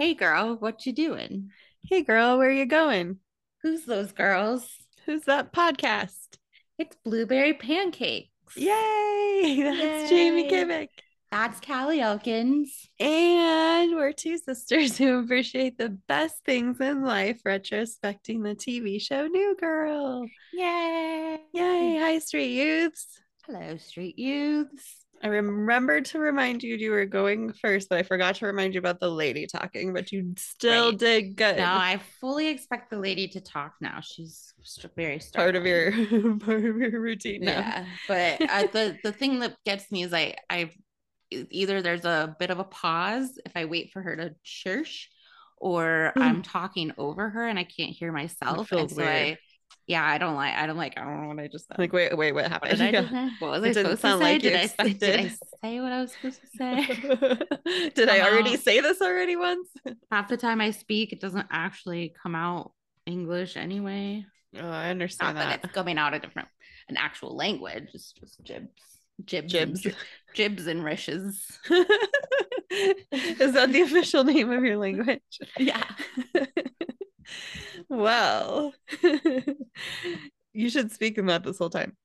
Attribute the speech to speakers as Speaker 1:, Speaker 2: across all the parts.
Speaker 1: Hey girl, what you doing?
Speaker 2: Hey girl, where you going?
Speaker 1: Who's those girls?
Speaker 2: Who's that podcast?
Speaker 1: It's Blueberry Pancakes.
Speaker 2: Yay! That's Jamie
Speaker 1: Yay.
Speaker 2: Kimmick.
Speaker 1: That's Callie Elkins.
Speaker 2: And we're two sisters who appreciate the best things in life, retrospecting the TV show New Girl.
Speaker 1: Yay!
Speaker 2: Yay! Hi, Street Youths.
Speaker 1: Hello, street youths.
Speaker 2: I remembered to remind you you were going first, but I forgot to remind you about the lady talking, but you still
Speaker 1: Right.
Speaker 2: did good.
Speaker 1: Now I fully expect the lady to talk now. She's very
Speaker 2: part of your part of your routine now.
Speaker 1: Yeah, but uh, the the thing that gets me is I I either there's a bit of a pause if I wait for her to shush, or
Speaker 2: Mm.
Speaker 1: I'm talking over her and I can't hear myself, and so
Speaker 2: weird.
Speaker 1: I yeah I don't like I don't like I don't know what I just said.
Speaker 2: Like, wait, wait, what
Speaker 1: what
Speaker 2: happened?
Speaker 1: I
Speaker 2: Yeah.
Speaker 1: say? What was
Speaker 2: It
Speaker 1: I
Speaker 2: didn't
Speaker 1: supposed
Speaker 2: sound
Speaker 1: to say?
Speaker 2: like
Speaker 1: did I say, did I say what I was supposed to say?
Speaker 2: Did I already
Speaker 1: Somehow-
Speaker 2: say this already once?
Speaker 1: Half the time I speak, it doesn't actually come out English anyway.
Speaker 2: Oh, I
Speaker 1: Not
Speaker 2: understand
Speaker 1: that
Speaker 2: that.
Speaker 1: it's coming out a different an actual language. It's just jibs, jibs,
Speaker 2: Jibs.
Speaker 1: and, jibs and rishes.
Speaker 2: Is that the official name of your language?
Speaker 1: Yeah.
Speaker 2: Well, you should speak in that this whole time.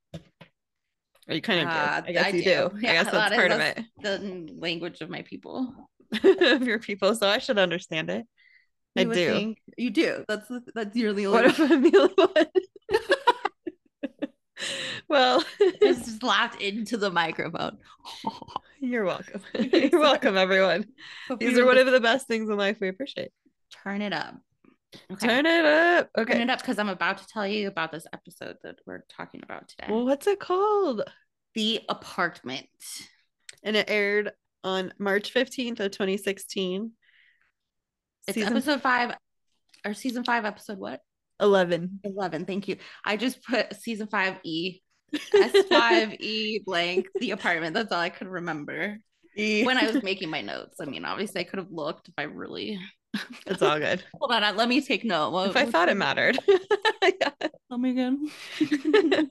Speaker 2: Or you kind of
Speaker 1: Uh,
Speaker 2: do. I guess
Speaker 1: I
Speaker 2: you
Speaker 1: do.
Speaker 2: do.
Speaker 1: Yeah,
Speaker 2: I guess that's part of
Speaker 1: that's The language of my people.
Speaker 2: of your people, so I should understand it. I
Speaker 1: You would
Speaker 2: do.
Speaker 1: think- you do. That's that's you're the
Speaker 2: What
Speaker 1: only.
Speaker 2: if I'm the only one? well,
Speaker 1: I just laughed into the microphone.
Speaker 2: you're welcome. you're welcome, everyone.
Speaker 1: Hope
Speaker 2: These are one of the best things in life we appreciate.
Speaker 1: turn it up. Okay.
Speaker 2: Turn it up.
Speaker 1: Turn it up because I'm about to tell you about this episode that we're talking about today.
Speaker 2: Well, what's it called?
Speaker 1: the apartment.
Speaker 2: And it aired on March 15th of 2016.
Speaker 1: It's
Speaker 2: Season
Speaker 1: episode five or season five, episode what?
Speaker 2: 11.
Speaker 1: 11. Thank you. I just put season five E, S5 E blank, the apartment. That's all I could remember when I was making my notes. I mean, obviously, I could have looked if I really.
Speaker 2: it's all good.
Speaker 1: Hold on, let me take note. What,
Speaker 2: if I thought it mattered. Yeah.
Speaker 1: Tell me again.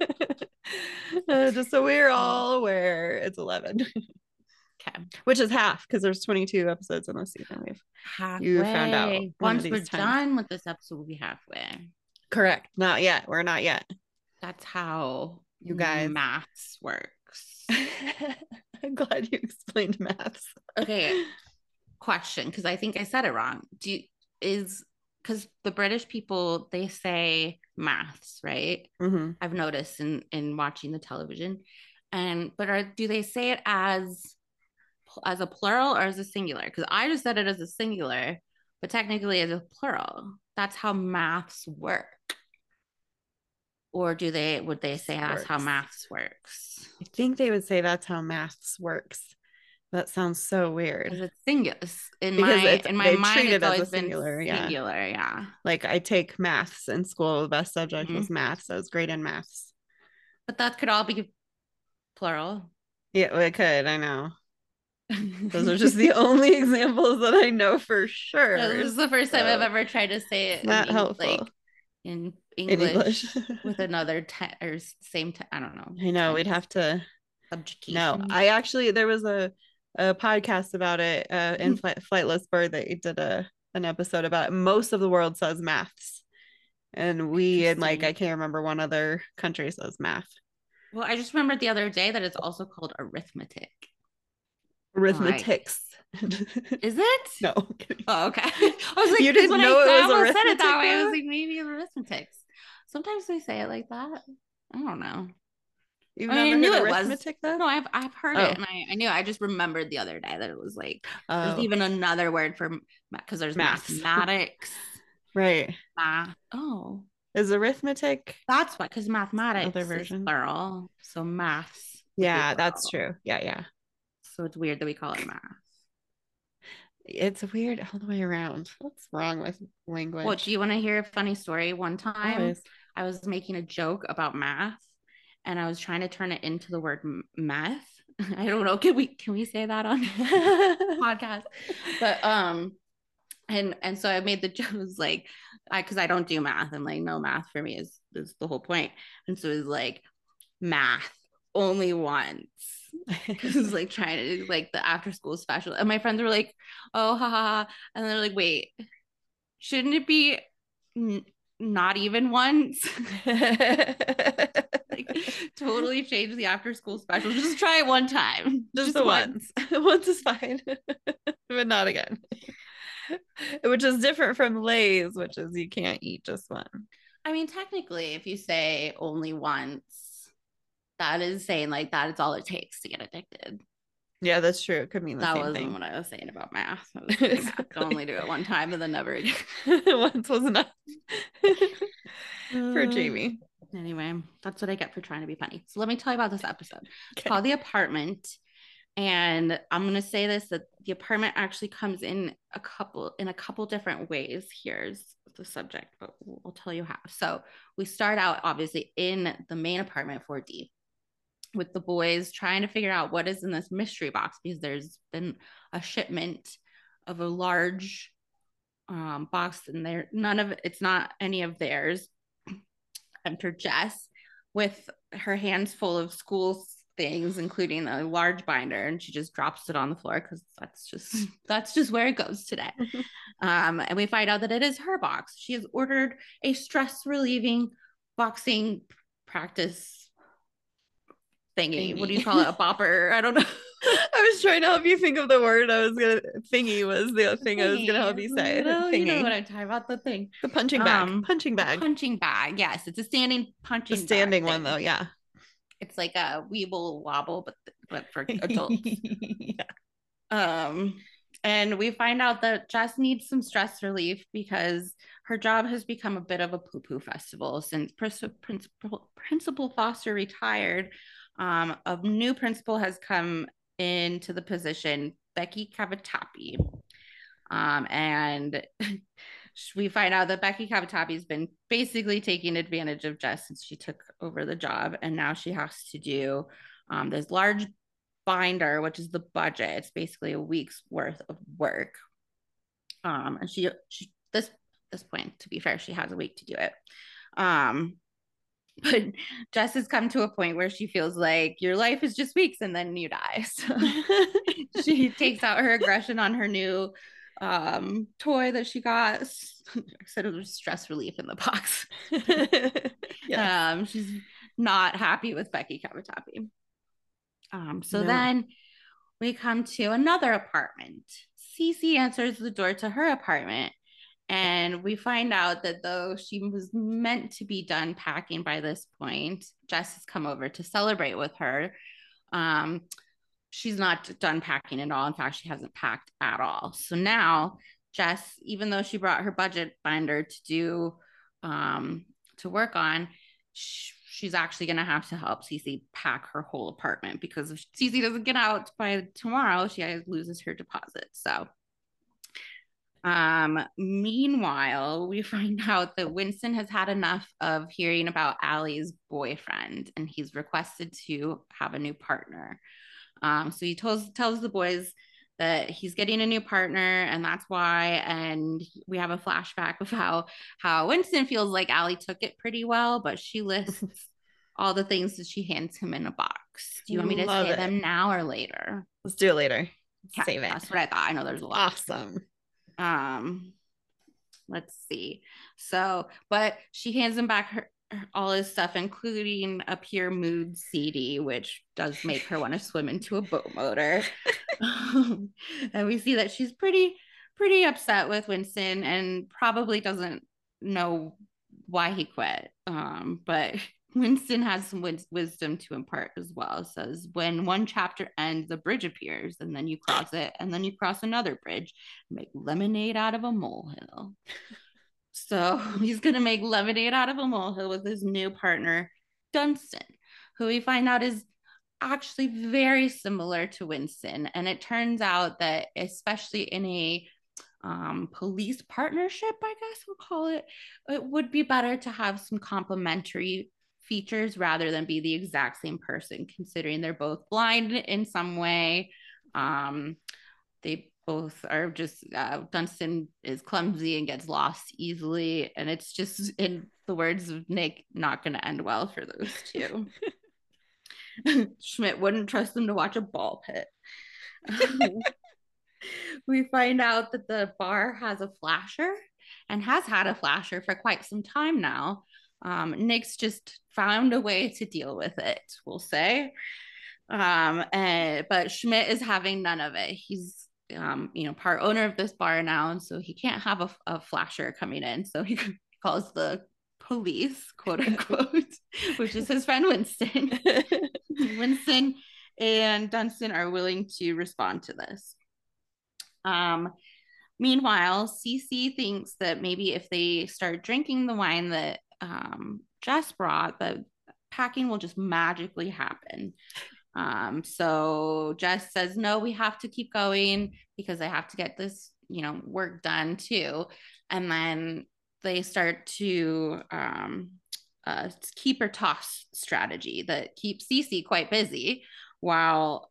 Speaker 2: Uh, just so we're all aware, it's 11,
Speaker 1: Okay.
Speaker 2: which is half because there's 22 episodes in this season. We've
Speaker 1: Halfway.
Speaker 2: You found out
Speaker 1: Once we're
Speaker 2: times.
Speaker 1: done with this episode, we'll be halfway.
Speaker 2: correct. Not yet. We're not yet.
Speaker 1: That's how
Speaker 2: You guys.
Speaker 1: maths works.
Speaker 2: I'm glad you explained maths.
Speaker 1: Okay. Question, because I think I said it wrong. Do you, is because the British people they say maths, right?
Speaker 2: Mhm.
Speaker 1: I've noticed in in watching the television, and but are do they say it as as a plural or as a singular? Because I just said it as a singular, but technically as a plural. That's how maths work. Or do they would they say that's how maths works?
Speaker 2: I think they would say that's how maths works. That sounds so weird.
Speaker 1: Because it's singular in
Speaker 2: Because
Speaker 1: my in my mind.
Speaker 2: it
Speaker 1: It's always been
Speaker 2: singular, yeah.
Speaker 1: singular, yeah.
Speaker 2: Like I take maths in school. The best subject
Speaker 1: Mhm.
Speaker 2: was maths. I was great in maths.
Speaker 1: But that could all be plural.
Speaker 2: Yeah, it could. I know. Those are just the only examples that I know for sure.
Speaker 1: No, this is the first time I've ever tried to say it
Speaker 2: not
Speaker 1: in,
Speaker 2: helpful
Speaker 1: like in
Speaker 2: in
Speaker 1: English,
Speaker 2: English.
Speaker 1: with another te- or same te- I don't know.
Speaker 2: I know we'd have to.
Speaker 1: subjugation.
Speaker 2: No, I actually there was a a podcast about it uh, in Flight, Flightless Bird. They did a an episode about it. Most of the world says maths, and we and like I can't remember one other country says math.
Speaker 1: well, I just remembered the other day that it's also called arithmetic.
Speaker 2: Arithmetics.
Speaker 1: Is it?
Speaker 2: no,
Speaker 1: Oh, okay. I was like,
Speaker 2: you didn't know
Speaker 1: I,
Speaker 2: it
Speaker 1: I
Speaker 2: was
Speaker 1: almost said it that way. I was like, maybe arithmetics. Sometimes they say it like that. I don't know.
Speaker 2: You've
Speaker 1: I mean, I knew it was-
Speaker 2: though?
Speaker 1: No, I've I've heard
Speaker 2: Oh.
Speaker 1: it, and I, I knew. I just remembered the other day that it was like
Speaker 2: Oh,
Speaker 1: there's even another word for because there's
Speaker 2: Maths.
Speaker 1: mathematics,
Speaker 2: right.
Speaker 1: math. Oh,
Speaker 2: Is arithmetic?
Speaker 1: that's what because mathematics
Speaker 2: Other
Speaker 1: is
Speaker 2: version.
Speaker 1: plural, so maths.
Speaker 2: Yeah, that's true. Yeah, yeah.
Speaker 1: So it's weird that we call it math.
Speaker 2: It's weird all the way around. What's wrong with language?
Speaker 1: Well, do you want to hear a funny story? One time,
Speaker 2: Always.
Speaker 1: I was making a joke about math, and I was trying to turn it into the word meth. I don't know. Can we can we say that on podcast? But um, and and so I made the joke like, I because I don't do math, and like no math for me is is the whole point. And so it was like math only once. Because like trying to do like the after school special. And my friends were like, oh, haha. And they're like, wait, shouldn't it be not even once? like totally change the after school special. Just try it one time.
Speaker 2: Just, Just the once. once is fine, but not again. Which is different from Lay's, which is you can't eat just one.
Speaker 1: I mean, technically, if you say only once, that is saying like that is all it takes to get addicted.
Speaker 2: Yeah, that's true. It could mean
Speaker 1: that wasn't
Speaker 2: thing.
Speaker 1: what I was saying about math. exactly. only do it one time and then never again.
Speaker 2: Once was enough for Jamie.
Speaker 1: Anyway, that's what I get for trying to be funny. So let me tell you about this episode. Okay. It's called The Apartment. And I'm gonna say this that the apartment actually comes in a couple in a couple different ways. Here's the subject, but we'll tell you how. So we start out obviously in the main apartment 4D with the boys trying to figure out what is in this mystery box because there's been a shipment of a large um, box and there none of it's not any of theirs enter Jess with her hands full of school things, including a large binder, and she just drops it on the floor because that's just that's just where it goes today. um, and we find out that it is her box. She has ordered a stress relieving boxing practice thingy. thingy. What do you call it? A bopper? I don't know.
Speaker 2: I was trying to help you think of the word I was gonna thingy was the thing thingy. I was gonna help you say.
Speaker 1: No, you know what I'm talking about. The thing.
Speaker 2: The punching bag. Um, punching bag.
Speaker 1: Punching bag. Yes, it's a standing punching.
Speaker 2: The standing one though. Yeah.
Speaker 1: It's like a weeble wobble, but but for adults. yeah. Um, and we find out that Jess needs some stress relief because her job has become a bit of a poo poo festival since Principal, Principal Foster retired. Um, a new principal has come into the position, Becky Cavatappi. Um, and we find out that Becky Cavatappi has been basically taking advantage of Jess since she took over the job. And now she has to do um, this large binder, which is the budget. It's basically a week's worth of work. Um, and she, she this this point, to be fair, she has a week to do it. Um, but Jess has come to a point where she feels like your life is just weeks and then you die. So she takes out her aggression on her new um toy that she got. I said it was stress relief in the box. yeah. Um, she's not happy with Becky Cavatappi. Um, so no. then we come to another apartment. Cece answers the door to her apartment and we find out that though she was meant to be done packing by this point, Jess has come over to celebrate with her. Um, she's not done packing at all. In fact, she hasn't packed at all. So now Jess, even though she brought her budget binder to do um, to work on, sh- she's actually going to have to help Cece pack her whole apartment because if Cece doesn't get out by tomorrow, she loses her deposit. So um, meanwhile, we find out that Winston has had enough of hearing about Allie's boyfriend and he's requested to have a new partner. Um, so he tells tells the boys that he's getting a new partner and that's why and we have a flashback of how how Winston feels like Allie took it pretty well but she lists all the things that she hands him in a box. Do you want me to Love say it. them now or later?
Speaker 2: Let's do it later.
Speaker 1: Yeah, Save it. That's what I thought. I know there's a lot.
Speaker 2: Awesome
Speaker 1: um let's see. So but she hands him back her all his stuff including a pure mood cd which does make her want to swim into a boat motor. And we see that she's pretty pretty upset with winston and probably doesn't know why he quit. Um but Winston has some wis- wisdom to impart as well. It says, when one chapter ends, a bridge appears, and then you cross it, and then you cross another bridge, make lemonade out of a molehill. so he's going to make lemonade out of a molehill with his new partner, Dunston, who we find out is actually very similar to Winston. And it turns out that, especially in a um, police partnership, I guess we'll call it, it would be better to have some complementary features rather than be the exact same person, considering they're both blind in some way. Um, they both are just, uh, Dunston is clumsy and gets lost easily. And it's just, in the words of Nick, not going to end well for those two. Schmidt wouldn't trust them to watch a ball pit. we find out that the bar has a flasher and has had a flasher for quite some time now. Um, Nick's just found a way to deal with it, we'll say. Um, and but Schmidt is having none of it. He's um, you know, part owner of this bar now, and so he can't have a, a flasher coming in. So he calls the police, quote unquote, which is his friend Winston. Winston and Dunston are willing to respond to this. Um, meanwhile, Cece thinks that maybe if they start drinking the wine that um, Jess brought, the packing will just magically happen. Um, so Jess says, no, we have to keep going because I have to get this, you know, work done too. And then they start to um, uh, keep or toss strategy that keeps Cece quite busy while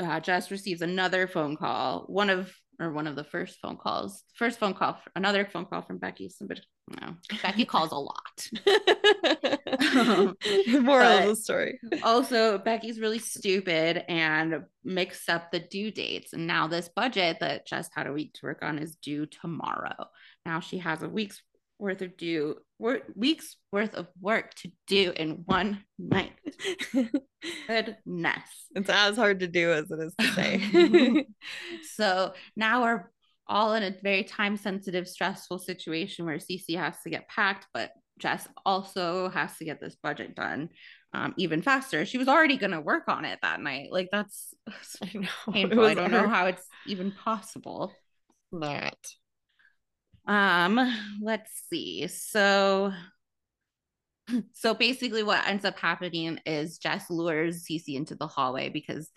Speaker 1: uh, Jess receives another phone call, one of or one of the first phone calls, first phone call, another phone call from Becky. Somebody, no, Becky calls a lot.
Speaker 2: Um, Moral of the story.
Speaker 1: Also, Becky's really stupid and mixed up the due dates. And now this budget that Jess had a week to work on is due tomorrow. Now she has a week's worth of due weeks worth of work to do in one night. Goodness.
Speaker 2: It's as hard to do as it is to say.
Speaker 1: so now we're all in a very time sensitive, stressful situation where Cece has to get packed, but Jess also has to get this budget done um, even faster. She was already going to work on it that night. Like that's I know. painful. I don't know how it's even possible.
Speaker 2: That.
Speaker 1: Um, let's see. So so basically what ends up happening is Jess lures Cece into the hallway because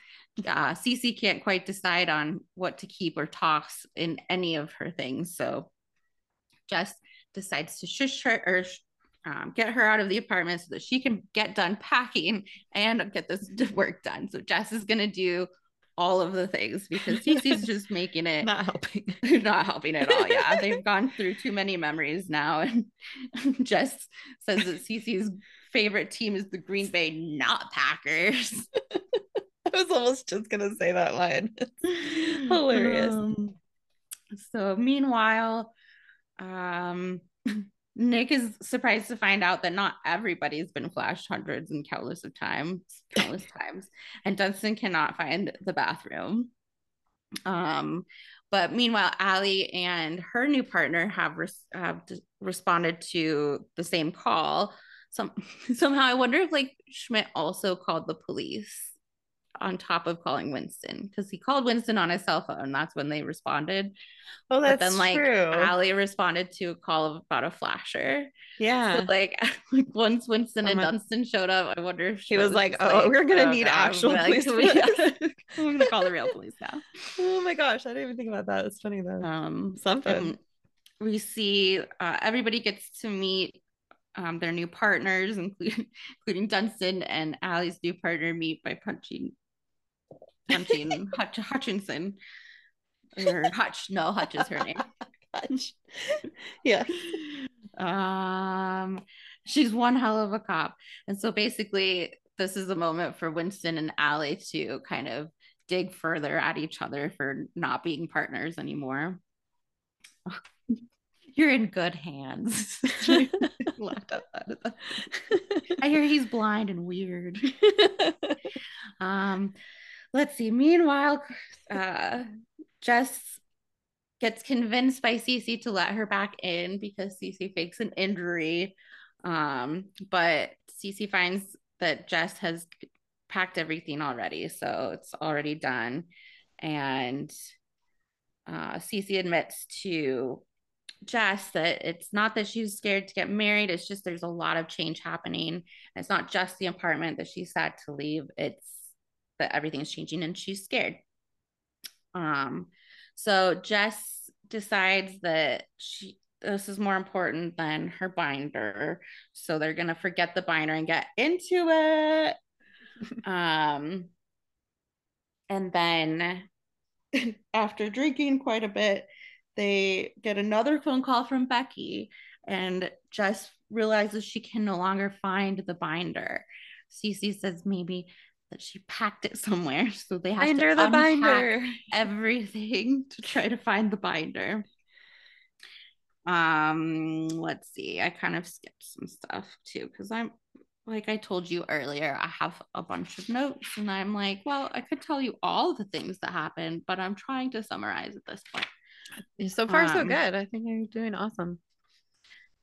Speaker 1: uh, can't quite decide on what to keep or toss in any of her things. So Jess decides to shush her or um, get her out of the apartment so that she can get done packing and get this work done. So Jess is going to do all of the things because Cece's just making it
Speaker 2: not helping,
Speaker 1: not helping at all. Yeah, they've gone through too many memories now, and Jess says that Cece's favorite team is the Green Bay, not Packers.
Speaker 2: I was almost just gonna say that line. hilarious. Um,
Speaker 1: so meanwhile, um, Nick is surprised to find out that not everybody's been flashed hundreds and countless of times, countless times, and Dunston cannot find the bathroom. Um, but meanwhile, Allie and her new partner have, res- have responded to the same call. Some somehow I wonder if like Schmidt also called the police on top of calling Winston because he called Winston on his cell phone. That's when they responded.
Speaker 2: Oh, that's but then
Speaker 1: like
Speaker 2: true.
Speaker 1: Allie responded to a call about a flasher.
Speaker 2: Yeah.
Speaker 1: So, like, like once Winston oh and Dunston showed up, I wonder if
Speaker 2: he was like, "Oh, like, we're gonna oh, need God, actual police.
Speaker 1: We, I'm gonna call the real police now."
Speaker 2: Oh my gosh, I didn't even think about that. It's funny though.
Speaker 1: Um, something. We see uh, everybody gets to meet um, their new partners, including including Dunston and Allie's new partner meet by punching Hutch, Hutchinson. Or Hutch, no, Hutch is her name. Hutch.
Speaker 2: Yeah.
Speaker 1: Um, she's one hell of a cop. And so basically, this is a moment for Winston and Allie to kind of dig further at each other for not being partners anymore. You're in good hands. Laughed out loud. I hear he's blind and weird. um, let's see. Meanwhile, uh, Jess gets convinced by Cece to let her back in because Cece fakes an injury. Um, but Cece finds that Jess has packed everything already, so it's already done. And uh, Cece admits to Jess that it's not that she's scared to get married, it's just there's a lot of change happening. It's not just the apartment that she's sad to leave, it's that everything's changing and she's scared. Um, so Jess decides that she this is more important than her binder. So they're gonna forget the binder and get into it. um and then after drinking quite a bit, they get another phone call from Becky, and Jess realizes she can no longer find the binder. Cece says maybe that she packed it somewhere. So they have
Speaker 2: binder
Speaker 1: to
Speaker 2: the
Speaker 1: unpack
Speaker 2: binder.
Speaker 1: everything to try to find the binder. Um, let's see. I kind of skipped some stuff too because I'm like I told you earlier, I have a bunch of notes and I'm like, well, I could tell you all the things that happened, but I'm trying to summarize at this point.
Speaker 2: So far, so
Speaker 1: Um,
Speaker 2: good. I think you're doing awesome.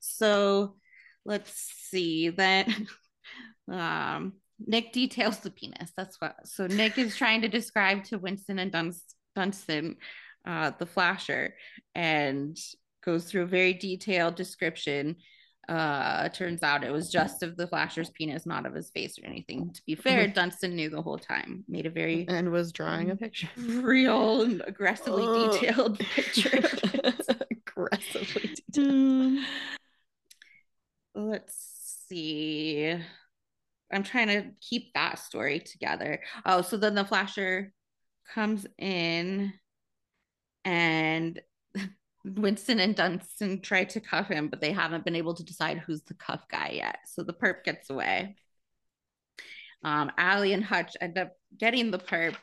Speaker 1: So let's see that um, Nick details the penis. That's what. So Nick is trying to describe to Winston and Duns- Dunston uh, the flasher and goes through a very detailed description. Uh, turns out it was just of the flasher's penis, not of his face or anything. To be fair, Dunston knew the whole time. Made a very
Speaker 2: And was drawing a picture.
Speaker 1: real and aggressively
Speaker 2: Ugh.
Speaker 1: detailed picture.
Speaker 2: Aggressively detailed.
Speaker 1: let's see. I'm trying to keep that story together. Oh, so then the flasher comes in and Winston and Dunston try to cuff him, but they haven't been able to decide who's the cuff guy yet. So the perp gets away. Um, Allie and Hutch end up getting the perp,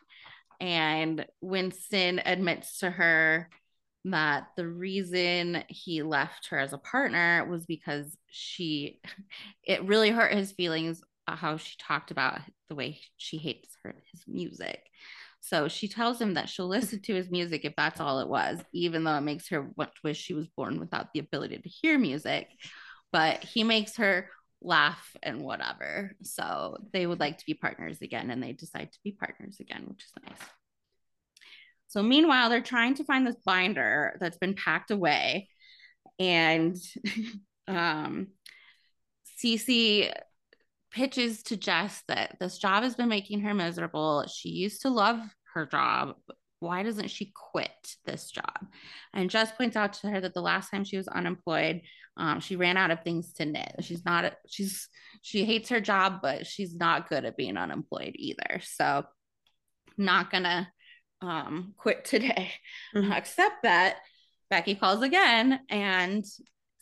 Speaker 1: and Winston admits to her that the reason he left her as a partner was because she it really hurt his feelings how she talked about the way she hates her his music. So she tells him that she'll listen to his music if that's all it was even though it makes her wish she was born without the ability to hear music. But he makes her laugh and whatever. So they would like to be partners again and they decide to be partners again which is nice. So meanwhile, they're trying to find this binder that's been packed away. And um Cece pitches to Jess that this job has been making her miserable. She used to love her job. Why doesn't she quit this job? And Jess points out to her that the last time she was unemployed, um, she ran out of things to knit. She's not, she's, she hates her job, but she's not good at being unemployed either. So, not gonna um, quit today.
Speaker 2: Mhm.
Speaker 1: Except that Becky calls again and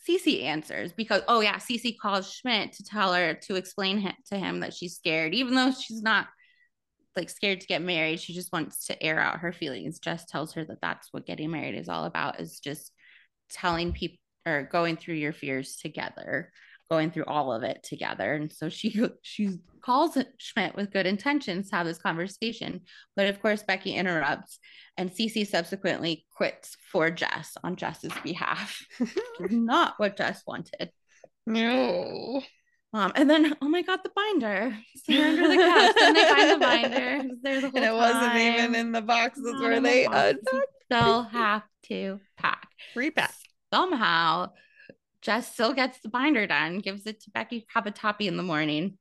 Speaker 1: Cece answers because, oh, yeah, Cece calls Schmidt to tell her to explain hi- to him that she's scared, even though she's not like scared to get married. She just wants to air out her feelings. Jess tells her that that's what getting married is all about is just telling people or going through your fears together going through all of it together. And so she she calls schmidt with good intentions to have this conversation. But of course becky interrupts and Cece subsequently quits for jess on jess's behalf not what jess wanted.
Speaker 2: No.
Speaker 1: um, and then oh my god the binder. Under the couch. Then they find the binder. The whole
Speaker 2: And it wasn't even in the boxes
Speaker 1: Not
Speaker 2: where
Speaker 1: in the
Speaker 2: they unpacked.
Speaker 1: they'll have to pack.
Speaker 2: Repack.
Speaker 1: somehow Jess still gets the binder done, gives it to Becky Cavatappi in the morning,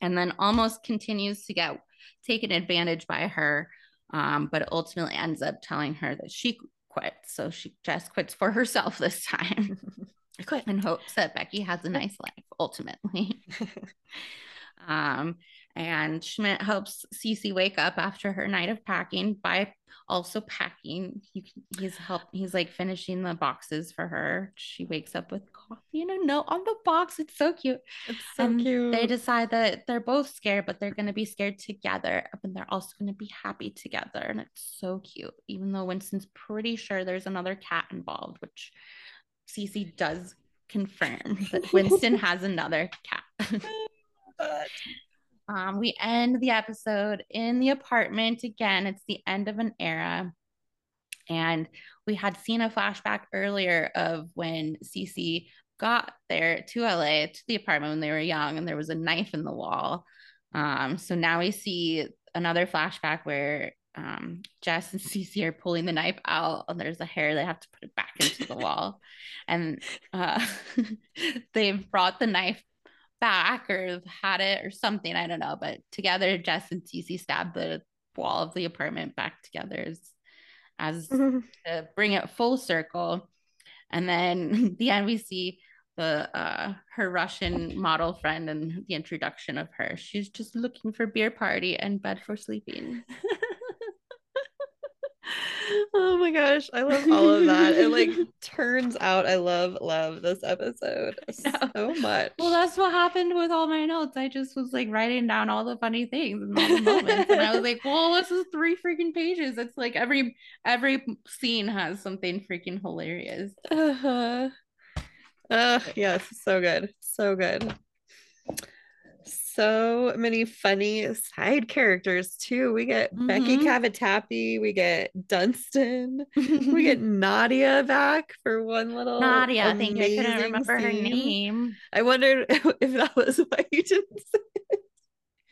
Speaker 1: and then almost continues to get taken advantage by her, um, but ultimately ends up telling her that she quits. So she Jess quits for herself this time
Speaker 2: I quit.
Speaker 1: in hopes that Becky has a nice life ultimately. Um, and Schmidt helps Cece wake up after her night of packing by also packing. He, he's help. He's like finishing the boxes for her. She wakes up with coffee and a note on the box. It's so cute.
Speaker 2: It's so um,
Speaker 1: and
Speaker 2: cute.
Speaker 1: they decide that they're both scared, but they're going to be scared together, and they're also going to be happy together. And it's so cute, even though Winston's pretty sure there's another cat involved, which Cece does confirm that Winston has another cat.
Speaker 2: Oh
Speaker 1: Um, we end the episode in the apartment again. It's the end of an era. And we had seen a flashback earlier of when Cece got there to LA to the apartment when they were young and there was a knife in the wall. Um, so now we see another flashback where um, Jess and Cece are pulling the knife out and there's a hair they have to put it back into the wall. And uh, they've brought the knife back or had it or something. I don't know. But together, Jess and Cece stabbed the wall of the apartment back together as, as to bring it full circle. And then the end, we see the uh her Russian model friend and the introduction of her. She's just looking for beer party and bed for sleeping.
Speaker 2: oh my gosh, I love all of that. It like turns out I love love this episode so much.
Speaker 1: Well, that's what happened with all my notes. I just was like writing down all the funny things and all the moments, and I was like, "Well, this is three freaking pages. It's like every every scene has something freaking hilarious."
Speaker 2: Uh huh. Uh, yes, so good, so good so many funny side characters too. We get mm-hmm. Becky Cavatappi, we get Dunston, we get Nadia back for one little
Speaker 1: Nadia. I think I couldn't remember scene. her name.
Speaker 2: I wondered if that was why you didn't say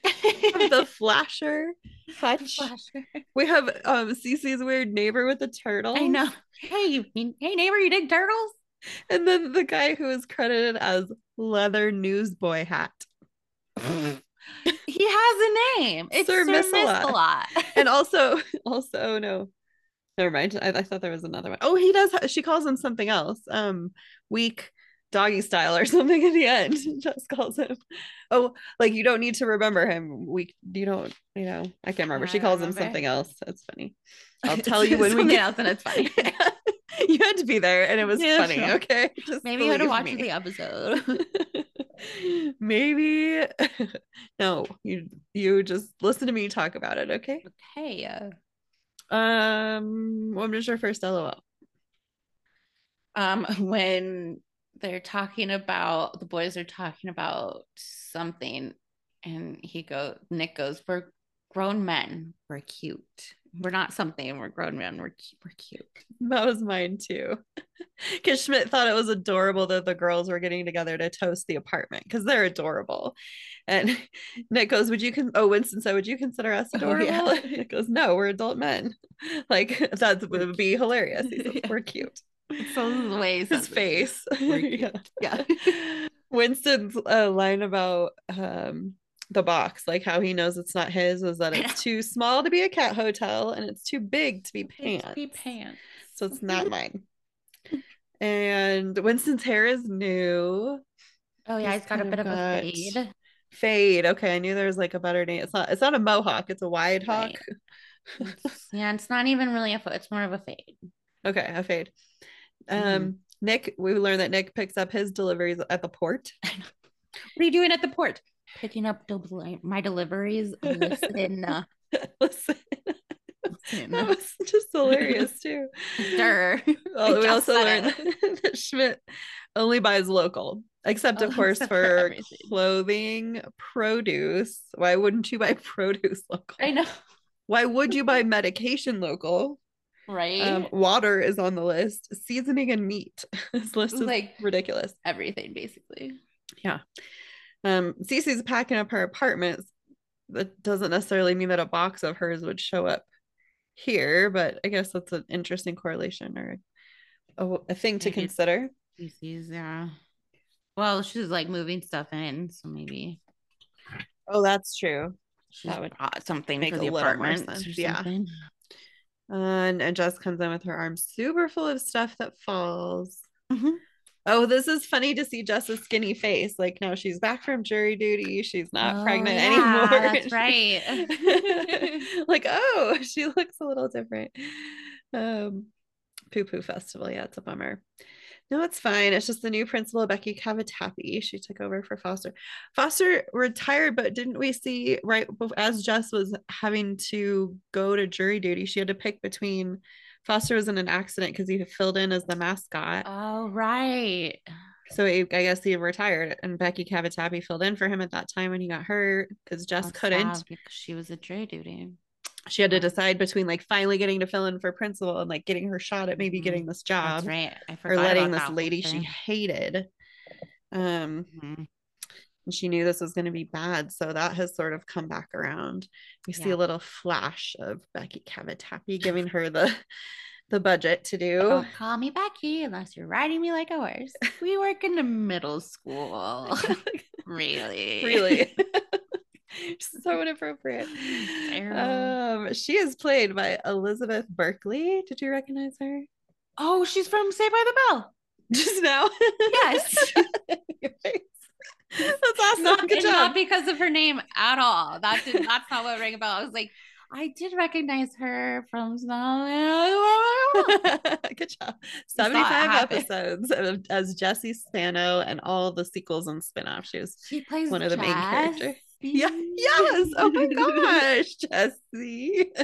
Speaker 2: it. the flasher Hutch. Flasher. We have um Cece's weird neighbor with the turtle.
Speaker 1: I know. Hey, hey neighbor, you dig turtles?
Speaker 2: And then the guy who is credited as leather newsboy hat
Speaker 1: he has a name. It's Sir, Sir Miss-a-Lot.
Speaker 2: and also, also no, never mind. I, I, thought there was another one. Oh, he does. She calls him something else. Um, weak doggy style or something in the end. Just calls him. Oh, like you don't need to remember him. We you don't. You know, I can't remember. She calls him something else. That's funny. I'll tell you when we
Speaker 1: get out, and it's funny.
Speaker 2: you had to be there, and it was yeah, funny. Sure. Okay,
Speaker 1: Just maybe you had to watch me. the episode.
Speaker 2: maybe no you you just listen to me talk about it okay?
Speaker 1: Okay
Speaker 2: um what was your first lol
Speaker 1: um when they're talking about the boys are talking about something and he goes nick goes we're grown men. We're cute we're not something. We're grown men. We're we're cute.
Speaker 2: That was mine too. Because Schmidt thought it was adorable that the girls were getting together to toast the apartment because they're adorable. And Nick goes, "Would you con?" Oh, Winston said, "Would you consider us adorable?" Oh, yeah. Nick goes, "No, we're adult men. Like that would be hilarious. yeah. We're cute."
Speaker 1: So ways
Speaker 2: his face. yeah. yeah. Winston's uh, line about um the box, like how he knows it's not his, is that it's too small to be a cat hotel and it's too big to be pants. To
Speaker 1: be pants.
Speaker 2: So it's not mine. And Winston's hair is new.
Speaker 1: Oh yeah, he's, got a bit of, a fade.
Speaker 2: Fade. Okay, I knew there was like a better name. It's not. It's not a mohawk. It's a wide hawk.
Speaker 1: Right. yeah, it's not even really a. foot It's more of a fade.
Speaker 2: Okay, a fade. Um, mm-hmm. Nick. We learned that Nick picks up his deliveries at the port.
Speaker 1: what are you doing at the port? Picking up my deliveries. Listen, uh, listen.
Speaker 2: That was just hilarious too. Sure. Well, we also learned that Schmidt only buys local, except of oh, course for, for clothing, produce. Why wouldn't you buy produce local?
Speaker 1: I know.
Speaker 2: Why would you buy medication local?
Speaker 1: Right.
Speaker 2: Um, water is on the list. Seasoning and meat. this list is like ridiculous.
Speaker 1: Everything basically.
Speaker 2: Yeah um Cece's packing up her apartment that doesn't necessarily mean that a box of hers would show up here but i guess that's an interesting correlation or a, a thing to consider.
Speaker 1: Cece's yeah. Well she's like moving stuff in so maybe
Speaker 2: oh that's true.
Speaker 1: She's that would something make for the apartment
Speaker 2: yeah. and, and Jess comes in with her arms super full of stuff that falls. Mm-hmm oh, this is funny to see Jess's skinny face. Like now she's back from jury duty. She's not oh, pregnant yeah, anymore.
Speaker 1: That's
Speaker 2: right. like, oh, she looks a little different. Um, poo poo festival. Yeah, it's a bummer. No, it's fine. It's just the new principal, Becky Cavatappi. She took over for Foster. Foster retired, but didn't we see right as Jess was having to go to jury duty, she had to pick between Foster was in an accident because he filled in as the mascot.
Speaker 1: Oh, right.
Speaker 2: So he, I guess he retired, and Becky Cavatappi filled in for him at that time when he got hurt because Jess That's couldn't.
Speaker 1: Because She was at jury duty.
Speaker 2: She had to decide between like finally getting to fill in for principal and like getting her shot at maybe mm-hmm. getting this job,
Speaker 1: That's right?
Speaker 2: or letting this lady she hated. Um, mm-hmm and she knew this was going to be bad. So that has sort of come back around. We yeah. see a little flash of Becky Cavatappi giving her the the budget to do.
Speaker 1: Don't call me Becky unless you're riding me like a horse. We work in the middle school. really?
Speaker 2: Really? so inappropriate. Um, she is played by Elizabeth Berkley. Did you recognize her?
Speaker 1: Oh, she's from Saved by the Bell.
Speaker 2: Just now?
Speaker 1: Yes.
Speaker 2: That's awesome.
Speaker 1: Not,
Speaker 2: Good job.
Speaker 1: Not because of her name at all. That did, that's not what rang a bell. I was like, I did recognize her from.
Speaker 2: Good job. 75 episodes of, as Jessie Spano and all the sequels and spin-offs. She was
Speaker 1: She plays
Speaker 2: one of the main characters. Yeah. Yes. Oh my gosh, Jessie.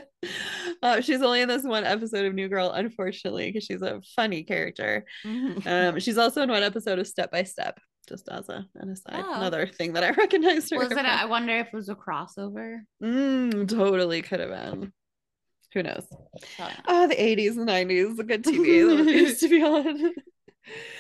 Speaker 2: Uh, she's only in this one episode of New Girl, unfortunately, because she's a funny character.
Speaker 1: Mhm.
Speaker 2: Um, she's also in one episode of Step by Step, just as a, an aside.
Speaker 1: Oh.
Speaker 2: Another thing that I recognized her.
Speaker 1: Was it?
Speaker 2: from.
Speaker 1: I wonder if it was a crossover.
Speaker 2: Mm, totally could have been. Who knows?
Speaker 1: So,
Speaker 2: Oh, the 80s and 90s, the good TV that used to be on.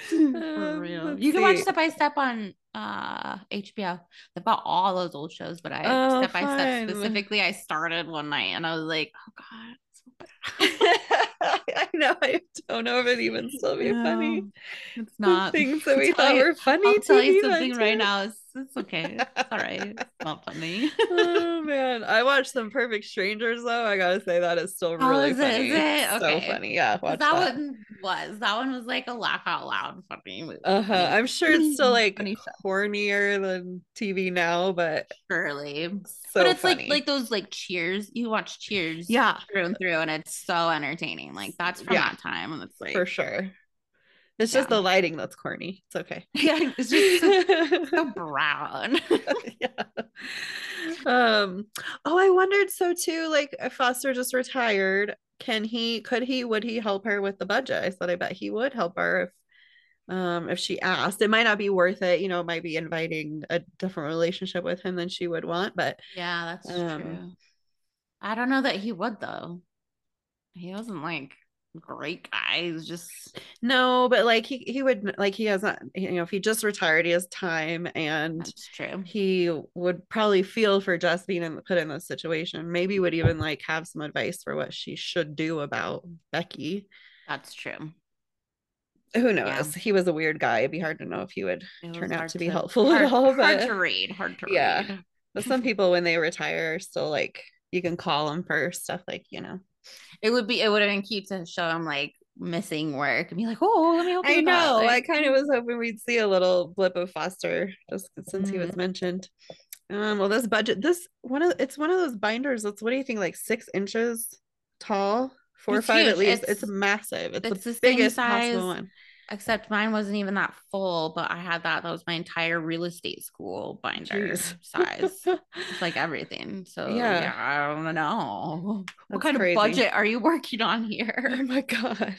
Speaker 1: For
Speaker 2: Um,
Speaker 1: real.
Speaker 2: let's
Speaker 1: You can watch. Step by Step on uh HBO. Got all those old shows, but I
Speaker 2: Oh,
Speaker 1: Step by. Step specifically, I started one night and I was like, oh god, so bad.
Speaker 2: I know. I don't know if it even still be funny.
Speaker 1: No, It's
Speaker 2: The
Speaker 1: not.
Speaker 2: things that we
Speaker 1: I'll
Speaker 2: thought
Speaker 1: you-
Speaker 2: were funny.
Speaker 1: I'll tell you something right now. It's, it's okay. It's all right. It's not funny.
Speaker 2: oh man, I watched some Perfect Strangers though. I gotta say that is still
Speaker 1: Oh,
Speaker 2: really
Speaker 1: is it?
Speaker 2: funny.
Speaker 1: Is it? Okay.
Speaker 2: So funny. Yeah,
Speaker 1: that,
Speaker 2: that.
Speaker 1: one was that one was like a laugh out loud funny movie.
Speaker 2: Uh huh. I'm sure it's still like cornier than TV now, but
Speaker 1: Surely.
Speaker 2: so
Speaker 1: but it's
Speaker 2: funny.
Speaker 1: like like those like cheers. You watch cheers
Speaker 2: yeah,
Speaker 1: through and through and it's so entertaining. Like that's from
Speaker 2: Yeah.
Speaker 1: that time and it's like
Speaker 2: for sure. It's just the lighting that's corny. It's okay.
Speaker 1: yeah, it's just so, so brown.
Speaker 2: yeah. Um. Oh, I wondered so too. Like, if Foster just retired, can he? Could he? Would he help her with the budget? I said, I bet he would help her if, um, if she asked. It might not be worth it. You know, it might be inviting a different relationship with him than she would want. But
Speaker 1: yeah, that's
Speaker 2: Um,
Speaker 1: true. I don't know that he would though. He wasn't like great guy. He was just
Speaker 2: no, but like he he would like he has not. You know, if he just retired, he has time and.
Speaker 1: that's true.
Speaker 2: he would probably feel for Jess being in, put in this situation. Maybe would even like have some advice for what she should do about Becky.
Speaker 1: That's true.
Speaker 2: Who knows? He was a weird guy. It'd be hard to know if he would turn out to be helpful
Speaker 1: hard,
Speaker 2: at all.
Speaker 1: Hard to read. Hard to
Speaker 2: Yeah.
Speaker 1: read.
Speaker 2: but some people, when they retire, are still like you can call them for stuff like you know.
Speaker 1: It would be. It would have been cute to show him like missing work and be like, "Oh, let me you."
Speaker 2: I
Speaker 1: with that,"
Speaker 2: know. I kind of was hoping we'd see a little blip of Foster just since he was mentioned. Um, well, this budget, this one of it's one of those binders that's what do you think, like six inches tall, four or
Speaker 1: It's
Speaker 2: five at least. It's,
Speaker 1: It's-
Speaker 2: massive. It's,
Speaker 1: it's
Speaker 2: the,
Speaker 1: the
Speaker 2: biggest
Speaker 1: size
Speaker 2: possible one.
Speaker 1: Except mine wasn't even that full, but I had that. That was my entire real estate school binder
Speaker 2: Jeez.
Speaker 1: size. It's like everything. So
Speaker 2: Yeah.
Speaker 1: yeah, I don't know.
Speaker 2: That's
Speaker 1: what kind
Speaker 2: crazy.
Speaker 1: of budget are you working on here?
Speaker 2: Oh my god.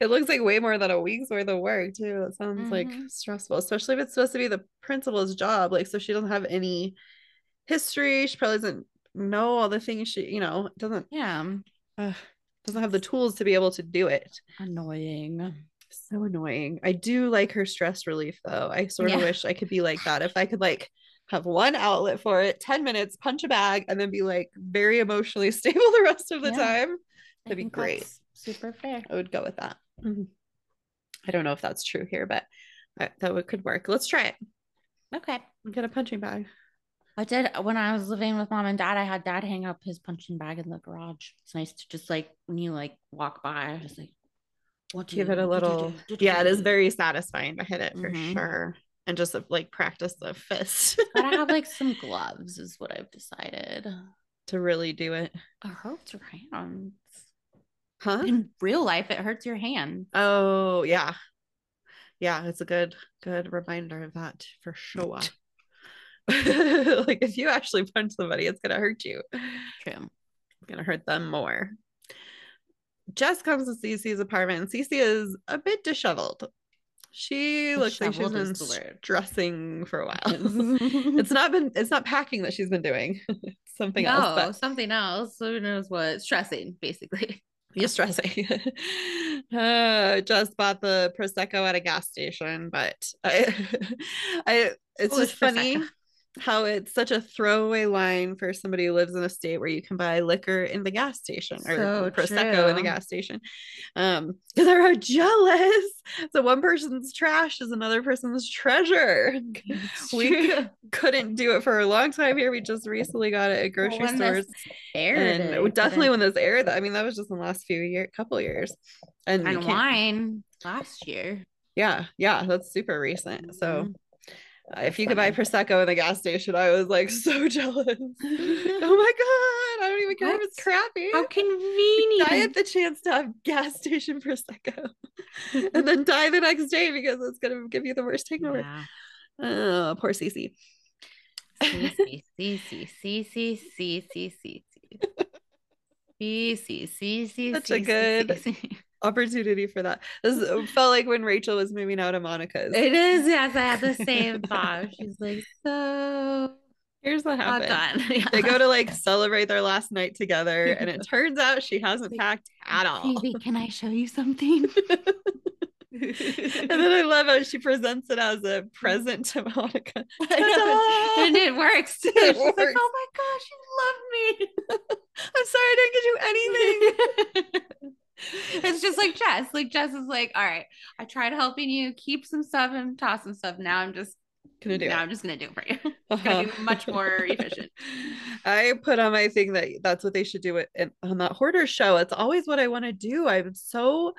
Speaker 2: It looks like way more than a week's worth of work too. That sounds like
Speaker 1: Mhm.
Speaker 2: stressful, especially if it's supposed to be the principal's job. Like so she doesn't have any history. She probably doesn't know all the things she, you know, doesn't
Speaker 1: Yeah,
Speaker 2: uh, doesn't have the tools to be able to do it.
Speaker 1: annoying.
Speaker 2: So annoying. I do like her stress relief though. I sort of
Speaker 1: Yeah.
Speaker 2: wish I could be like that. If I could like have one outlet for it, 10 minutes, punch a bag, and then be like very emotionally stable the rest of the
Speaker 1: Yeah.
Speaker 2: time. That'd be great.
Speaker 1: Super fair.
Speaker 2: I would go with that. Mhm. I don't know if that's true here, but I, that would, could work. Let's try it.
Speaker 1: Okay.
Speaker 2: Get a punching bag.
Speaker 1: I did when I was living with mom and dad. I had dad hang up his punching bag in the garage. It's nice to just like when you like walk by, I was like, what do
Speaker 2: Give
Speaker 1: you-
Speaker 2: it a little.
Speaker 1: do, do,
Speaker 2: Yeah, it is very satisfying to hit it for
Speaker 1: Mhm.
Speaker 2: sure. And just like practice the fist
Speaker 1: Gotta have like some gloves, is what I've decided.
Speaker 2: to really do it.
Speaker 1: It hurts your hands.
Speaker 2: Huh?
Speaker 1: In real life, it hurts your hand.
Speaker 2: Oh, yeah. Yeah, it's a good good reminder of that for sure. like if you actually punch somebody, it's gonna hurt you.
Speaker 1: True.
Speaker 2: It's gonna hurt them more. Jess comes to Cece's apartment, and Cece is a bit disheveled. She looks like she's been
Speaker 1: is the word.
Speaker 2: stressing for a while. it's not been it's not packing that she's been doing. It's something
Speaker 1: no,
Speaker 2: else, but
Speaker 1: something else. Who knows what? Stressing, basically.
Speaker 2: You're stressing. uh, just bought the prosecco at a gas station, but I, I it's
Speaker 1: Foolish
Speaker 2: just funny
Speaker 1: Prosecco.
Speaker 2: How it's such a throwaway line for somebody who lives in a state where you can buy liquor in the gas station or
Speaker 1: So
Speaker 2: prosecco in the gas station. Um, because they're jealous. So one person's trash is another person's treasure. we
Speaker 1: True.
Speaker 2: couldn't do it for a long time here. We just recently got it at grocery
Speaker 1: When
Speaker 2: stores
Speaker 1: aired,
Speaker 2: and
Speaker 1: it
Speaker 2: definitely when this aired i mean that was just in the last few year couple years and,
Speaker 1: and wine last year.
Speaker 2: yeah yeah that's super recent so
Speaker 1: Mhm.
Speaker 2: uh, if you could buy prosecco in the gas station, I was like so jealous. oh my god, I don't even care
Speaker 1: what?
Speaker 2: if it's crappy.
Speaker 1: How convenient!
Speaker 2: I had the chance to have gas station prosecco, and then die the next day because it's gonna give you the worst hangover.
Speaker 1: Yeah.
Speaker 2: Oh, poor Cece.
Speaker 1: Cece, Cece, Cece, Cece, Cece, Cece, Cece.
Speaker 2: Such a good Opportunity for that. This felt like when Rachel was moving out of Monica's.
Speaker 1: It is, yes. I had the same thought. She's like, so
Speaker 2: Here's what happened.
Speaker 1: Yeah.
Speaker 2: They go to like celebrate their last night together, and it turns out she hasn't packed at all.
Speaker 1: Baby, can I show you something?
Speaker 2: and then I love how she presents it as a present to Monica.
Speaker 1: And it works too.
Speaker 2: It
Speaker 1: She's like,
Speaker 2: works.
Speaker 1: oh my gosh, you love me.
Speaker 2: I'm sorry I didn't get you anything.
Speaker 1: It's just like Jess. Like Jess is like, all right, I tried helping you keep some stuff and toss some stuff. Now I'm just
Speaker 2: Gonna do
Speaker 1: now
Speaker 2: it.
Speaker 1: I'm just gonna do it for you. It's
Speaker 2: Uh-huh.
Speaker 1: gonna be much more efficient.
Speaker 2: I put on my thing that that's what they should do it on that hoarder show. It's always what I want to do. I'm so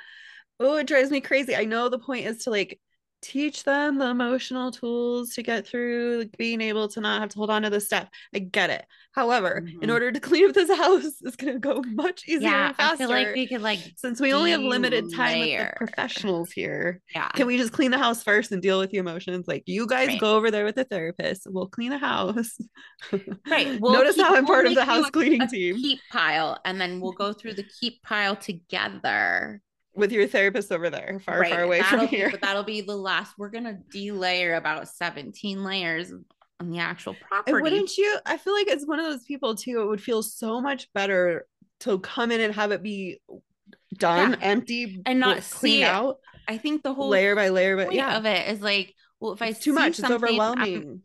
Speaker 2: oh, it drives me crazy. I know the point is to like teach them the emotional tools to get through like, being able to not have to hold on to this stuff. I get it. However, in
Speaker 1: Mhm.
Speaker 2: order to clean up this house, it's gonna go much easier
Speaker 1: yeah,
Speaker 2: and faster.
Speaker 1: I feel like we could like
Speaker 2: Since we only have limited time with the professionals here,
Speaker 1: yeah.
Speaker 2: can we just clean the house first and deal with the emotions? Like you guys
Speaker 1: Right.
Speaker 2: go over there with the therapist. We'll clean the house.
Speaker 1: Right. We'll
Speaker 2: Notice
Speaker 1: keep-
Speaker 2: how I'm
Speaker 1: we'll
Speaker 2: part of the house cleaning
Speaker 1: a
Speaker 2: team
Speaker 1: Keep pile, and then we'll go through the keep pile together.
Speaker 2: With your therapist over there, far,
Speaker 1: Right,
Speaker 2: far away
Speaker 1: that'll
Speaker 2: from
Speaker 1: be-
Speaker 2: here.
Speaker 1: But that'll be the last. We're gonna delayer about 17 layers on the actual
Speaker 2: And
Speaker 1: property.
Speaker 2: wouldn't you? I feel like it's one of those people too. It would feel so much better to come in and have it be done,
Speaker 1: Yeah.
Speaker 2: empty,
Speaker 1: And not
Speaker 2: clean out
Speaker 1: I think the whole
Speaker 2: layer by layer. But yeah,
Speaker 1: of it is like, well, if I
Speaker 2: it's too
Speaker 1: see
Speaker 2: much. It's
Speaker 1: something, I'm-
Speaker 2: overwhelming.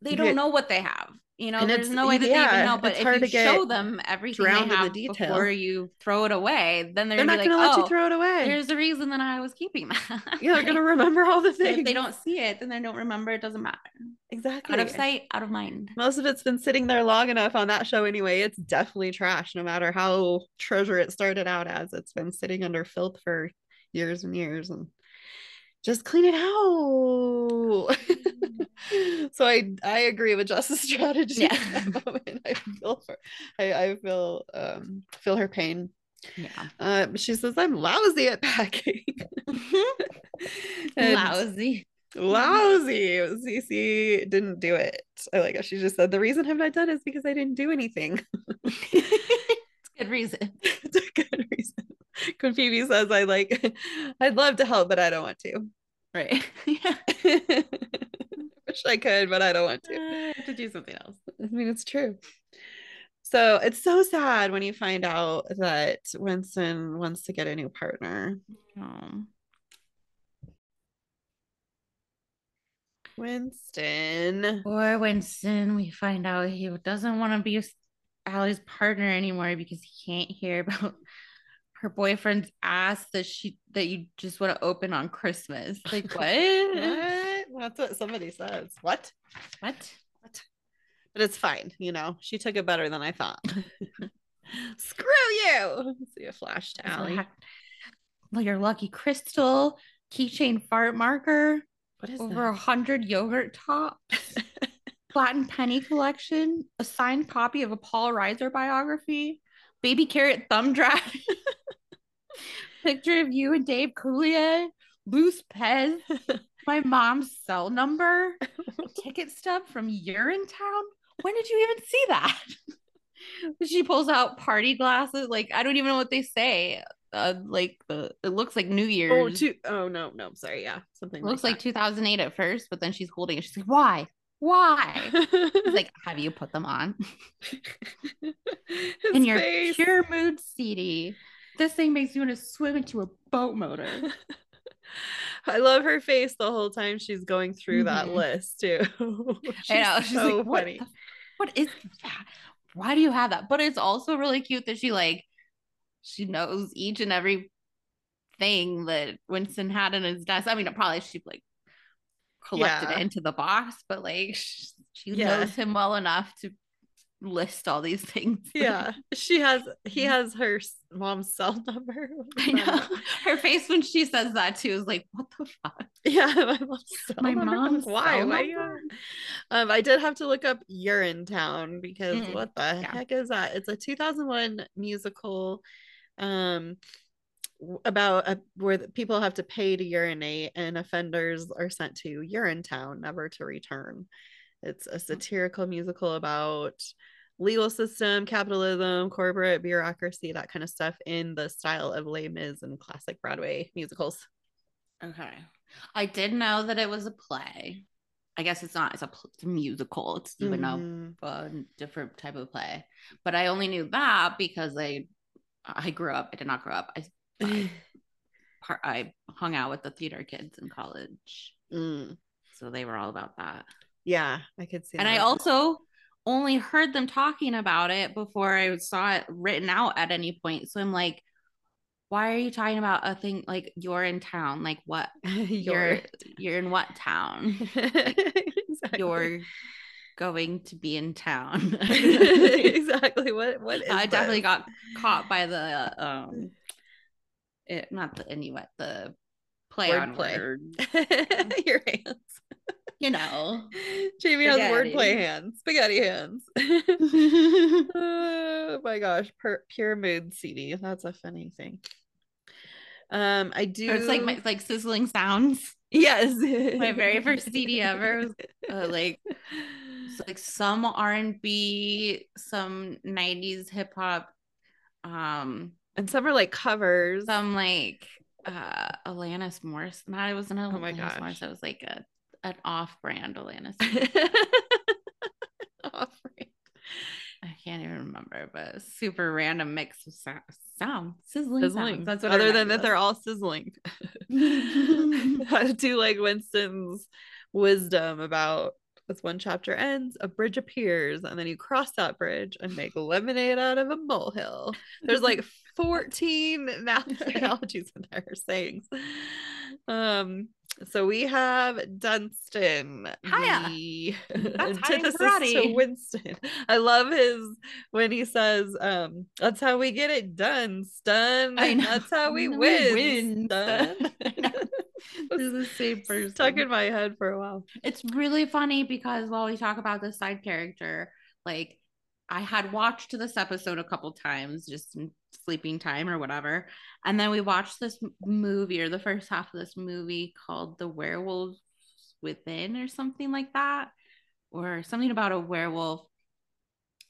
Speaker 1: they don't know what they have. You know,
Speaker 2: And
Speaker 1: there's no way that they
Speaker 2: yeah,
Speaker 1: even know. But if you show them everything they
Speaker 2: the
Speaker 1: have
Speaker 2: detail.
Speaker 1: before you throw it away, then they're,
Speaker 2: They're
Speaker 1: gonna
Speaker 2: not
Speaker 1: be
Speaker 2: going to let
Speaker 1: oh,
Speaker 2: you throw it away.
Speaker 1: there's the reason that I was keeping that.
Speaker 2: Yeah, they're going to remember all the things.
Speaker 1: if they don't see it, then they don't remember. It doesn't matter.
Speaker 2: exactly
Speaker 1: Out of sight, out of mind.
Speaker 2: Most of it's been sitting there long enough on that show anyway. It's definitely trash, no matter how treasure it started out as. It's been sitting under filth for years and years, and just clean it out. so I I agree with Jess's strategy.
Speaker 1: Yeah.
Speaker 2: at that moment. I feel for I, I feel um feel her pain.
Speaker 1: Yeah.
Speaker 2: Um, she says I'm lousy at packing.
Speaker 1: Lousy.
Speaker 2: lousy. Cece didn't do it. I like she just said the reason I've not done is because I didn't do anything.
Speaker 1: it's a good reason.
Speaker 2: it's a good reason. When Phoebe says I like I'd love to help, but I don't want to.
Speaker 1: Right. yeah.
Speaker 2: Wish I could, but I don't want to.
Speaker 1: I have to do something else.
Speaker 2: I mean, it's true. So it's so sad when you find out that Winston wants to get a new partner.
Speaker 1: Um,
Speaker 2: Winston.
Speaker 1: Or Winston, we find out he doesn't want to be Allie's partner anymore because he can't hear about her boyfriend's ass that she that you just want to open on Christmas. Like what?
Speaker 2: What? That's what somebody says. What?
Speaker 1: What?
Speaker 2: But it's fine, you know. She took it better than I thought. Screw you. See a flash to Allie.
Speaker 1: Well, your lucky crystal keychain fart marker,
Speaker 2: What is
Speaker 1: over a hundred yogurt tops, Latin penny collection, a signed copy of a Paul Reiser biography, baby carrot thumb drive, picture of you and Dave Coulier, loose Pez, my mom's cell number, ticket stub from Urinetown. When did you even see that? she pulls out party glasses. Like I don't even know what they say. Uh, like the it looks like New Year's.
Speaker 2: Oh, two, oh no, no, sorry. Yeah, something
Speaker 1: It looks like
Speaker 2: that.
Speaker 1: 2008 at first, but then she's holding it. She's like, "Why? Why?" He's like, "Have you put them on?" In your
Speaker 2: face.
Speaker 1: pure mood CD. This thing makes you want to swim into a boat motor.
Speaker 2: I love her face the whole time she's going through that
Speaker 1: Mhm.
Speaker 2: list too.
Speaker 1: I know.
Speaker 2: She's
Speaker 1: She's
Speaker 2: so
Speaker 1: like, what,
Speaker 2: funny.
Speaker 1: the- what is that? Why do you have that? But it's also really cute that she like she knows each and every thing that Winston had in his desk. I mean, probably she like collected
Speaker 2: Yeah.
Speaker 1: it into the box, but like sh- she
Speaker 2: Yeah.
Speaker 1: knows him well enough to list all these things.
Speaker 2: Yeah, she has. He has her mom's cell number.
Speaker 1: I know. Her face when she says that too is like, what the fuck?
Speaker 2: Yeah, my mom's so
Speaker 1: My mom's
Speaker 2: why?
Speaker 1: cell
Speaker 2: Why?
Speaker 1: number?
Speaker 2: Um, I did have to look up Urinetown because
Speaker 1: Mm,
Speaker 2: what the
Speaker 1: yeah.
Speaker 2: heck is that? It's a 2001 musical um about a, where the people have to pay to urinate and offenders are sent to Urinetown never to return. It's a satirical musical about legal system, capitalism, corporate bureaucracy, that kind of stuff in the style of Les Mis and classic Broadway musicals.
Speaker 1: Okay. I did know that it was a play. I guess it's not. It's a, it's a musical. It's even
Speaker 2: Mhm.
Speaker 1: a, a different type of play. But I only knew that because I I grew up. I did not grow up. I I, I hung out with the theater kids in college,
Speaker 2: Mm,
Speaker 1: so they were all about that.
Speaker 2: yeah, I could see
Speaker 1: And I also only heard them talking about it before I saw it written out at any point. So I'm like, why are you talking about a thing like you're in town? Like what? You're you're in what town?
Speaker 2: exactly.
Speaker 1: You're going to be in town.
Speaker 2: exactly what what
Speaker 1: I definitely
Speaker 2: this?
Speaker 1: got caught by the um it not the Inuit, the play on
Speaker 2: Wordplay.
Speaker 1: word,
Speaker 2: your hands.
Speaker 1: You know.
Speaker 2: Jamie has wordplay hands, spaghetti hands. oh my gosh, per- pure mood CD. That's a funny thing. Um, I do.
Speaker 1: Or it's like my like sizzling sounds.
Speaker 2: yes,
Speaker 1: My very first CD ever was uh, like like some R&B, some 90s hip hop, um
Speaker 2: and some are like covers.
Speaker 1: some like uh Alanis Morris. Not it wasn't an
Speaker 2: Oh my
Speaker 1: Alanis
Speaker 2: gosh.
Speaker 1: Morris. It was like a an off-brand Alanis.
Speaker 2: Offering.
Speaker 1: I can't even remember, but super random mix of sound, sound sizzling,
Speaker 2: Sizzling.
Speaker 1: sounds. That's what
Speaker 2: Other than that, they're all sizzling. To do like Winston's wisdom about as one chapter ends, a bridge appears, and then you cross that bridge and make lemonade out of a molehill. There's like 14 now analogies in there, sayings. Um, so we have Dunston.
Speaker 1: Hiya.
Speaker 2: the antithesis to. Winston. I love his when he says, um, that's how we get it done, stun. That's how we
Speaker 1: We
Speaker 2: win.
Speaker 1: win,
Speaker 2: stun.
Speaker 1: stun. I know. The same person.
Speaker 2: Stuck in my head for a while.
Speaker 1: It's really funny because while we talk about this side character, like I had watched this episode a couple times just sleeping time or whatever. And then we watched this movie or the first half of this movie called The Werewolves Within or something like that, or something about a werewolf.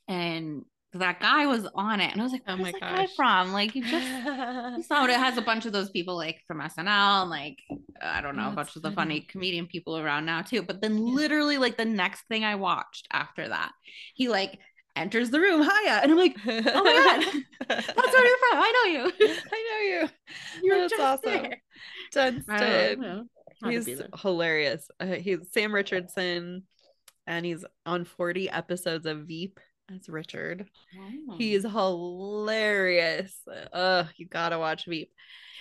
Speaker 1: And that guy was on it. And I was like,
Speaker 2: Oh my
Speaker 1: guy from? Like, you just you saw it. It has a bunch of those people like from SNL and like I don't know,
Speaker 2: Oh,
Speaker 1: a bunch
Speaker 2: that's
Speaker 1: of the
Speaker 2: funny.
Speaker 1: funny comedian people around now too. But then literally like the next thing I watched after that, he like enters the room, hiya, and I'm like,
Speaker 2: oh
Speaker 1: my God. that's where you're from. I know you.
Speaker 2: I know you.
Speaker 1: You're
Speaker 2: That's
Speaker 1: just
Speaker 2: awesome.
Speaker 1: there.
Speaker 2: Dunston.
Speaker 1: don't know. Had to
Speaker 2: He's hilarious. Uh, he's Sam Richardson, and he's on 40 episodes of Veep as Richard.
Speaker 1: Oh.
Speaker 2: He's hilarious. Uh, you gotta watch Veep.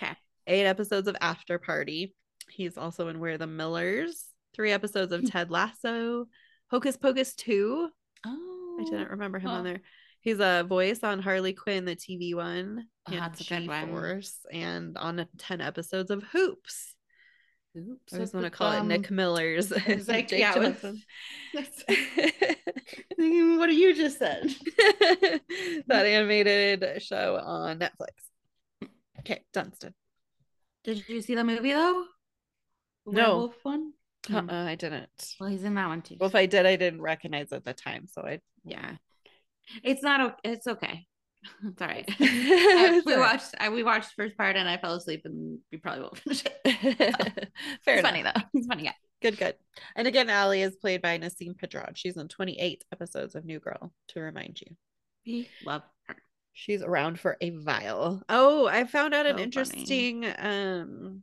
Speaker 1: Okay.
Speaker 2: Eight episodes of After Party. He's also in We're the Millers. Three episodes of Ted Lasso. Hocus Pocus 2.
Speaker 1: Oh,
Speaker 2: I didn't oh, remember him
Speaker 1: Oh.
Speaker 2: on there. He's a voice on Harley Quinn, the TV one.
Speaker 1: Oh,
Speaker 2: and
Speaker 1: that's a good one.
Speaker 2: G-Force, and on 10 episodes of Hoops.
Speaker 1: Oops,
Speaker 2: I just want to call it. Nick Miller's.
Speaker 1: Like,
Speaker 2: Jake
Speaker 1: yeah, was- what you just said.
Speaker 2: that animated show on Netflix. Okay, Dunston.
Speaker 1: Did you see the movie though? The
Speaker 2: No.
Speaker 1: werewolf one.
Speaker 2: Uh-uh,
Speaker 1: Hmm.
Speaker 2: I didn't.
Speaker 1: Well, he's in that one too.
Speaker 2: Well, if I did, I didn't recognize at the time, so I.
Speaker 1: yeah, it's not. It's okay. It's all right. I- we watched. I, we watched the first part and I fell asleep, and we probably won't finish it.
Speaker 2: Fair
Speaker 1: It's
Speaker 2: enough.
Speaker 1: funny though. A funny Yeah.
Speaker 2: Good, good. And again, Ali is played by Nasim Pedrad. She's in 28 episodes of New Girl, to remind you.
Speaker 1: We love her.
Speaker 2: She's around for a while. Oh, I found out
Speaker 1: So
Speaker 2: an
Speaker 1: funny.
Speaker 2: interesting um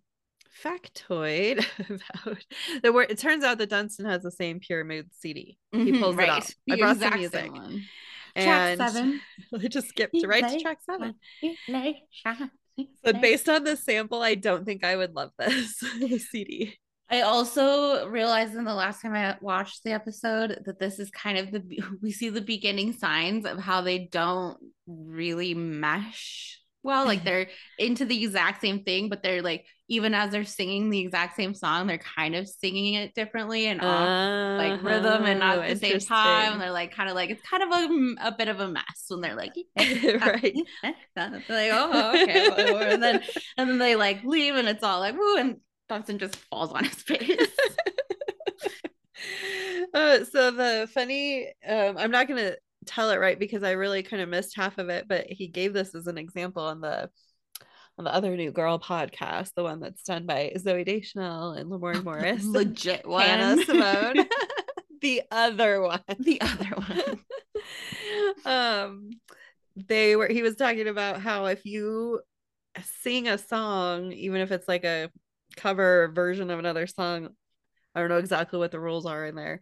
Speaker 2: factoid about the word. It turns out that Dunston has the same pure mood CD. He
Speaker 1: Mhm,
Speaker 2: pulls it out. I
Speaker 1: The
Speaker 2: brought some
Speaker 1: exact
Speaker 2: music. And
Speaker 1: Track seven.
Speaker 2: I just skipped
Speaker 1: He
Speaker 2: right to track seven.
Speaker 1: But
Speaker 2: But based on the sample, I don't think I would love this the CD.
Speaker 1: I also realized in the last time I watched the episode that this is kind of the we see the beginning signs of how they don't really mesh well. Like they're into the exact same thing, but they're like even as they're singing the exact same song, they're kind of singing it differently and off like rhythm and not at the same time. And they're like kind of like it's kind of a, a bit of a mess when they're like right. they're like, oh, okay. and then and then they like leave and it's all like woo and Dawson just falls on his face.
Speaker 2: uh, so the funny um, I'm not gonna tell it right because I really kind of missed half of it, but he gave this as an example on the on the other new girl podcast, the one that's done by Zooey Deschanel and Lamorne Morris.
Speaker 1: Legit one.
Speaker 2: Hannah Simone. the other one.
Speaker 1: The other one.
Speaker 2: um they were he was talking about how if you sing a song, even if it's like a cover version of another song, I don't know exactly what the rules are in there.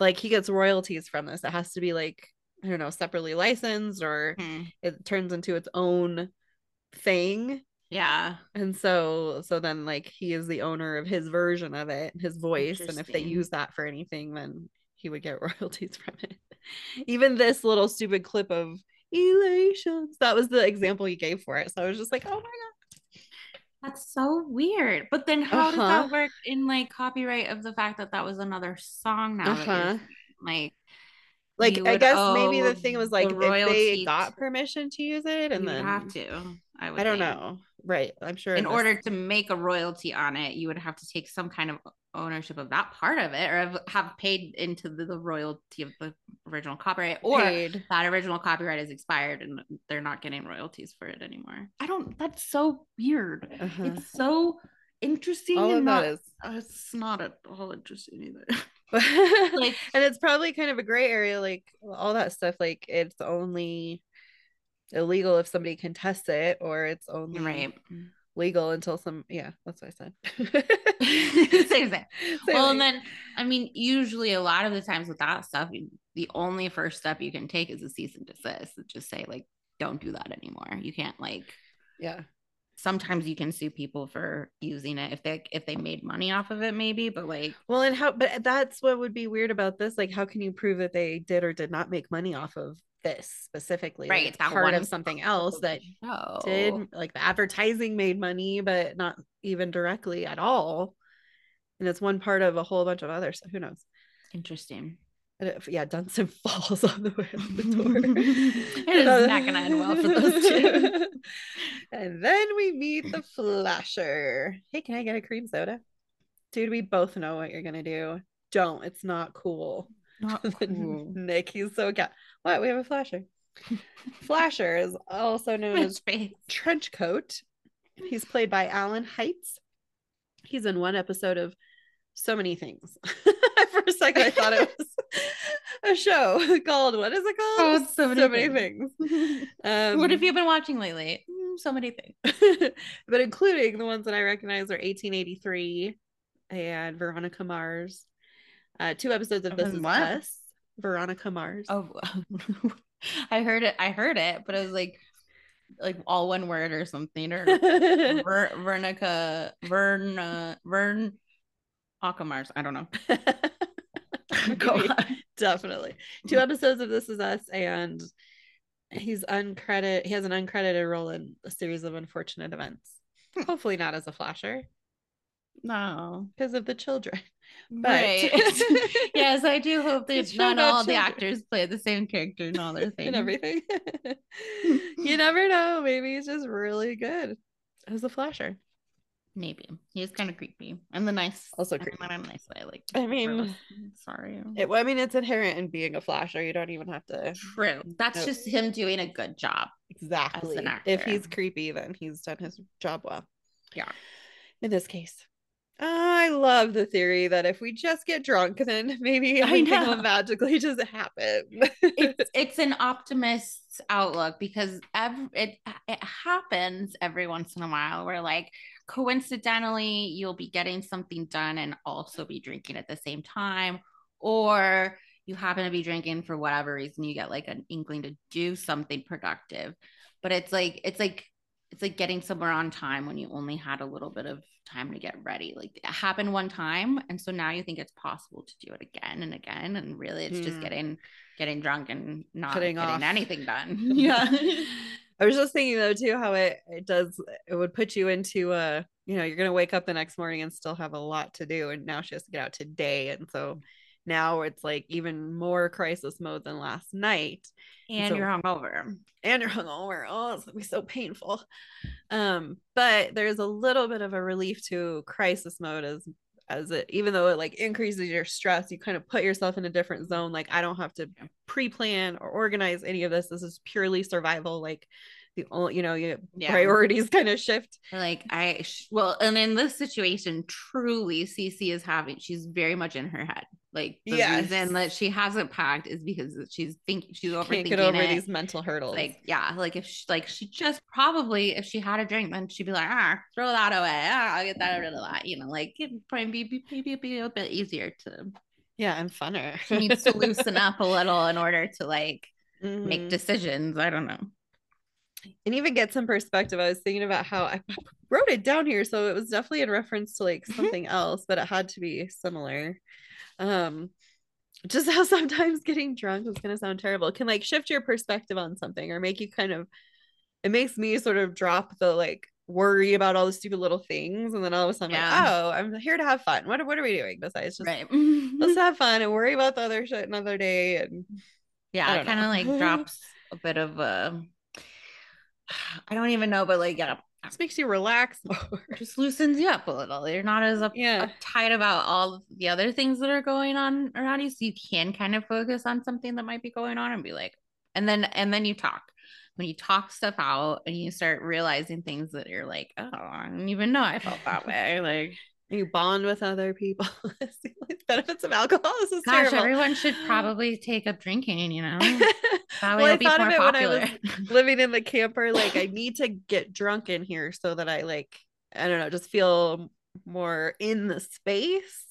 Speaker 2: Like he gets royalties from this. It has to be like, I don't know, separately licensed or hmm. it turns into its own thing
Speaker 1: yeah
Speaker 2: and so so then like he is the owner of his version of it his voice and if they use that for anything then he would get royalties from it even this little stupid clip of elations that was the example he gave for it so i was just like oh my god
Speaker 1: that's so weird but then how uh-huh. does that work in like copyright of the fact that that was another song now uh-huh. like
Speaker 2: like I guess maybe the thing was like the if they got permission to use it and then
Speaker 1: have to. I,
Speaker 2: I don't think. know. Right. I'm sure
Speaker 1: in order to make a royalty on it, you would have to take some kind of ownership of that part of it or have, paid into the, the, royalty of the original copyright or paid. that original copyright is expired and they're not getting royalties for it anymore. I don't that's so weird. Uh-huh. It's so interesting
Speaker 2: all and not, is.
Speaker 1: Uh, it's not at all interesting either.
Speaker 2: like and it's probably kind of a gray area like all that stuff like it's only illegal if somebody contests it or it's only
Speaker 1: right.
Speaker 2: legal until some yeah that's what i
Speaker 1: said. Same thing. Well and then i mean usually a lot of the times with that stuff the only first step you can take is a cease and desist just say like don't do that anymore. You can't like
Speaker 2: yeah.
Speaker 1: sometimes you can sue people for using it if they if they made money off of it maybe but like
Speaker 2: well and how but that's what would be weird about this like how can you prove that they did or did not make money off of this specifically
Speaker 1: right it's
Speaker 2: part of something else that
Speaker 1: show.
Speaker 2: did like the advertising made money but not even directly at all and it's one part of a whole bunch of other stuff who knows
Speaker 1: interesting
Speaker 2: it, yeah, Dunston falls on the way out the door.
Speaker 1: it is not gonna end well for those two.
Speaker 2: and then we meet the flasher. Hey, can I get a cream soda? Dude, we both know what you're gonna do. Don't. It's not cool.
Speaker 1: Not cool.
Speaker 2: Nick, he's so cat. What? We have a flasher. flasher is also known as Trench Coat. He's played by Alan Heights. He's in one episode of so many things. For a second, I thought it was a show called what is it called?
Speaker 1: Oh, so many, so many things. things. Um, what have you been watching lately? Mm, so many things,
Speaker 2: but including the ones that I recognize are 1883 and Veronica Mars. Uh, two episodes of This Is what? Us. Veronica Mars.
Speaker 1: Oh, I heard it. I heard it, but it was like like all one word or something or Ver, Vernica Verna Vern Akamars. I don't know.
Speaker 2: Go on. Definitely. Two episodes of This Is Us, and he's uncredited. He has an uncredited role in a series of unfortunate events. Hmm. Hopefully, not as a flasher.
Speaker 1: No,
Speaker 2: because of the children. But
Speaker 1: right. yes, I do hope that not all children. the actors play the same character in all their things
Speaker 2: and everything. you never know. Maybe he's just really good as a flasher.
Speaker 1: Maybe he is kind of creepy and the nice,
Speaker 2: also creepy.
Speaker 1: A nice way. Like,
Speaker 2: I mean,
Speaker 1: sorry.
Speaker 2: It, well, I mean, it's inherent in being a flasher. You don't even have to.
Speaker 1: True. That's just him doing a good job.
Speaker 2: Exactly. If he's creepy, then he's done his job well.
Speaker 1: Yeah.
Speaker 2: In this case, I love the theory that if we just get drunk, then maybe everything will magically just happen.
Speaker 1: it's, it's an optimist's outlook because it it happens every once in a while where like coincidentally you'll be getting something done and also be drinking at the same time or you happen to be drinking for whatever reason you get like an inkling to do something productive but it's like it's like it's like getting somewhere on time when you only had a little bit of time to get ready like it happened one time and so now you think it's possible to do it again and again and really it's mm. just hmm. getting getting drunk and not getting off. anything done
Speaker 2: yeah I was just thinking though too how it it does it would put you into a you know you're gonna wake up the next morning and still have a lot to do and now she has to get out today and so now it's like even more crisis mode than last night.
Speaker 1: And so, you're hungover.
Speaker 2: And you're hungover. Oh it's gonna be so painful. Um but there's a little bit of a relief to crisis mode as as it even though it like increases your stress you kind of put yourself in a different zone. Like i don't have to pre-plan or organize any of this. This is purely survival. Like the only you know your yeah. priorities kind of shift.
Speaker 1: Like i well and in this situation truly Cece is having she's very much in her head like the yes. reason that she hasn't packed is because she's thinking she's overthinking Can't get over it.
Speaker 2: these mental hurdles.
Speaker 1: Like yeah, like if she, like she just probably if she had a drink, then she'd be like, ah, throw that away. Ah, I'll get that rid of that. You know, like it probably be maybe be a bit easier to.
Speaker 2: Yeah, and funner.
Speaker 1: she needs to loosen up a little in order to like mm-hmm. make decisions. I don't know
Speaker 2: and even get some perspective. I was thinking about how I wrote it down here, so it was definitely in reference to like something else, but it had to be similar um just how sometimes getting drunk is going to sound terrible can like shift your perspective on something or make you kind of it makes me sort of drop the like worry about all the stupid little things and then all of a sudden yeah. like oh i'm here to have fun what, what are we doing besides just right. let's have fun and worry about the other shit another day and
Speaker 1: yeah it kind of like drops a bit of a I don't even know, but like, yeah,
Speaker 2: just makes you relax more.
Speaker 1: Just loosens you up a little. You're not as up, yeah. uptight about all the other things that are going on around you. So you can kind of focus on something that might be going on and be like, and then and then you talk. When you talk stuff out and you start realizing things that you're like, oh, I didn't even know I felt that way. Like
Speaker 2: you bond with other people. benefits of alcohol. This is
Speaker 1: Gosh,
Speaker 2: terrible.
Speaker 1: everyone should probably take up drinking, you know?
Speaker 2: well, I thought of it popular. when I was living in the camper. Like, I need to get drunk in here so that I, like, I don't know, just feel more in the space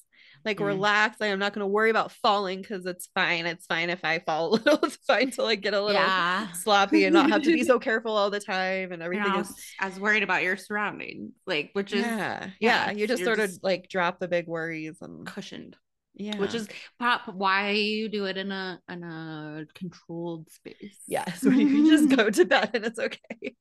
Speaker 2: like mm. relax. Like, I'm not going to worry about falling because it's fine. It's fine if I fall a little. It's fine to like get a little yeah. sloppy and not have to be so careful all the time and everything
Speaker 1: is as worried about your surroundings, like which is
Speaker 2: yeah, yeah. yeah you just sort just of like drop the big worries and
Speaker 1: cushioned. Yeah. Which is pop why you do it in a in a controlled space.
Speaker 2: Yes, where you can just go to bed and it's okay.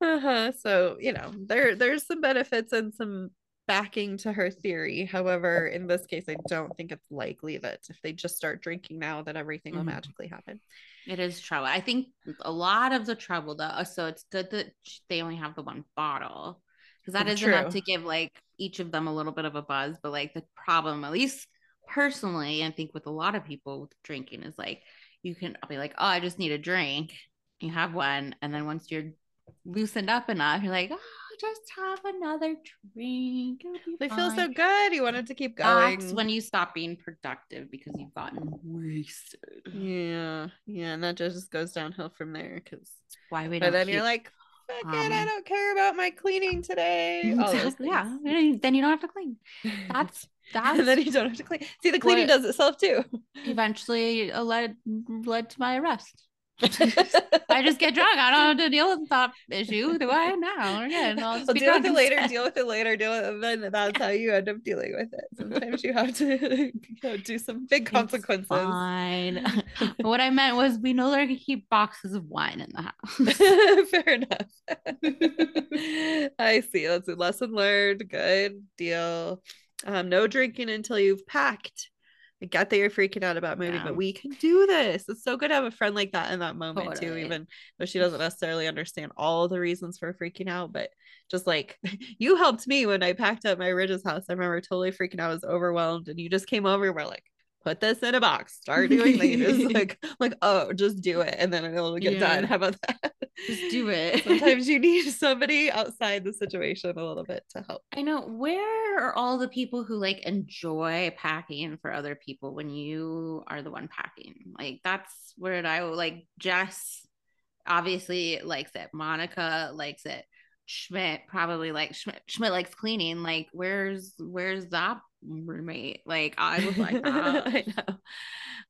Speaker 2: uh-huh. So, you know, there there's some benefits and some backing to her theory. However, in this case, I don't think it's likely that if they just start drinking now, that everything will mm-hmm. magically happen.
Speaker 1: It is trouble. I think a lot of the trouble, though, so it's good that they only have the one bottle because that is True. enough to give like each of them a little bit of a buzz. But like the problem, at least personally, I think with a lot of people with drinking, is like you can be like, oh, I just need a drink. You have one, and then once you're loosened up enough, you're like, oh, just have another drink.
Speaker 2: They fine. feel so good. You wanted to keep going.
Speaker 1: That's when you stop being productive because you've gotten wasted.
Speaker 2: Yeah. Yeah. And that just goes downhill from there because
Speaker 1: why we
Speaker 2: don't. But then keep, you're like, fuck um, it, I um, don't care about my cleaning today.
Speaker 1: Exactly. Yeah. Then you don't have to clean. That's that's
Speaker 2: and then you don't have to clean. See, the cleaning does itself too.
Speaker 1: Eventually led led to my arrest. I just get drunk. I don't have to deal with that issue, do I? No, again, I'll,
Speaker 2: I'll deal with it later. Deal with it later. Deal with it. Then that's how you end up dealing with it. Sometimes you have to you know, do some big consequences. It's
Speaker 1: fine. what I meant was we no longer keep boxes of wine in the house.
Speaker 2: Fair enough. I see. That's a lesson learned. Good deal. Um, no drinking until you've packed I get that you're freaking out about moving, yeah. but we can do this. It's so good to have a friend like that in that moment totally. too, even though she doesn't necessarily understand all the reasons for freaking out. But just like you helped me when I packed up my Ridge's house. I remember totally freaking out, I was overwhelmed, and you just came over and we're like, put this in a box, start doing things. like, like, oh, just do it. And then it'll get yeah. done. How about that?
Speaker 1: Just do it.
Speaker 2: Sometimes you need somebody outside the situation a little bit to help.
Speaker 1: I know. Where are all the people who like enjoy packing for other people when you are the one packing? Like, that's where I like Jess obviously likes it. Monica likes it. Schmidt probably like Schmidt, Schmidt likes cleaning. Like, where's where's that roommate? Like, I was like, ah.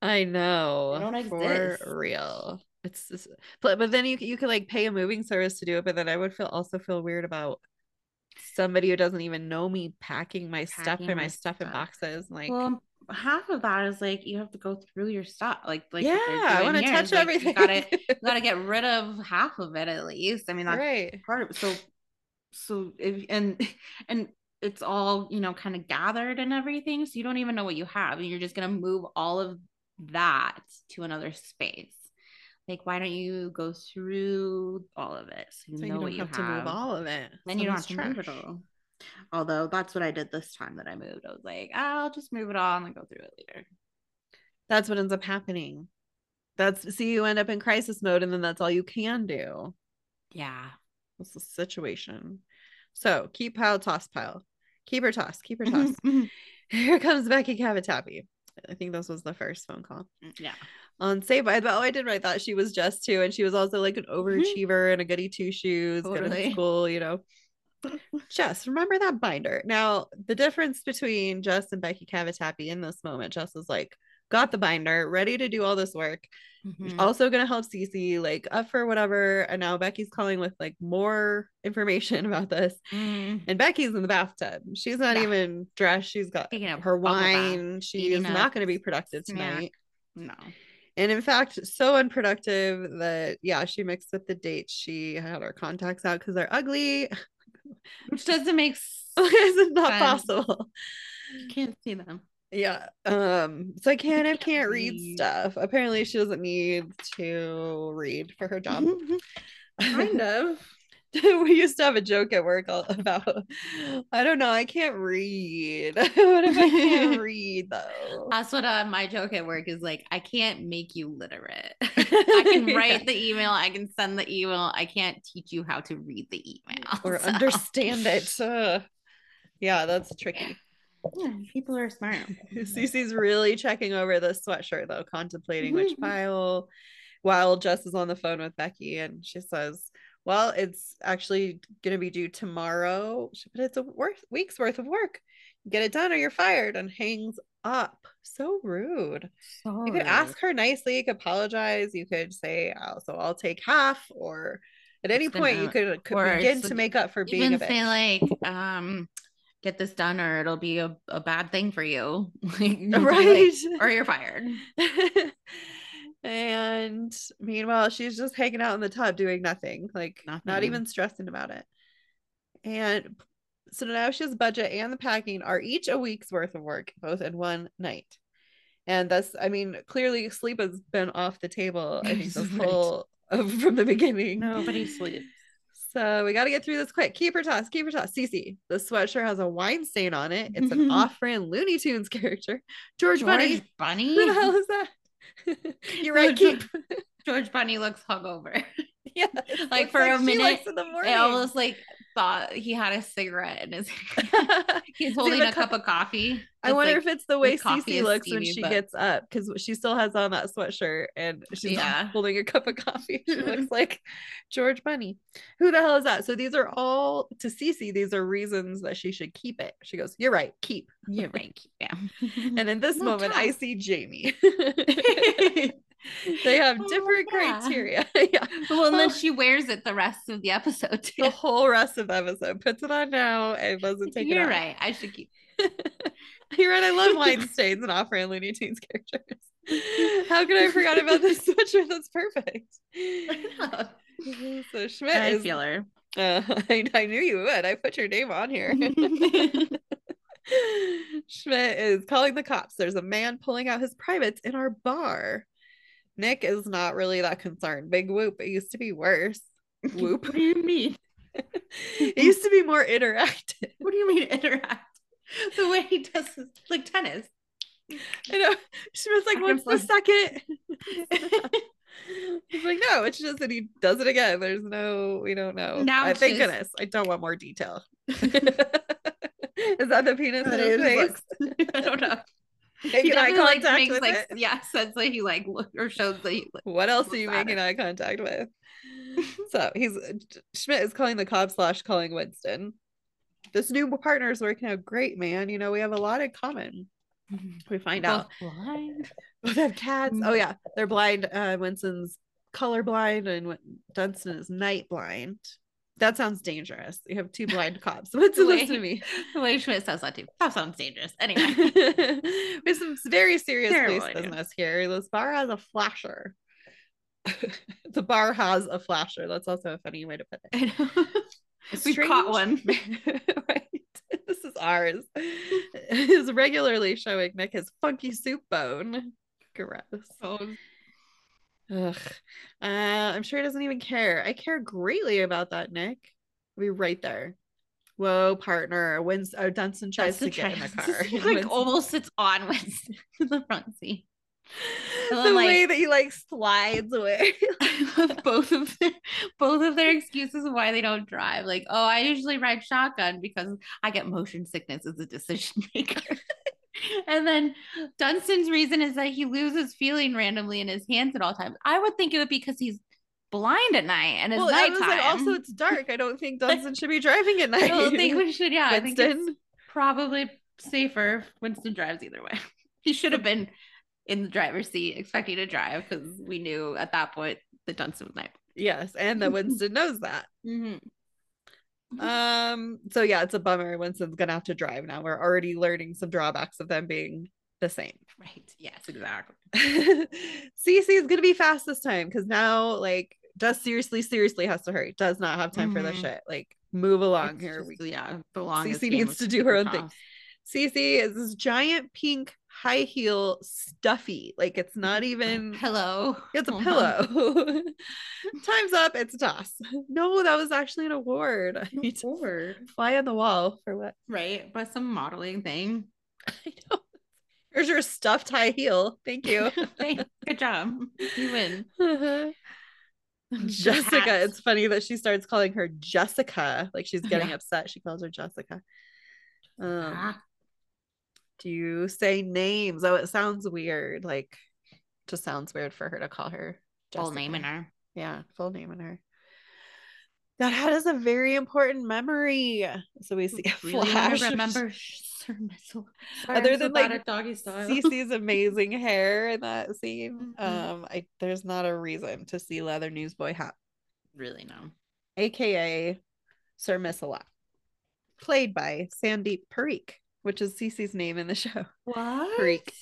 Speaker 2: I know, I know, don't for real. It's just, but but then you you could like pay a moving service to do it, but then I would feel also feel weird about somebody who doesn't even know me packing my packing stuff and my, my stuff, stuff in boxes. Like,
Speaker 1: well, half of that is like you have to go through your stuff. Like, like
Speaker 2: yeah, I want to touch like, everything.
Speaker 1: You gotta, you gotta get rid of half of it at least. I mean, that's right. part of it. So, so if and and it's all you know, kind of gathered and everything. So you don't even know what you have, and you're just gonna move all of that to another space. Like, why don't you go through all of it so you so know you what you have, have to move
Speaker 2: all of it?
Speaker 1: Then you don't have to trash. move it all. Although that's what I did this time that I moved. I was like, I'll just move it all and then go through it later.
Speaker 2: That's what ends up happening. That's see, you end up in crisis mode, and then that's all you can do.
Speaker 1: Yeah.
Speaker 2: What's the situation? So keep pile, toss pile. Keep her toss, keep her toss. Here comes Becky Cavatappi. I think this was the first phone call.
Speaker 1: Mm, yeah.
Speaker 2: On Say Bye. Oh, I did write that she was just too, and she was also like an mm-hmm. overachiever and a goody two shoes, totally. good at school, you know. Jess, remember that binder. Now, the difference between Jess and Becky Cavatappi in this moment, Jess is like, got the binder, ready to do all this work. Mm-hmm. Also gonna help Cece, like up for whatever. And now Becky's calling with like more information about this. Mm. And Becky's in the bathtub. She's not yeah. even dressed. She's got her wine. She is not gonna be productive tonight.
Speaker 1: No.
Speaker 2: And in fact, so unproductive that yeah, she mixed up the dates. She had her contacts out because they're ugly.
Speaker 1: which doesn't make sense.
Speaker 2: it's not possible.
Speaker 1: You can't see them.
Speaker 2: Yeah. Um. So I can't. I can't read stuff. Apparently, she doesn't need to read for her job.
Speaker 1: kind of.
Speaker 2: we used to have a joke at work about I don't know, I can't read. what if I can't read though?
Speaker 1: That's what uh, my joke at work is like I can't make you literate. I can write yeah. the email, I can send the email. I can't teach you how to read the email
Speaker 2: or so. understand it. Uh, yeah, that's tricky.
Speaker 1: Yeah, people are smart.
Speaker 2: Cece's really checking over the sweatshirt though, contemplating which pile while Jess is on the phone with Becky and she says well, it's actually going to be due tomorrow, but it's a worth, week's worth of work. Get it done or you're fired and hangs up. So rude. So you could ask her nicely, you could apologize, you could say, oh, so I'll take half, or at any point you could, could begin to make up for being a bitch.
Speaker 1: say like, um, get this done or it'll be a, a bad thing for you. right. Like, or you're fired.
Speaker 2: And meanwhile, she's just hanging out in the tub doing nothing, like nothing. not even stressing about it. And so now she has budget and the packing are each a week's worth of work, both in one night. And that's, I mean, clearly sleep has been off the table. I think the whole of, from the beginning.
Speaker 1: Nobody sleeps.
Speaker 2: So we got to get through this quick. Keep her toss, keep her toss. Cece, the sweatshirt has a wine stain on it. It's an mm-hmm. off-brand Looney Tunes character. George, George Bunny.
Speaker 1: Bunny.
Speaker 2: Who the hell is that? You're right. Keep
Speaker 1: George Bunny looks hungover. Yeah, like for like a minute, I almost like thought he had a cigarette in his. He's holding a cup of coffee.
Speaker 2: I wonder like, if it's the way Cece looks steamy, when she but... gets up because she still has on that sweatshirt and she's yeah. holding a cup of coffee. She looks like George Bunny. Who the hell is that? So these are all to Cece. These are reasons that she should keep it. She goes, "You're right, keep.
Speaker 1: You're right, keep." Yeah.
Speaker 2: and in this moment, I see Jamie they have oh, different criteria. yeah.
Speaker 1: Well, and then she wears it the rest of the episode too.
Speaker 2: The whole rest of the episode puts it on now and doesn't take
Speaker 1: You're
Speaker 2: it. You're
Speaker 1: right. I should keep.
Speaker 2: You're right. I love wine stains and off-brand Looney Tunes characters. How could I have forgot about this sweatshirt? That's perfect. so Schmidt I is.
Speaker 1: Feel her.
Speaker 2: Uh, I, I knew you would. I put your name on here. Schmidt is calling the cops. There's a man pulling out his privates in our bar. Nick is not really that concerned. Big whoop. It used to be worse. Whoop.
Speaker 1: what do you mean?
Speaker 2: it used to be more interactive.
Speaker 1: What do you mean interact? The way he does his, like tennis.
Speaker 2: I know. She was like, "What's the second? He's like, "No, it's just that he does it again. There's no, we don't know." Now, I, thank goodness, I don't want more detail. Is that the penis in his face?
Speaker 1: I don't know. Making eye contact like, makes, with like, it. Yeah, says that he like look or shows that he. Like,
Speaker 2: what else are you making it. eye contact with? so he's uh, Schmidt is calling the cops slash calling Winston. This new partner is working out great, man. You know we have a lot in common. Mm-hmm. We find Both out blind. Both have cats. Oh mm-hmm. yeah, they're blind. Uh, Winston's colorblind and Dunston is night blind. That sounds dangerous. You have two blind cops. What's
Speaker 1: The
Speaker 2: listen to me?
Speaker 1: The way Schmidt says that too. That sounds dangerous. Anyway.
Speaker 2: we have some very serious
Speaker 1: Terrible
Speaker 2: police business here. This bar has a flasher. the bar has a flasher. That's also a funny way to put it.
Speaker 1: I know. We caught one.
Speaker 2: right. This is ours. Is regularly showing Nick his funky soup bone. Gross.
Speaker 1: Oh,
Speaker 2: Ugh. Uh, I'm sure he doesn't even care. I care greatly about that, Nick. I'll be right there. Whoa, partner. Wins oh, Dunston tries to get in the car.
Speaker 1: Like
Speaker 2: Winston-
Speaker 1: almost sits on Winston in the front seat.
Speaker 2: the
Speaker 1: then, like-
Speaker 2: way that he like slides away.
Speaker 1: I love both of their both of their excuses of why they don't drive. Like, oh, I usually ride shotgun because I get motion sickness as a decision maker. And then Dunston's reason is that he loses feeling randomly in his hands at all times. I would think it would be because he's blind at night and it's
Speaker 2: well,
Speaker 1: nighttime.
Speaker 2: like, also it's dark. I don't think Dunston should be driving at night.
Speaker 1: I don't think we should. Yeah, I think it's
Speaker 2: Winston.
Speaker 1: probably safer if Winston drives either way. He should have been in the driver's seat expecting to drive because we knew at that point that Dunston was night.
Speaker 2: Yes, and that Winston knows that. Mm-hmm. Um, so yeah, it's a bummer. Winston's gonna have to drive now. We're already learning some drawbacks of them being the same.
Speaker 1: Right. Yes, exactly.
Speaker 2: Cece is gonna be fast this time because now, like, does seriously, seriously has to hurry. Does not have time for this
Speaker 1: Mhm.
Speaker 2: shit. Like, move along
Speaker 1: It's
Speaker 2: here.
Speaker 1: just, yeah, the
Speaker 2: Cece needs to do her own
Speaker 1: Supercross.
Speaker 2: thing. Cece is this giant pink high heel stuffy. Like, it's not even.
Speaker 1: Hello.
Speaker 2: It's a
Speaker 1: Hold
Speaker 2: pillow. Time's up. It's a toss. No, that was actually an award. To
Speaker 1: Forward.
Speaker 2: fly on the wall for what?
Speaker 1: Right. But some modeling thing.
Speaker 2: I know. Here's your stuffed high heel. Thank you.
Speaker 1: Thanks. Good job. You win.
Speaker 2: Jessica.
Speaker 1: hats.
Speaker 2: It's funny that she starts calling her Jessica. Like she's getting
Speaker 1: Yeah.
Speaker 2: upset. She calls her Jessica. Um,
Speaker 1: Ah,
Speaker 2: do you say names? Oh, it sounds weird. Like, just sounds weird for her to call her
Speaker 1: full name in her.
Speaker 2: Yeah, full name in her. That hat is a very important memory. So we see a
Speaker 1: Really
Speaker 2: flash.
Speaker 1: remember Sir Missile.
Speaker 2: Other than, like,
Speaker 1: doggy style.
Speaker 2: Cece's amazing hair in that scene.
Speaker 1: Mhm.
Speaker 2: Um, I there's not a reason to see leather newsboy hat,
Speaker 1: really no.
Speaker 2: aka Sir Mix-a-Lot, played by Sandeep Parikh, which is Cece's name in the show.
Speaker 1: What?
Speaker 2: Freak.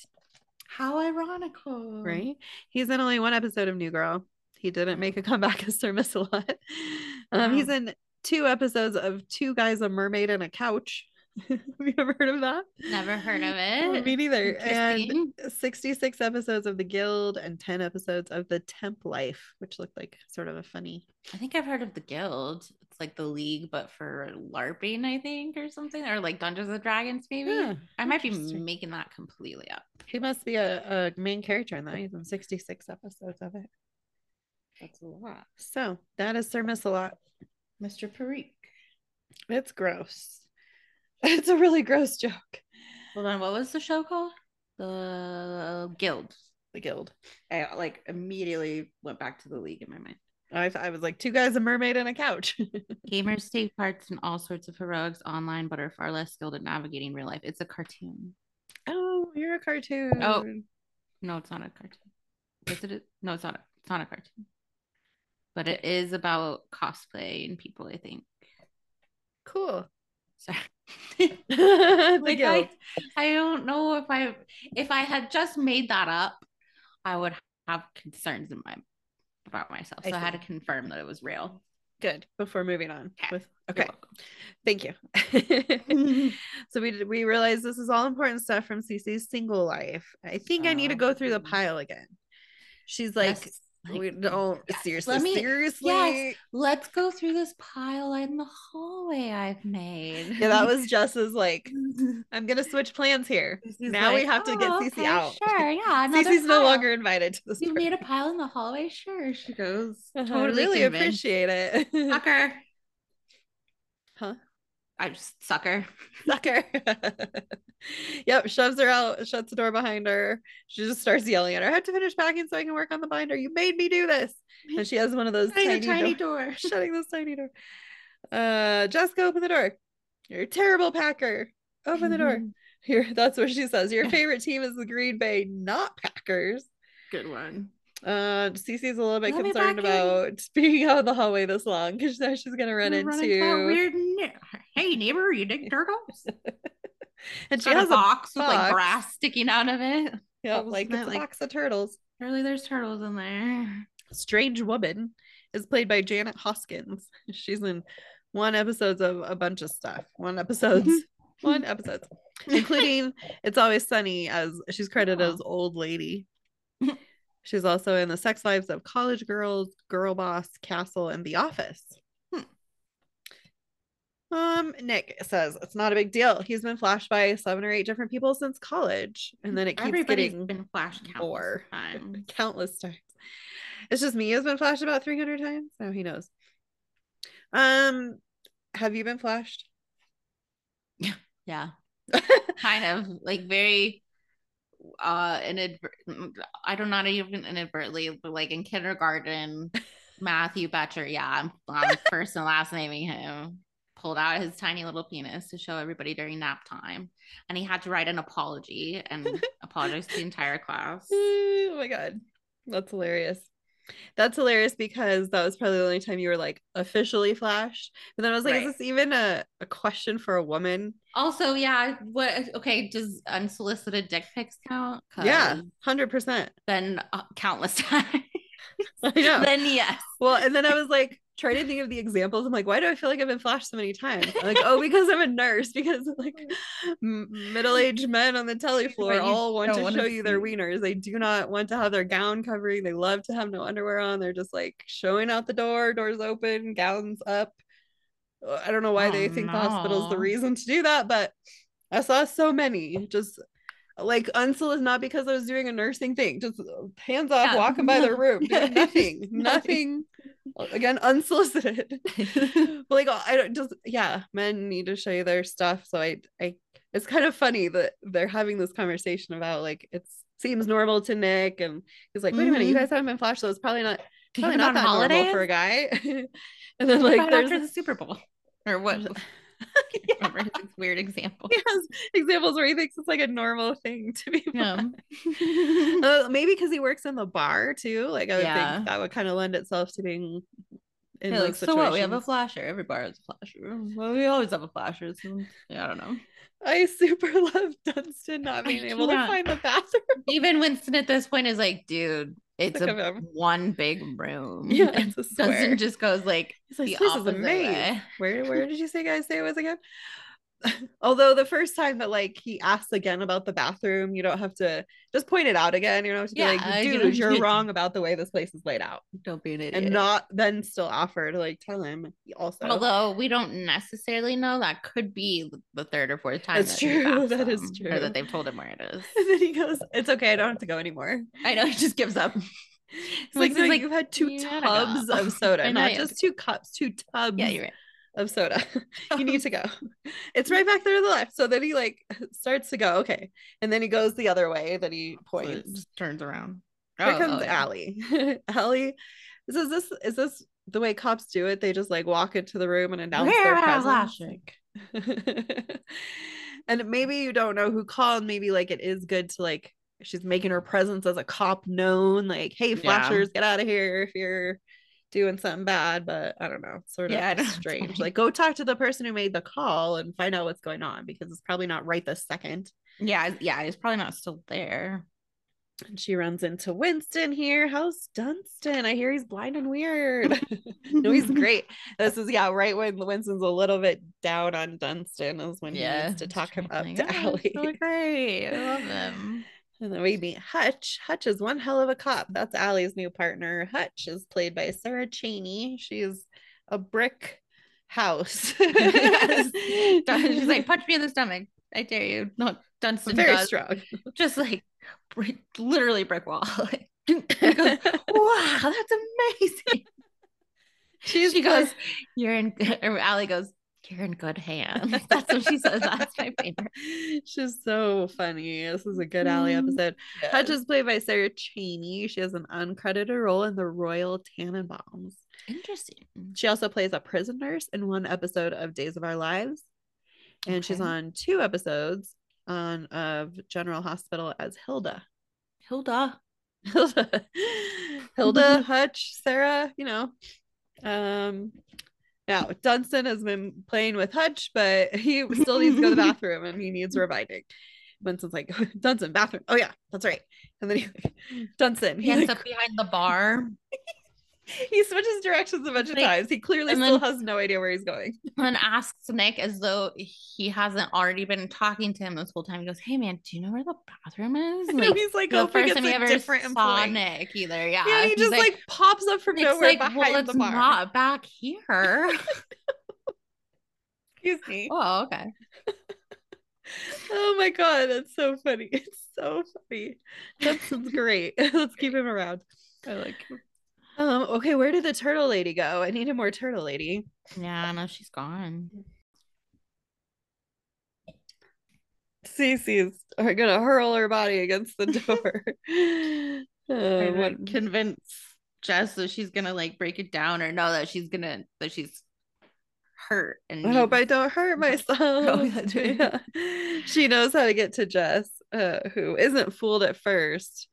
Speaker 1: How ironical.
Speaker 2: Right? He's in only one episode of New Girl. He didn't make a comeback as Sir Mix-a-Lot. Um, he's in two episodes of Two Guys, a Mermaid, and a Couch. Have you ever heard of that?
Speaker 1: Never heard of it.
Speaker 2: Me neither. And 66 episodes of The Guild and 10 episodes of The Temp Life, which looked like sort of a funny.
Speaker 1: I think I've heard of the guild. It's like the league, but for LARPing, I think, or something, or like Dungeons and Dragons, maybe.
Speaker 2: Yeah,
Speaker 1: I might be making that completely up.
Speaker 2: He must be a, a main character in that. He's in 66 episodes of it.
Speaker 1: That's a lot.
Speaker 2: So that is Sir Miss-a-Lot.
Speaker 1: Mr. Parikh.
Speaker 2: It's gross. It's a really gross joke.
Speaker 1: Hold on, what was the show called? The Guild.
Speaker 2: The Guild.
Speaker 1: I like immediately went back to the league in my mind.
Speaker 2: I, I was like, two guys, a mermaid, and a couch.
Speaker 1: Gamers take parts in all sorts of heroics online, but are far less skilled at navigating real life. It's a cartoon.
Speaker 2: oh, you're a cartoon.
Speaker 1: Oh. No, it's not a cartoon. Is it? A, no, it's not. A, it's not a cartoon. But it is about cosplay and people. I think.
Speaker 2: cool.
Speaker 1: Sorry. like I, I don't know if I if I had just made that up, I would have concerns in my about myself. So I, had to confirm that it was real.
Speaker 2: Good. Before moving on.
Speaker 1: Okay.
Speaker 2: With okay. Thank you. so we we realized this is all important stuff from Cece's single life. I think I need to oh, go through the pile again. She's like,
Speaker 1: Yes,
Speaker 2: we don't
Speaker 1: yes.
Speaker 2: seriously,
Speaker 1: Let me-
Speaker 2: seriously.
Speaker 1: yes. Let's go through this pile in the hallway I've made.
Speaker 2: Yeah, that was just as like, I'm gonna switch plans here. Now we
Speaker 1: like,
Speaker 2: have to get
Speaker 1: "Oh,
Speaker 2: Cece
Speaker 1: okay,
Speaker 2: out.
Speaker 1: Sure, yeah.
Speaker 2: Cece's no longer invited to this.
Speaker 1: You
Speaker 2: party.
Speaker 1: made a pile in the hallway? Sure. She goes.
Speaker 2: Uh-huh,
Speaker 1: Totally
Speaker 2: really appreciate it.
Speaker 1: Sucker.
Speaker 2: Huh?
Speaker 1: I just sucker.
Speaker 2: Sucker. yep, shoves her out, shuts the door behind her. She just starts yelling at her. I have to finish packing so I can work on the binder. You made me do this. And she has one of those tiny,
Speaker 1: tiny
Speaker 2: door-
Speaker 1: door.
Speaker 2: shutting this tiny door. Uh Jessica, open the door. You're a terrible packer. Open the door. Here, that's what she says. Your favorite team is the Green Bay, not Packers.
Speaker 1: Good one.
Speaker 2: Uh, Cece's a little bit
Speaker 1: Let
Speaker 2: concerned
Speaker 1: back in.
Speaker 2: about being out in the hallway this long because now she's gonna run into,
Speaker 1: run into weird. Hey neighbor, you dig turtles?
Speaker 2: and she has
Speaker 1: a box with
Speaker 2: box.
Speaker 1: like grass sticking out of it.
Speaker 2: yeah, like it's a
Speaker 1: like-
Speaker 2: box of turtles.
Speaker 1: Surely there's turtles in there.
Speaker 2: Strange Woman is played by Janet Hoskins. She's in one episodes of a bunch of stuff. One episodes, one episodes, including It's Always Sunny as she's credited
Speaker 1: Oh.
Speaker 2: as old lady. She's also in the Sex Lives of College Girls, Girl Boss, Castle, and The Office. Um, Nick says it's not a big deal. He's been flashed by seven or eight different people since college, and then it keeps
Speaker 1: Everybody's
Speaker 2: getting
Speaker 1: been flashed countless
Speaker 2: more.
Speaker 1: times.
Speaker 2: countless times. It's just me has been flashed about 300 times. No, he knows. Um, have you been flashed?
Speaker 1: Yeah, kind of like very uh inadvert- I don't not even inadvertently, but like in kindergarten, Matthew Betcher, yeah, I'm, I'm first and last naming him. Pulled out his tiny little penis to show everybody during nap time, and he had to write an apology and apologize to the entire class.
Speaker 2: oh my god, that's hilarious. That's hilarious because that was probably the only time you were like officially flashed. But then I was like,
Speaker 1: Right.
Speaker 2: is this even a, a question for a woman?
Speaker 1: Also, yeah, what? Okay, does unsolicited dick pics count?
Speaker 2: Yeah, hundred percent.
Speaker 1: then uh, countless times.
Speaker 2: I know.
Speaker 1: then yes.
Speaker 2: Well, and then I was like trying to think of the examples. I'm like, why do I feel like I've been flashed so many times? I'm like, oh, because I'm a nurse. Because like m- middle-aged men on the telly floor all want to show you their wieners. They do not want to have their gown covering. They love to have no underwear on. They're just like showing out the door, doors open, gowns up. Uh, I don't know why
Speaker 1: Oh,
Speaker 2: they think the hospital's the reason to do that, but I saw so many just like unsolicited, not because I was doing a nursing thing, just hands off,
Speaker 1: Yeah.
Speaker 2: walking by the room, doing nothing,
Speaker 1: nothing.
Speaker 2: nothing. Again, unsolicited. but like I don't just yeah, men need to show you their stuff. So I I it's kind of funny that they're having this conversation about like it seems normal to Nick and he's like, wait a minute, you
Speaker 1: Mhm.
Speaker 2: guys haven't been flashed, so it's probably not probably not that normal for a guy. and then like there's
Speaker 1: after the Super Bowl or what?
Speaker 2: Yeah.
Speaker 1: Remember his weird example.
Speaker 2: he has examples where he thinks it's like a normal thing to be
Speaker 1: Yeah.
Speaker 2: Uh, maybe because he works in the bar too. Like I would
Speaker 1: Yeah.
Speaker 2: think that would kind of lend itself to being in
Speaker 1: Yeah, like, so what? We have a flasher. Every bar has a flasher. Well, we always have a flasher. So, yeah, I don't know.
Speaker 2: I super love Dunston not being able to find the bathroom.
Speaker 1: Even Winston at this point is like, dude, it's a one big room.
Speaker 2: Yeah, it's a square.
Speaker 1: Dunston just goes like
Speaker 2: He's like,
Speaker 1: the
Speaker 2: this place is
Speaker 1: opposite
Speaker 2: a maze.
Speaker 1: way.
Speaker 2: Where where did you say guys say it was again? Although the first time that like he asks again about the bathroom, you don't have to just point it out again. You don't to be
Speaker 1: Yeah,
Speaker 2: like,
Speaker 1: you
Speaker 2: dude,
Speaker 1: don't-
Speaker 2: you're wrong about the way this place is laid out.
Speaker 1: Don't be an idiot.
Speaker 2: And not then still offer to like tell him also.
Speaker 1: Although we don't necessarily know, that could be the third or fourth time.
Speaker 2: That's
Speaker 1: that
Speaker 2: true, that is true.
Speaker 1: Or that they've told him where it is.
Speaker 2: and then he goes, It's okay, I don't have to go anymore.
Speaker 1: I know he just gives up.
Speaker 2: It's like,
Speaker 1: Winston's
Speaker 2: no, you've had two tubs of soda,
Speaker 1: know,
Speaker 2: not just two cups, two tubs
Speaker 1: Yeah, you're right.
Speaker 2: Of soda. you need to go. It's right back there to the left. So then he like starts to go, okay. And then he goes the other way that he
Speaker 1: So
Speaker 2: points.
Speaker 1: just turns around.
Speaker 2: Here
Speaker 1: Oh,
Speaker 2: comes
Speaker 1: oh, yeah.
Speaker 2: Allie. Allie, is this, is this the way cops do it? They just like walk into the room and announce
Speaker 1: We're
Speaker 2: their presence. and maybe you don't know who called. Maybe like it is good to like she's making her presence as a cop known. Like, hey,
Speaker 1: Yeah.
Speaker 2: flashers, get out of here if you're doing something bad. But I don't know, sort of
Speaker 1: Yeah,
Speaker 2: strange. Like, go talk to the person who made the call and find out what's going on because it's probably not right this second.
Speaker 1: Yeah, yeah, he's probably not still there.
Speaker 2: And she runs into Winston here. How's Dunston? I hear he's blind and weird. no, he's great. This is yeah, right when Winston's a little bit down on Dunston is when he needs to talk him up
Speaker 1: like,
Speaker 2: to
Speaker 1: "Oh,
Speaker 2: Allie.
Speaker 1: so great. I love him.
Speaker 2: And then we meet Hutch. Hutch is one hell of a cop. That's Allie's new partner. Hutch is played by Sarah Cheney. She's a brick house.
Speaker 1: Yes. She's like, punch me in the stomach. I dare you. Not Dunston
Speaker 2: very
Speaker 1: does.
Speaker 2: strong.
Speaker 1: Just like literally brick wall. Goes, wow, that's amazing.
Speaker 2: She's
Speaker 1: she goes, you're in Allie goes, you're in good hands. That's what she says. That's my favorite.
Speaker 2: She's so funny. This is a good Allie
Speaker 1: Mm,
Speaker 2: episode. Hutch is played by Sarah Cheney. She has an uncredited role in the Royal Tenenbaums.
Speaker 1: Interesting.
Speaker 2: She also plays a prison nurse in one episode of Days of Our Lives. And she's on two episodes on of General Hospital as Hilda.
Speaker 1: Hilda.
Speaker 2: Hilda, Hilda, Hutch, Sarah, you know. Um, now Dunston has been playing with Hutch, but he still needs to go to the bathroom and he needs reviving. Winston's like, Dunston, bathroom. Oh yeah, that's right. And then he Dunston.
Speaker 1: He ends like, up behind the bar.
Speaker 2: he switches directions a bunch of times. He clearly still has no idea where he's going.
Speaker 1: And asks Nick as though he hasn't already been talking to him this whole time. He goes, "Hey man, do you know where the bathroom is?"
Speaker 2: Like, he's like,
Speaker 1: the oh, first time he ever different saw employee. Nick either. Yeah,
Speaker 2: yeah. He just like, like, pops up from Nick's nowhere like, behind well, the bar.
Speaker 1: Not back here.
Speaker 2: Excuse me.
Speaker 1: Oh, okay.
Speaker 2: oh my god, that's so funny. It's so funny. That's great. Let's keep him around. I like him. Um, okay, where did the turtle lady go? I need a more turtle lady.
Speaker 1: Yeah, no, she's gone.
Speaker 2: Cece's are gonna hurl her body against the door.
Speaker 1: uh, what convince Jess that she's gonna like break it down or know that she's gonna that she's hurt
Speaker 2: and I hope I don't hurt myself. Oh, yeah. She knows how to get to Jess, uh, who isn't fooled at first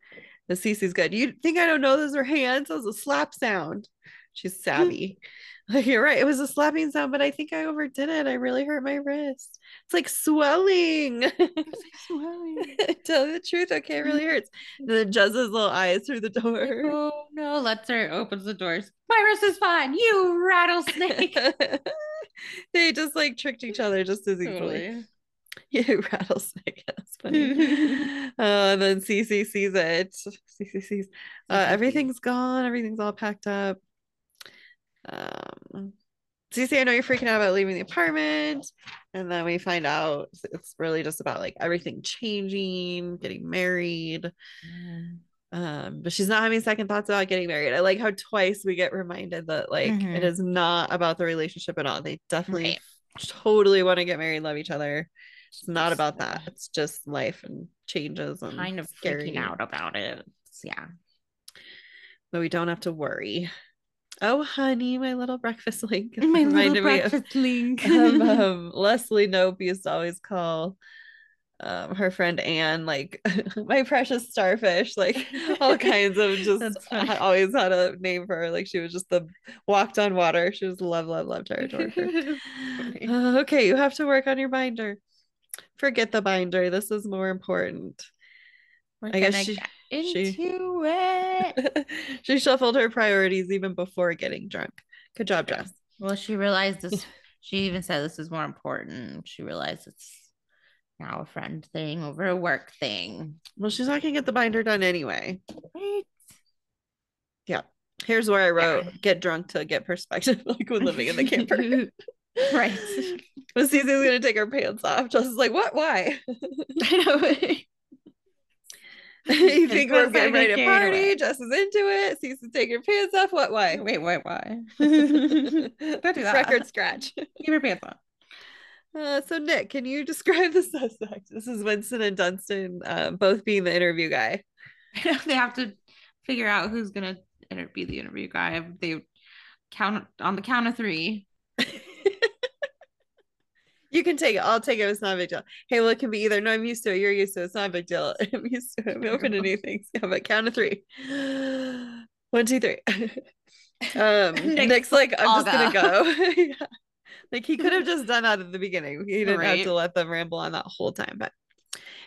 Speaker 2: the Cece's good. You think I don't know those are hands? That was a slap sound. She's savvy. You're right. It was a slapping sound, but I think I overdid it. I really hurt my wrist. It's like swelling. It's like swelling. Tell the truth. Okay, it really hurts. And then Jess's little eyes through the door.
Speaker 1: Oh no, lets her opens the doors. My wrist is fine. You rattlesnake.
Speaker 2: they just like tricked each other just as easily. Totally. Yeah, rattlesnake. That's funny. uh, and then Cece sees it. Cece sees uh, everything's gone. Everything's all packed up. Um, Cece, I know you're freaking out about leaving the apartment. And then we find out it's really just about like everything changing, getting married. Um, but she's not having second thoughts about getting married. I like how twice we get reminded that like mm-hmm. it is not about the relationship at all. They definitely right. totally want to get married, love each other. It's not about that. It's just life and changes and
Speaker 1: kind of scary. freaking out about it. Yeah.
Speaker 2: But we don't have to worry. Oh, honey, my little breakfast link.
Speaker 1: My little breakfast of, link.
Speaker 2: um, um, Leslie Knope used to always call um, her friend Anne, like my precious starfish, like all kinds of just always had a name for her. Like she was just the walked on water. She was love, love, love territory. uh, okay, you have to work on your binder forget the binder. This is more important.
Speaker 1: We're I guess she, into she, it.
Speaker 2: she shuffled her priorities even before getting drunk. Good job, Jess.
Speaker 1: Well, she realized this. she even said this is more important. She realized it's now a friend thing over a work thing.
Speaker 2: Well, she's not gonna get the binder done anyway. Right. Yeah. Here's where I wrote yeah. get drunk to get perspective, like when living in the camper.
Speaker 1: Right.
Speaker 2: But Cece's gonna take her pants off. Jess is like, what? Why? I know. you think we're getting ready to party? Jess is into it. Cece's taking her pants off. What? Why?
Speaker 1: Wait, wait, why? Don't
Speaker 2: do that. Record scratch.
Speaker 1: Keep your pants on.
Speaker 2: Uh, so Nick, can you describe the suspect? This is Winston and Dunston, uh, both being the interview guy.
Speaker 1: they have to figure out who's gonna be the interview guy. They count on the count of three.
Speaker 2: You can take it. I'll take it. It's not a big deal. Hey, well, it can be either. No, I'm used to it. You're used to it. It's not a big deal. I'm used to it. I'm open to new things. Yeah, but count of three. One, two, three. um, Nick's, Nick's like, I'm just gonna go. yeah. Like he could have just done that at the beginning. He didn't right. have to let them ramble on that whole time, but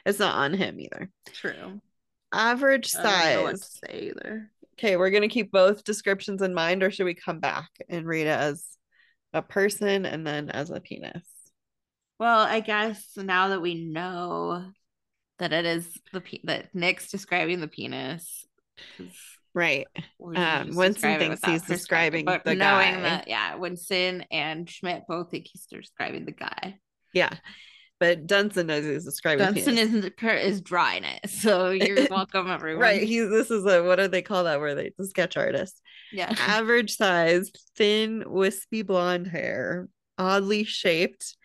Speaker 2: it's not on him either.
Speaker 1: True.
Speaker 2: Average size.
Speaker 1: say either.
Speaker 2: Okay, we're gonna keep both descriptions in mind, or should we come back and read it as a person and then as a penis?
Speaker 1: Well, I guess now that we know that it is the pe- that Nick's describing the penis,
Speaker 2: right? Um, Winston thinks he's describing but the knowing guy. that
Speaker 1: yeah, Winston and Schmidt both think he's describing the guy.
Speaker 2: Yeah, but Dunston knows he's describing.
Speaker 1: Dunston is is drawing it, so you're welcome, everyone.
Speaker 2: right? He's this is a what do they call that? Where they the sketch artist?
Speaker 1: Yeah,
Speaker 2: average size, thin, wispy blonde hair, oddly shaped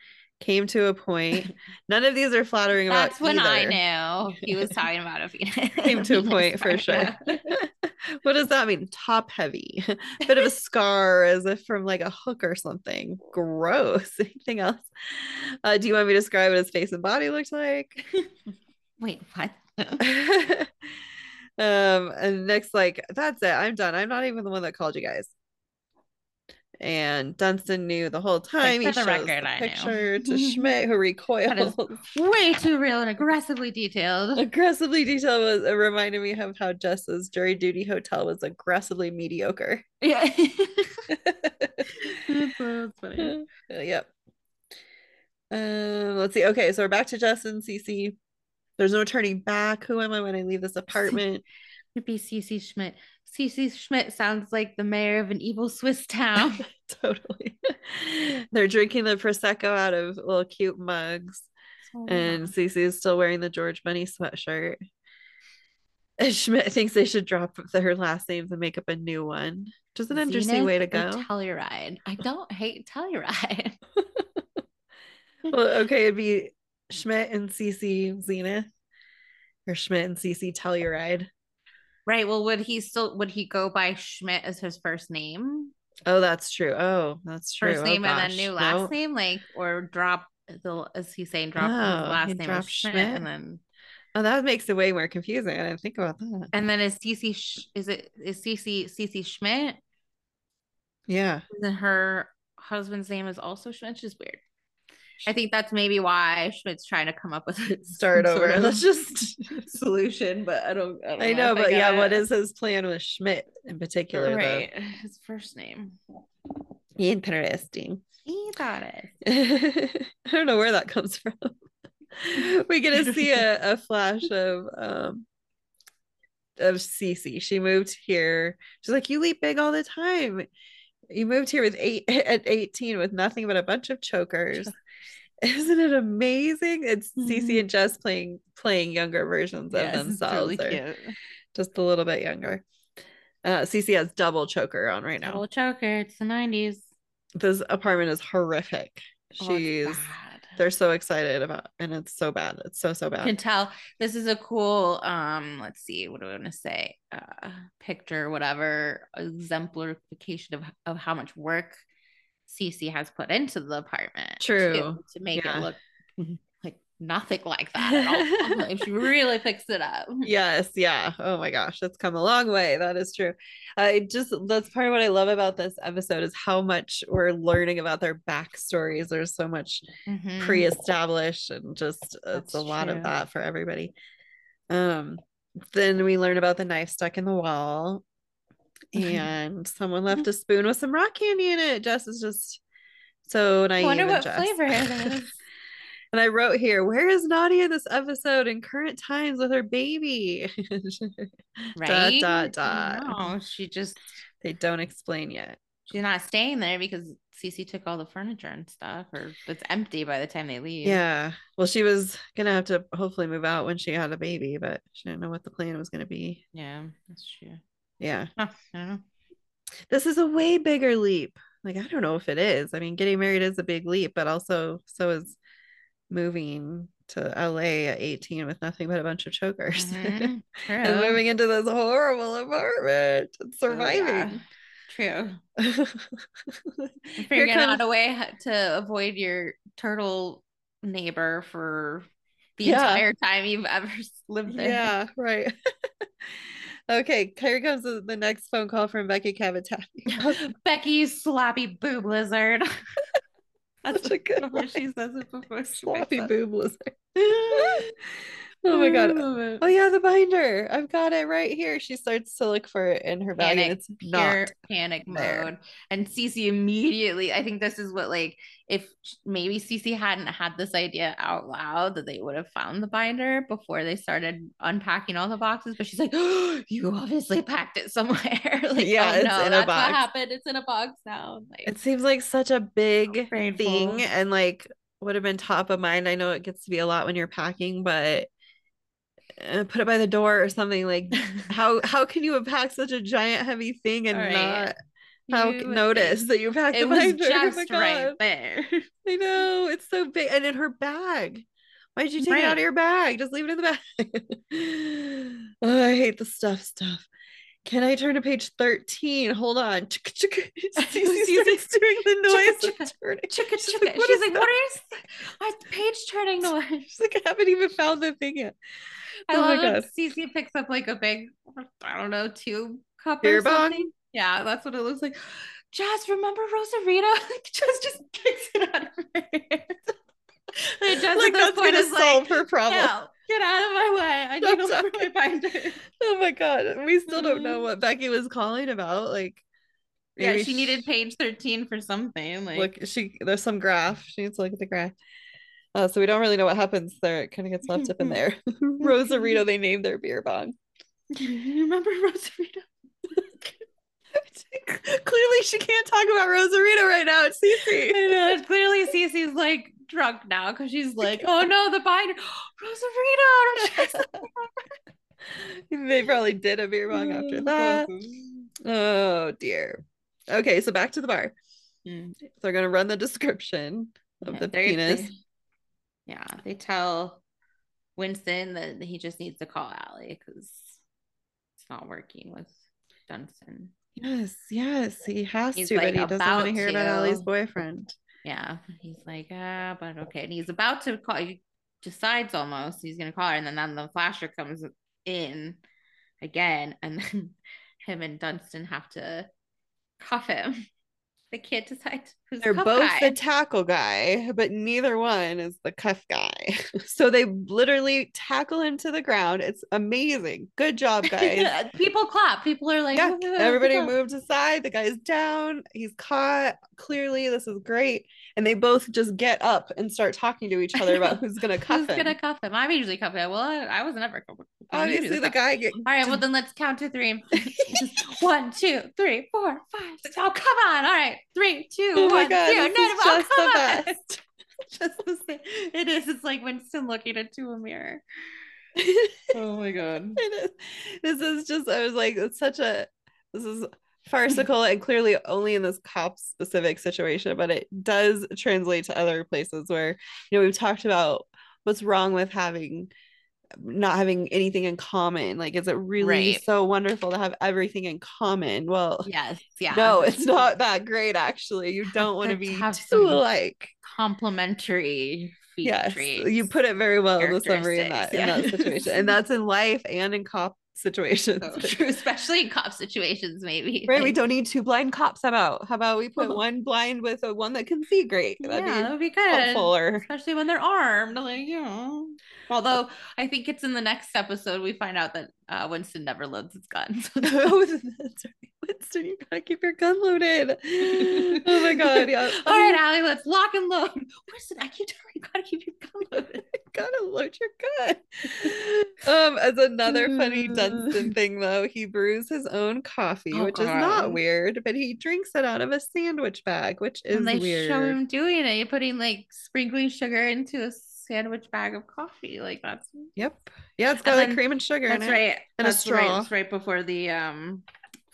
Speaker 2: came to a point. None of these are flattering
Speaker 1: That's
Speaker 2: about.
Speaker 1: That's when either. I knew he was talking about a penis.
Speaker 2: came to a point for sure. what does that mean? Top heavy, bit of a scar, as if from like a hook or something. Gross. Anything else? Uh, do you want me to describe what his face and body looked like?
Speaker 1: Wait, what?
Speaker 2: Um, and Nick's like, that's it. I'm done. I'm not even the one that called you guys. And Dunston knew the whole time.
Speaker 1: for
Speaker 2: he
Speaker 1: the
Speaker 2: shows
Speaker 1: record,
Speaker 2: the picture to Schmidt, who recoiled. recoils.
Speaker 1: Way too real and aggressively detailed.
Speaker 2: aggressively detailed was it reminded me of how Jess's jury duty hotel was aggressively mediocre.
Speaker 1: Yeah. That's funny.
Speaker 2: Uh, yep. Um, let's see. Okay, so we're back to Jess and Cece. There's no turning back. Who am I when I leave this apartment?
Speaker 1: Could be Cece Schmidt. Cece Schmidt sounds like the mayor of an evil Swiss town.
Speaker 2: totally. They're drinking the prosecco out of little cute mugs, and Cece is still wearing the George Bunny sweatshirt. And Schmidt thinks they should drop their last names and make up a new one. Just an interesting
Speaker 1: Zenith
Speaker 2: way to go.
Speaker 1: Telluride. I don't hate Telluride.
Speaker 2: well, okay, it'd be Schmidt and Cece Zenith, or Schmidt and Cece Telluride.
Speaker 1: Right. Well, would he still would he go by Schmidt as his first name?
Speaker 2: Oh, that's true. Oh, that's true.
Speaker 1: First
Speaker 2: Oh,
Speaker 1: name and then new last
Speaker 2: No.
Speaker 1: name, like or drop the is he saying drop
Speaker 2: Oh,
Speaker 1: last name
Speaker 2: dropped
Speaker 1: Schmidt,
Speaker 2: Schmidt?
Speaker 1: and then
Speaker 2: Oh, that makes it way more confusing. I didn't think about that.
Speaker 1: and then is Cece is it is Cece Cece Schmidt?
Speaker 2: Yeah.
Speaker 1: And then her husband's name is also Schmidt, which is weird. I think that's maybe why Schmidt's trying to come up with a
Speaker 2: Start over.
Speaker 1: sort of
Speaker 2: Let's just.
Speaker 1: solution, but I don't. I, don't
Speaker 2: I know,
Speaker 1: if
Speaker 2: but yeah,
Speaker 1: get
Speaker 2: what
Speaker 1: it.
Speaker 2: is his plan with Schmidt in particular?
Speaker 1: right? His first name.
Speaker 2: Though? Interesting.
Speaker 1: He thought it.
Speaker 2: I don't know where that comes from. we get to see a, a flash of um of Cece. She moved here. She's like, you leap big all the time. You moved here with eight at 18 with nothing but a bunch of chokers. Isn't it amazing? It's Cece
Speaker 1: Mhm.
Speaker 2: and Jess playing playing younger versions of
Speaker 1: Yes, it's
Speaker 2: themselves.
Speaker 1: really cute.
Speaker 2: just a little bit younger. Uh Cece has double choker on right now.
Speaker 1: Double choker. It's the nineties.
Speaker 2: This apartment is horrific.
Speaker 1: Oh,
Speaker 2: She's they're so excited about and it's so bad. It's so so
Speaker 1: You
Speaker 2: bad.
Speaker 1: can tell this is a cool um let's see what do i want to say uh picture whatever exemplification of of how much work Cece has put into the apartment too,
Speaker 2: True.
Speaker 1: to make
Speaker 2: Yeah.
Speaker 1: it look like nothing like that at all. Like she really picks it up.
Speaker 2: Yes yeah. Oh my gosh that's come a long way. That is true. I just that's part of what i love about this episode is how much we're learning about their backstories. There's so much
Speaker 1: Mhm.
Speaker 2: pre-established and just it's
Speaker 1: That's
Speaker 2: a lot of that for everybody. Um then we learn about the knife stuck in the wall and someone left a spoon with some rock candy in it jess is just so
Speaker 1: I
Speaker 2: naive
Speaker 1: wonder
Speaker 2: and
Speaker 1: what
Speaker 2: Jess.
Speaker 1: flavor it is
Speaker 2: And I wrote here, where is Nadia this episode in current times with her baby?
Speaker 1: right
Speaker 2: dot, dot.
Speaker 1: no she just
Speaker 2: they don't explain yet.
Speaker 1: she's not staying there because Cece took all the furniture and stuff or it's empty by the time they leave
Speaker 2: Yeah. Well, she was gonna have to hopefully move out when she had a baby, but she didn't know what the plan was gonna be.
Speaker 1: yeah that's true
Speaker 2: Yeah.
Speaker 1: Huh, I don't know
Speaker 2: This is a way bigger leap. Like, I don't know if it is. I mean, getting married is a big leap, but also so is moving to LA at 18 with nothing but a bunch of chokers.
Speaker 1: Mhm,
Speaker 2: and moving into this horrible apartment and
Speaker 1: Oh,
Speaker 2: surviving.
Speaker 1: yeah. True. Figuring
Speaker 2: comes-
Speaker 1: out a way to avoid your turtle neighbor for the
Speaker 2: Yeah.
Speaker 1: entire time you've ever lived there.
Speaker 2: Yeah, right. okay, here comes the, next phone call from Becky Cavatappi.
Speaker 1: Becky's sloppy boob lizard. That's
Speaker 2: a good
Speaker 1: what she says it before
Speaker 2: Sloppy boob lizard. Oh my god. Oh yeah, the binder. I've got it right here. She starts to look for it in her bag
Speaker 1: Panic,
Speaker 2: it's
Speaker 1: pure
Speaker 2: not.
Speaker 1: panic
Speaker 2: there.
Speaker 1: mode. And Cece immediately, I think this is what like if maybe Cece hadn't had this idea out loud that they would have found the binder before they started unpacking all the boxes. But she's like, oh, you obviously packed it somewhere. like,
Speaker 2: Yeah,
Speaker 1: oh,
Speaker 2: it's
Speaker 1: no,
Speaker 2: in a
Speaker 1: that's
Speaker 2: box.
Speaker 1: what happened. It's in a box now. Like,
Speaker 2: It seems like such a big thing and like would have been top of mind. I know it gets to be a lot when you're packing, but uh, put it by the door or something like how how can you have packed such a giant heavy thing and
Speaker 1: Right.
Speaker 2: not how
Speaker 1: You
Speaker 2: notice that you packed
Speaker 1: it was?
Speaker 2: Oh
Speaker 1: just right there.
Speaker 2: I know it's so big and in her bag. why did you take it out of your bag? Just leave it in the bag. oh, I hate the stuff stuff. Can I turn to page 13? Hold on. Chicka, chicka. Cece starts doing the noise
Speaker 1: Chicka,
Speaker 2: turning.
Speaker 1: Chicka,
Speaker 2: She's like, "What
Speaker 1: She's
Speaker 2: is
Speaker 1: like,
Speaker 2: that?"
Speaker 1: what is a page turning noise?
Speaker 2: She's like, I haven't even found the thing yet.
Speaker 1: I
Speaker 2: Oh
Speaker 1: love that
Speaker 2: God.
Speaker 1: Cece picks up like a big, I don't know, tube cup
Speaker 2: Beer
Speaker 1: or
Speaker 2: bong?
Speaker 1: something. Yeah, that's what it looks like. Jess, remember Rosarito? Jess just kicks it out of her hand. And Jess
Speaker 2: like
Speaker 1: at this
Speaker 2: that's
Speaker 1: point
Speaker 2: gonna
Speaker 1: is
Speaker 2: solve
Speaker 1: like,
Speaker 2: her problem.
Speaker 1: "No, get out of my way. I need to
Speaker 2: Stop
Speaker 1: look for my binder.
Speaker 2: Oh my god, we still don't know
Speaker 1: Mhm.
Speaker 2: what Becky was calling about. Like,
Speaker 1: Yeah, she needed page 13 for something. Like,
Speaker 2: look. She there's some graph. She needs to look at the graph. Uh, so we don't really know what happens there. It kind of gets left up in there. Rosarito, they named their beer bong.
Speaker 1: remember Rosarito?
Speaker 2: Clearly, she can't talk about Rosarito right now. It's Cece.
Speaker 1: I know. It's clearly Cece's like drunk now because she's like, oh no, the binder. Rosarito.
Speaker 2: they probably did a beer bong after that. Oh dear. Okay, so back to the bar.
Speaker 1: Mm.
Speaker 2: So they're gonna run the description of
Speaker 1: Yeah,
Speaker 2: the penis.
Speaker 1: they- yeah, they tell Winston that he just needs to call Allie because it's not working with Dunston.
Speaker 2: Yes, yes, he has
Speaker 1: He's,
Speaker 2: to,
Speaker 1: like,
Speaker 2: but he doesn't want to hear about. Allie's boyfriend.
Speaker 1: Yeah, he's like, ah, but okay. And he's about to call. He decides almost he's gonna call her, and then, then the flasher comes in again, and then him and Dunston have to cuff him. The kid decides
Speaker 2: They're both
Speaker 1: guy.
Speaker 2: the tackle guy, but neither one is the cuff guy. So they literally tackle him to the ground. It's amazing. Good job, guys.
Speaker 1: People clap. People are like,
Speaker 2: yeah,
Speaker 1: "Oh,
Speaker 2: everybody moved aside. The guy's down. He's caught. Clearly, this is great. And they both just get up and start talking to each other about who's gonna cuff
Speaker 1: Who's
Speaker 2: him.
Speaker 1: gonna cuff him? I'm usually cuffing. him. Well, I, I was never cuffing. him.
Speaker 2: Obviously, the
Speaker 1: cuff.
Speaker 2: guy get
Speaker 1: All right, well then let's count to three. one, two, three, four, five, six. Oh, come on! All right, three, two,
Speaker 2: Oh my God,
Speaker 1: zero.
Speaker 2: this
Speaker 1: No,
Speaker 2: is
Speaker 1: oh,
Speaker 2: just the best.
Speaker 1: just the same. It is. It's like Winston looking into a mirror. Oh my god.
Speaker 2: It is. This is just, I was like, it's such a, this is farcical and clearly only in this cop specific situation, but it does translate to other places where, you know, we've talked about what's wrong with having, not having anything in common. Like, is it really
Speaker 1: Right.
Speaker 2: so wonderful to have everything in common? Well,
Speaker 1: Yes. Yeah.
Speaker 2: no, it's not that great, actually. You don't want to be too alike.
Speaker 1: Complementary
Speaker 2: Yes, you put it very well in the summary in that
Speaker 1: characteristics,
Speaker 2: in that situation, and that's in life and in cop situations.
Speaker 1: so true, especially in cop situations. Maybe.
Speaker 2: Right, we don't need two blind cops. How about how about we put one blind with a one that can see great? That'd
Speaker 1: yeah,
Speaker 2: be
Speaker 1: that would be good.
Speaker 2: helpful. Or
Speaker 1: especially when they're armed. Like, you know. Although I think it's in the next episode we find out that uh, Winston never loads his guns.
Speaker 2: oh, that's right. Winston, you gotta keep your gun loaded. oh my god, yeah.
Speaker 1: All right, Allie, let's lock and load. Winston, I keep telling you, you gotta keep your gun loaded.
Speaker 2: gotta load your gun. Um, as another funny. Dunston thing though, he brews his own coffee,
Speaker 1: Oh,
Speaker 2: which is not weird, but he drinks it out of a sandwich bag, which is
Speaker 1: and they
Speaker 2: weird.
Speaker 1: show him doing it, You're putting like sprinkling sugar into a sandwich bag of coffee. Like that's
Speaker 2: Yep. Yeah, it's got
Speaker 1: And
Speaker 2: like
Speaker 1: then-
Speaker 2: cream and sugar
Speaker 1: that's
Speaker 2: in it.
Speaker 1: right.
Speaker 2: And a
Speaker 1: that's right.
Speaker 2: straw.
Speaker 1: It's right before the um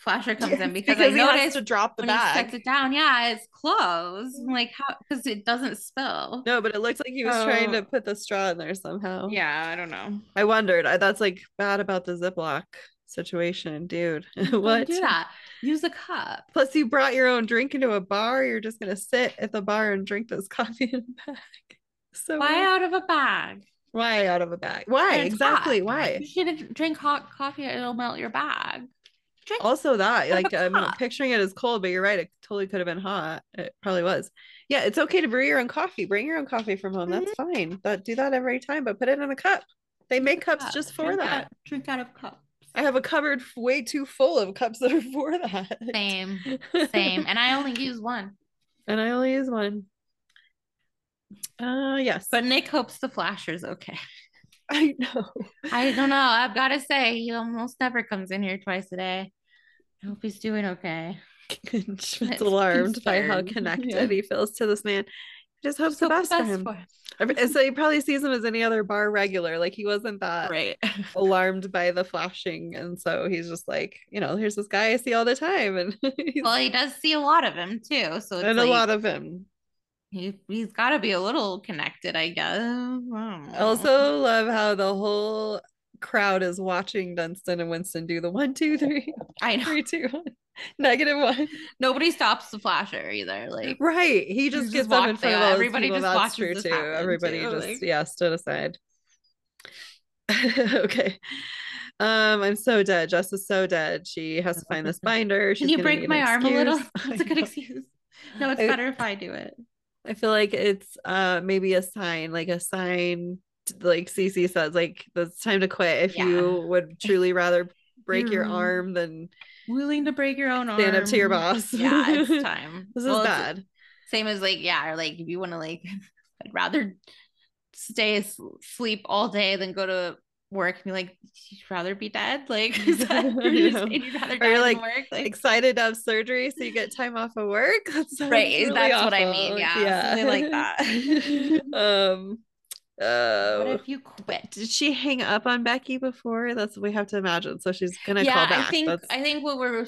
Speaker 1: flasher comes in because,
Speaker 2: because
Speaker 1: I
Speaker 2: he has
Speaker 1: noticed
Speaker 2: to drop the
Speaker 1: when he
Speaker 2: bag.
Speaker 1: sets it down, yeah, it's closed. I'm like how because it doesn't spill.
Speaker 2: No, but it looked like he was trying to
Speaker 1: Oh.
Speaker 2: put the straw in there somehow.
Speaker 1: Yeah, I don't know.
Speaker 2: I wondered. I, that's like bad about the Ziploc situation, dude.
Speaker 1: Don't
Speaker 2: what?
Speaker 1: do that? Use a cup.
Speaker 2: Plus, you brought your own drink into a bar. You're just gonna sit at the bar and drink this coffee in a bag. So
Speaker 1: Why
Speaker 2: weird.
Speaker 1: out of a bag?
Speaker 2: Why out of a bag? Why exactly?
Speaker 1: hot.
Speaker 2: Why?
Speaker 1: You shouldn't drink hot coffee. It'll melt your bag. Drink.
Speaker 2: Also, that like I'm picturing it as cold, but you're right. It totally could have been hot. It probably was. Yeah, it's okay to brew your own coffee. Bring your own coffee from home. That's
Speaker 1: Mm-hmm.
Speaker 2: fine. That do that every time, but put it in a cup. They make cups
Speaker 1: cup.
Speaker 2: just for
Speaker 1: Drink
Speaker 2: that.
Speaker 1: out- drink out of cups.
Speaker 2: I have a cupboard way too full of cups that are for that.
Speaker 1: Same, same. And I only use one.
Speaker 2: and I only use one. Uh yes.
Speaker 1: But Nick hopes the flasher's okay.
Speaker 2: I know.
Speaker 1: I don't know. I've got to say, he almost never comes in here twice a day. I hope he's doing okay.
Speaker 2: Schmidt's
Speaker 1: It's
Speaker 2: alarmed by how connected
Speaker 1: Yeah.
Speaker 2: he feels to this man. He just hopes
Speaker 1: Just
Speaker 2: the
Speaker 1: hope
Speaker 2: best, for him. Every- So he probably sees him as any other bar regular. Like he wasn't that
Speaker 1: Right.
Speaker 2: alarmed by the flashing. And so he's just like, you know, here's this guy I see all the time. And
Speaker 1: Well, he does see a lot of him too. So it's
Speaker 2: and
Speaker 1: like,
Speaker 2: a lot of him.
Speaker 1: He, he's got to be a little connected, I guess. I
Speaker 2: also love how the whole crowd is watching Dunston and Winston do the one, two, three.
Speaker 1: I know.
Speaker 2: Three, two, one. Negative one.
Speaker 1: Nobody stops the flasher either. Like
Speaker 2: Right. He just
Speaker 1: just
Speaker 2: gets up in front of all
Speaker 1: Everybody just
Speaker 2: That's true too. Everybody
Speaker 1: too,
Speaker 2: just
Speaker 1: like-
Speaker 2: yeah stood aside. okay. Um, I'm so dead. Jess is so dead. She has to find this binder.
Speaker 1: Can you break my arm a little? That's a good excuse. No, it's
Speaker 2: I-
Speaker 1: better if I do it.
Speaker 2: I feel like it's uh maybe a sign, like a sign t- like Cece says, like it's time to quit if
Speaker 1: Yeah.
Speaker 2: you would truly rather break your arm than
Speaker 1: Willing to break your own arm.
Speaker 2: stand up to your boss.
Speaker 1: Yeah, it's time.
Speaker 2: this
Speaker 1: Well,
Speaker 2: is bad.
Speaker 1: Same as like, yeah, or like if you want to like, I'd rather stay as- sleep all day than go to work and be like, you'd rather be dead. Like, you're
Speaker 2: know.
Speaker 1: You'd rather
Speaker 2: Or
Speaker 1: die
Speaker 2: you're like,
Speaker 1: work? Like,
Speaker 2: Excited to have surgery so you get time off of work. That
Speaker 1: Right,
Speaker 2: really
Speaker 1: that's what I mean, yeah, something like
Speaker 2: that. um uh
Speaker 1: what if you quit?
Speaker 2: did she hang up on Becky before? That's what we have to imagine. So she's gonna
Speaker 1: yeah,
Speaker 2: call back.
Speaker 1: I think
Speaker 2: That's
Speaker 1: I think what we're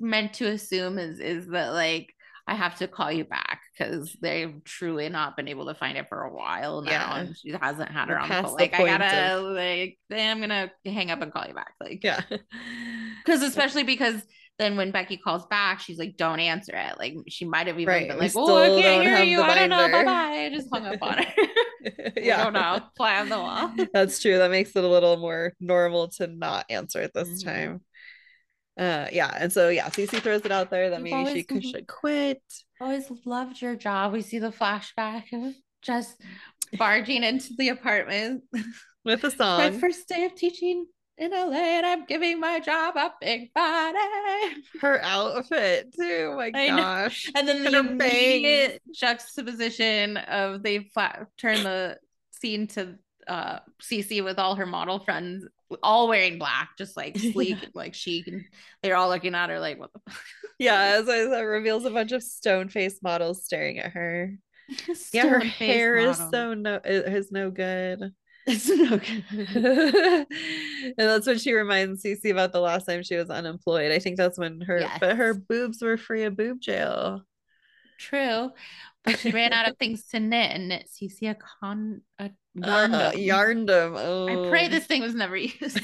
Speaker 1: meant to assume is is that like I have to call you back because they've truly not been able to find it for a while now,
Speaker 2: Yeah.
Speaker 1: and she hasn't had her
Speaker 2: We're
Speaker 1: on
Speaker 2: past
Speaker 1: phone.
Speaker 2: the
Speaker 1: Like I gotta
Speaker 2: of-
Speaker 1: like I'm gonna hang up and call you back. Like
Speaker 2: yeah.
Speaker 1: because especially because then when Becky calls back, she's like, "Don't answer it." Like she might have even
Speaker 2: Right,
Speaker 1: been like, "Oh, I can't
Speaker 2: don't
Speaker 1: hear you. I don't know. Bye bye." I just hung up on her.
Speaker 2: yeah.
Speaker 1: I don't know. Fly on the wall.
Speaker 2: That's true. That makes it a little more normal to not answer it this
Speaker 1: Mhm.
Speaker 2: time. Uh yeah, and so yeah, Cece throws it out there that
Speaker 1: You've
Speaker 2: maybe she could, should quit.
Speaker 1: always loved your job. We see the flashback of just barging into the apartment.
Speaker 2: with a
Speaker 1: My
Speaker 2: song.
Speaker 1: first day of teaching in LA, and I'm giving my job a big body.
Speaker 2: Her outfit too. Oh my
Speaker 1: I know.
Speaker 2: gosh.
Speaker 1: And then the
Speaker 2: And bangs.
Speaker 1: immediate juxtaposition of they flat turn the scene to uh Cece with all her model friends all wearing black, just like sleek, like chic, and they're all looking at her like, "What the?"
Speaker 2: Yeah, as I said, reveals a bunch of stone faced models staring at her. Yeah, her hair is so no is no good.
Speaker 1: It's no good.
Speaker 2: and that's when she reminds Cece about the last time she was unemployed. I think that's when her but her boobs were free of boob jail.
Speaker 1: True. But she ran out of things to knit and knit a con a
Speaker 2: Uh,
Speaker 1: yarndom.
Speaker 2: yarndom. Oh.
Speaker 1: I pray this thing was never used.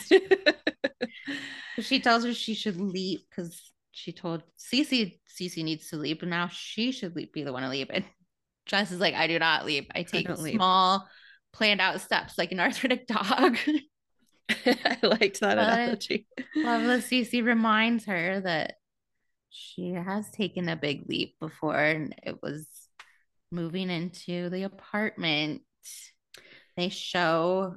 Speaker 1: she tells her she should leave because she told Cece Cece needs to leave, but now she should leave, be the one to leave. And Jess is like, I do not leave. I take
Speaker 2: leave."
Speaker 1: small, planned out steps like an arthritic dog.
Speaker 2: I liked that
Speaker 1: But-
Speaker 2: analogy.
Speaker 1: Love that Cece reminds her that she has taken a big leap before, and it was moving into the apartment. They show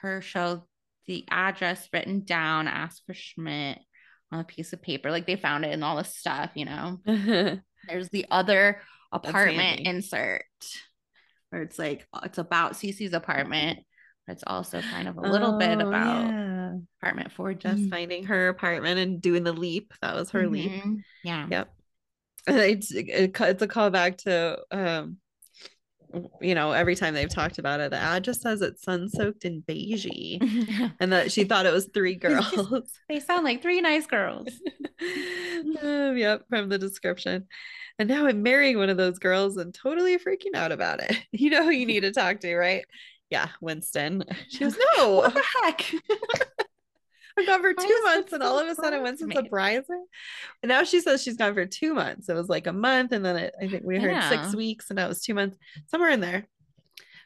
Speaker 1: her show the address written down, ask for Schmidt on a piece of paper. Like they found it and all this stuff, you know. There's the other apartment insert where it's like it's about Cece's apartment, but it's also kind of a little bit
Speaker 2: Oh,
Speaker 1: about
Speaker 2: yeah.
Speaker 1: Apartment for
Speaker 2: just
Speaker 1: just
Speaker 2: finding her apartment and doing the leap. That was her leap.
Speaker 1: Mhm. Yeah.
Speaker 2: Yep. It's, it, it's a callback to um you know, every time they've talked about it, the ad just says it's sun soaked in beigey. And that she thought it was three girls.
Speaker 1: they sound like three nice girls.
Speaker 2: um, yep, from the description. And now I'm marrying one of those girls and totally freaking out about it. You know who you need to talk to, right? Yeah, Winston. She goes, No,
Speaker 1: What the heck?
Speaker 2: I've gone for two months, and all of a sudden Winston's a
Speaker 1: bridesmaid?
Speaker 2: bridesmaid. And now she says she's gone for two months. It was like a month, and then it, I think we heard six weeks, and now it was two months, somewhere in there.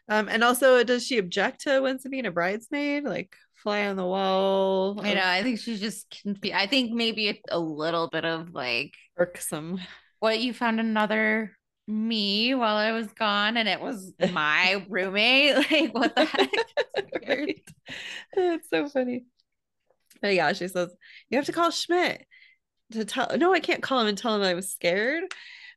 Speaker 2: Um, and also, does she object to Winston being a bridesmaid? Like fly on the wall?
Speaker 1: I know. I think she's just confused. I think maybe a, a little bit of like,
Speaker 2: Irksome.
Speaker 1: what you found another me while I was gone, and it was my roommate. Like, what the heck?
Speaker 2: right? It's so funny. But yeah, she says, You have to call Schmidt to tell. No, I can't call him and tell him I was scared.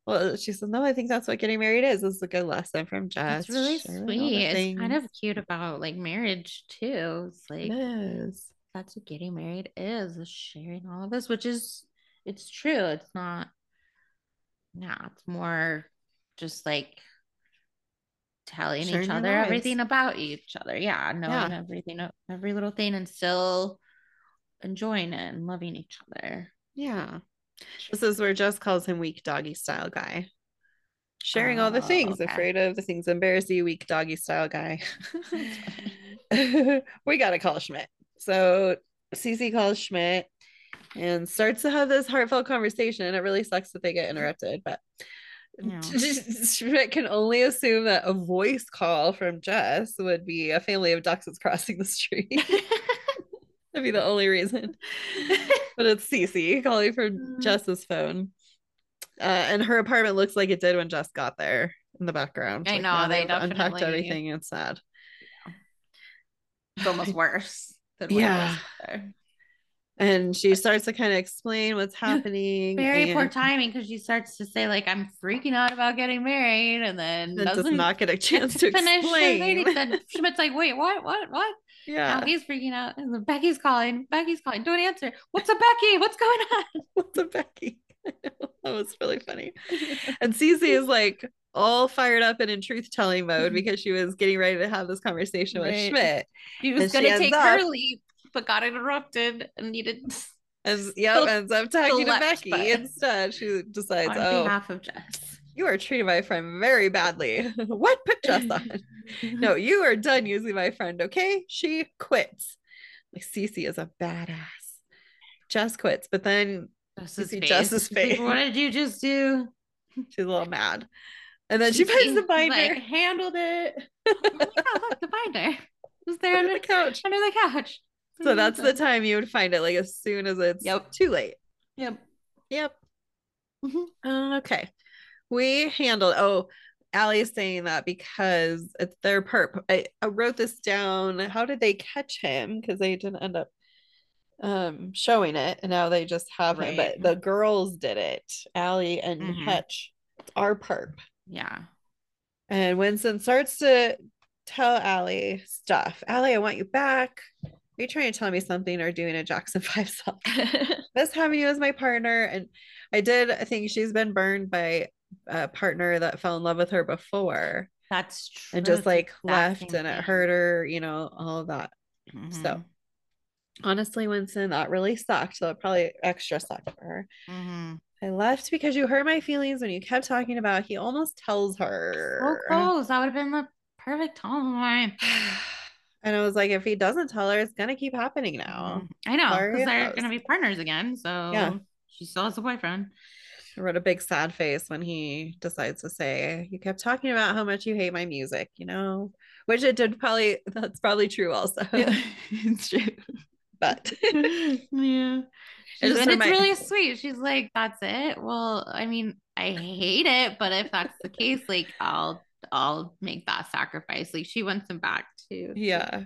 Speaker 2: Well, she says, No, I think that's what getting married is. This is a good lesson from Jess.
Speaker 1: It's really
Speaker 2: sharing
Speaker 1: sweet. It's kind of cute about like marriage too. It's like
Speaker 2: It
Speaker 1: that's what getting married is, is sharing all of this, which is it's true. It's not yeah, it's more just like telling
Speaker 2: Sharing
Speaker 1: each other everything about each other. Yeah, knowing
Speaker 2: Yeah.
Speaker 1: everything every little thing and still enjoying it and loving each other.
Speaker 2: Yeah. This is where Jess calls him weak doggy style guy. Sharing all the
Speaker 1: Oh,
Speaker 2: things,
Speaker 1: okay.
Speaker 2: afraid of the things embarrass you, weak doggy style guy. we gotta call Schmidt. So Cece calls Schmidt and starts to have this heartfelt conversation. And it really sucks that they get interrupted, but
Speaker 1: Yeah.
Speaker 2: Schmidt can only assume that a voice call from Jess would be a family of ducks that's crossing the street. That'd be the only reason. but it's Cece calling from
Speaker 1: Mm.
Speaker 2: Jess's phone. Uh, and her apartment looks like it did when Jess got there in the background.
Speaker 1: I
Speaker 2: Like,
Speaker 1: know, they
Speaker 2: unpacked everything. It's sad.
Speaker 1: it's almost worse than
Speaker 2: Yeah.
Speaker 1: was there.
Speaker 2: And she starts to kind of explain what's happening.
Speaker 1: Very poor timing because she starts to say like I'm freaking out about getting married, and then
Speaker 2: then does
Speaker 1: doesn't
Speaker 2: not get a chance to
Speaker 1: finish. And
Speaker 2: explain.
Speaker 1: Schmidt's like, "Wait, what? What? What?"
Speaker 2: Yeah.
Speaker 1: He's freaking out, and Becky's calling. Becky's calling. Don't answer. What's up, Becky? What's going on?
Speaker 2: What's up, Becky? that was really funny. And Cece is like all fired up and in truth telling mode mm-hmm. because she was getting ready to have this conversation with Schmidt.
Speaker 1: She was gonna take
Speaker 2: up-
Speaker 1: her leap, but got interrupted and needed
Speaker 2: And
Speaker 1: Still
Speaker 2: ends up talking to Becky instead. She decides,
Speaker 1: on
Speaker 2: oh,
Speaker 1: behalf of Jess.
Speaker 2: You are treating my friend very badly. what put Jess on? no, you are done using my friend, okay? She quits. Like Cece is a badass. Jess quits, but then
Speaker 1: Jess's
Speaker 2: see
Speaker 1: face.
Speaker 2: Jess's
Speaker 1: like,
Speaker 2: face.
Speaker 1: what did you just do?
Speaker 2: she's a little mad. And then she
Speaker 1: She
Speaker 2: finds the binder
Speaker 1: Like, handled it. oh, yeah, look, the binder. Was there
Speaker 2: under
Speaker 1: under,
Speaker 2: the couch.
Speaker 1: under the couch.
Speaker 2: So that's the time you would find it, like as soon as it's
Speaker 1: Yep.
Speaker 2: too late.
Speaker 1: Yep.
Speaker 2: Yep.
Speaker 1: Mhm.
Speaker 2: Uh, okay. We handled. Oh, Allie's saying that because it's their perp. I, I wrote this down. How did they catch him? Because they didn't end up um showing it, and now they just have him. But the girls did it. Allie and
Speaker 1: Mhm.
Speaker 2: Hutch. It's our perp.
Speaker 1: Yeah.
Speaker 2: And Winston starts to tell Allie stuff. Allie, I want you back. Are you trying to tell me something or doing a Jackson 5 song? Miss having you as my partner. And I did I think she's been burned by a partner that fell in love with her before
Speaker 1: that's true.
Speaker 2: and just like left and it hurt her, you know, all of that. So
Speaker 1: Mhm.
Speaker 2: honestly, Winston, that really sucked. So it probably extra sucked for her.
Speaker 1: Mhm.
Speaker 2: I left because you hurt my feelings when you kept talking about he almost tells her.
Speaker 1: So close. That would have been the perfect time.
Speaker 2: And I was like, if he doesn't tell her, it's gonna keep happening now.
Speaker 1: Mhm. I know because they're gonna be partners again. So
Speaker 2: Yeah.
Speaker 1: she still has a boyfriend.
Speaker 2: I wrote a big sad face when he decides to say, You kept talking about how much you hate my music, you know? Which it did probably that's probably true also.
Speaker 1: it's true.
Speaker 2: But
Speaker 1: yeah.
Speaker 2: It
Speaker 1: and it's really sweet. She's like, "That's it." Well, I mean, I hate it, but if that's the case, like, I'll I'll make that sacrifice. Like, she wants him back too.
Speaker 2: yeah.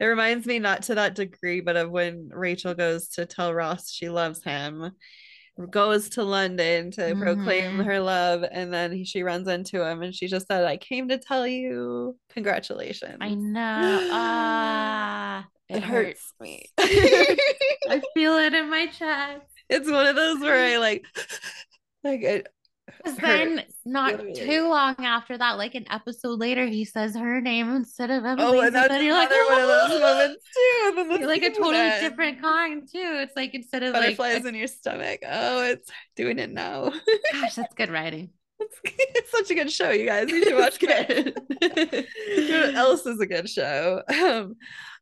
Speaker 2: It reminds me not to that degree, but of when Rachel goes to tell Ross she loves him, goes to London to proclaim
Speaker 1: Mhm.
Speaker 2: her love, and then he, she runs into him and she just said, I came to tell you congratulations.
Speaker 1: I know. Ah,
Speaker 2: it hurts me.
Speaker 1: I feel it in my chest.
Speaker 2: it's one of those where I like like it
Speaker 1: Because then, not
Speaker 2: literally.
Speaker 1: too long after that, like an episode later, he says her name instead of
Speaker 2: Oh,
Speaker 1: Emily's.
Speaker 2: and that's
Speaker 1: then
Speaker 2: another
Speaker 1: you're like,
Speaker 2: one of those
Speaker 1: "Oh."
Speaker 2: moments too. And then
Speaker 1: You're like a totally different kind too. It's like instead of like,
Speaker 2: butterflies in your stomach. Oh, it's doing it now.
Speaker 1: gosh, that's good writing.
Speaker 2: it's, it's such a good show, you guys. You should watch it. you know what else is a good show? Um,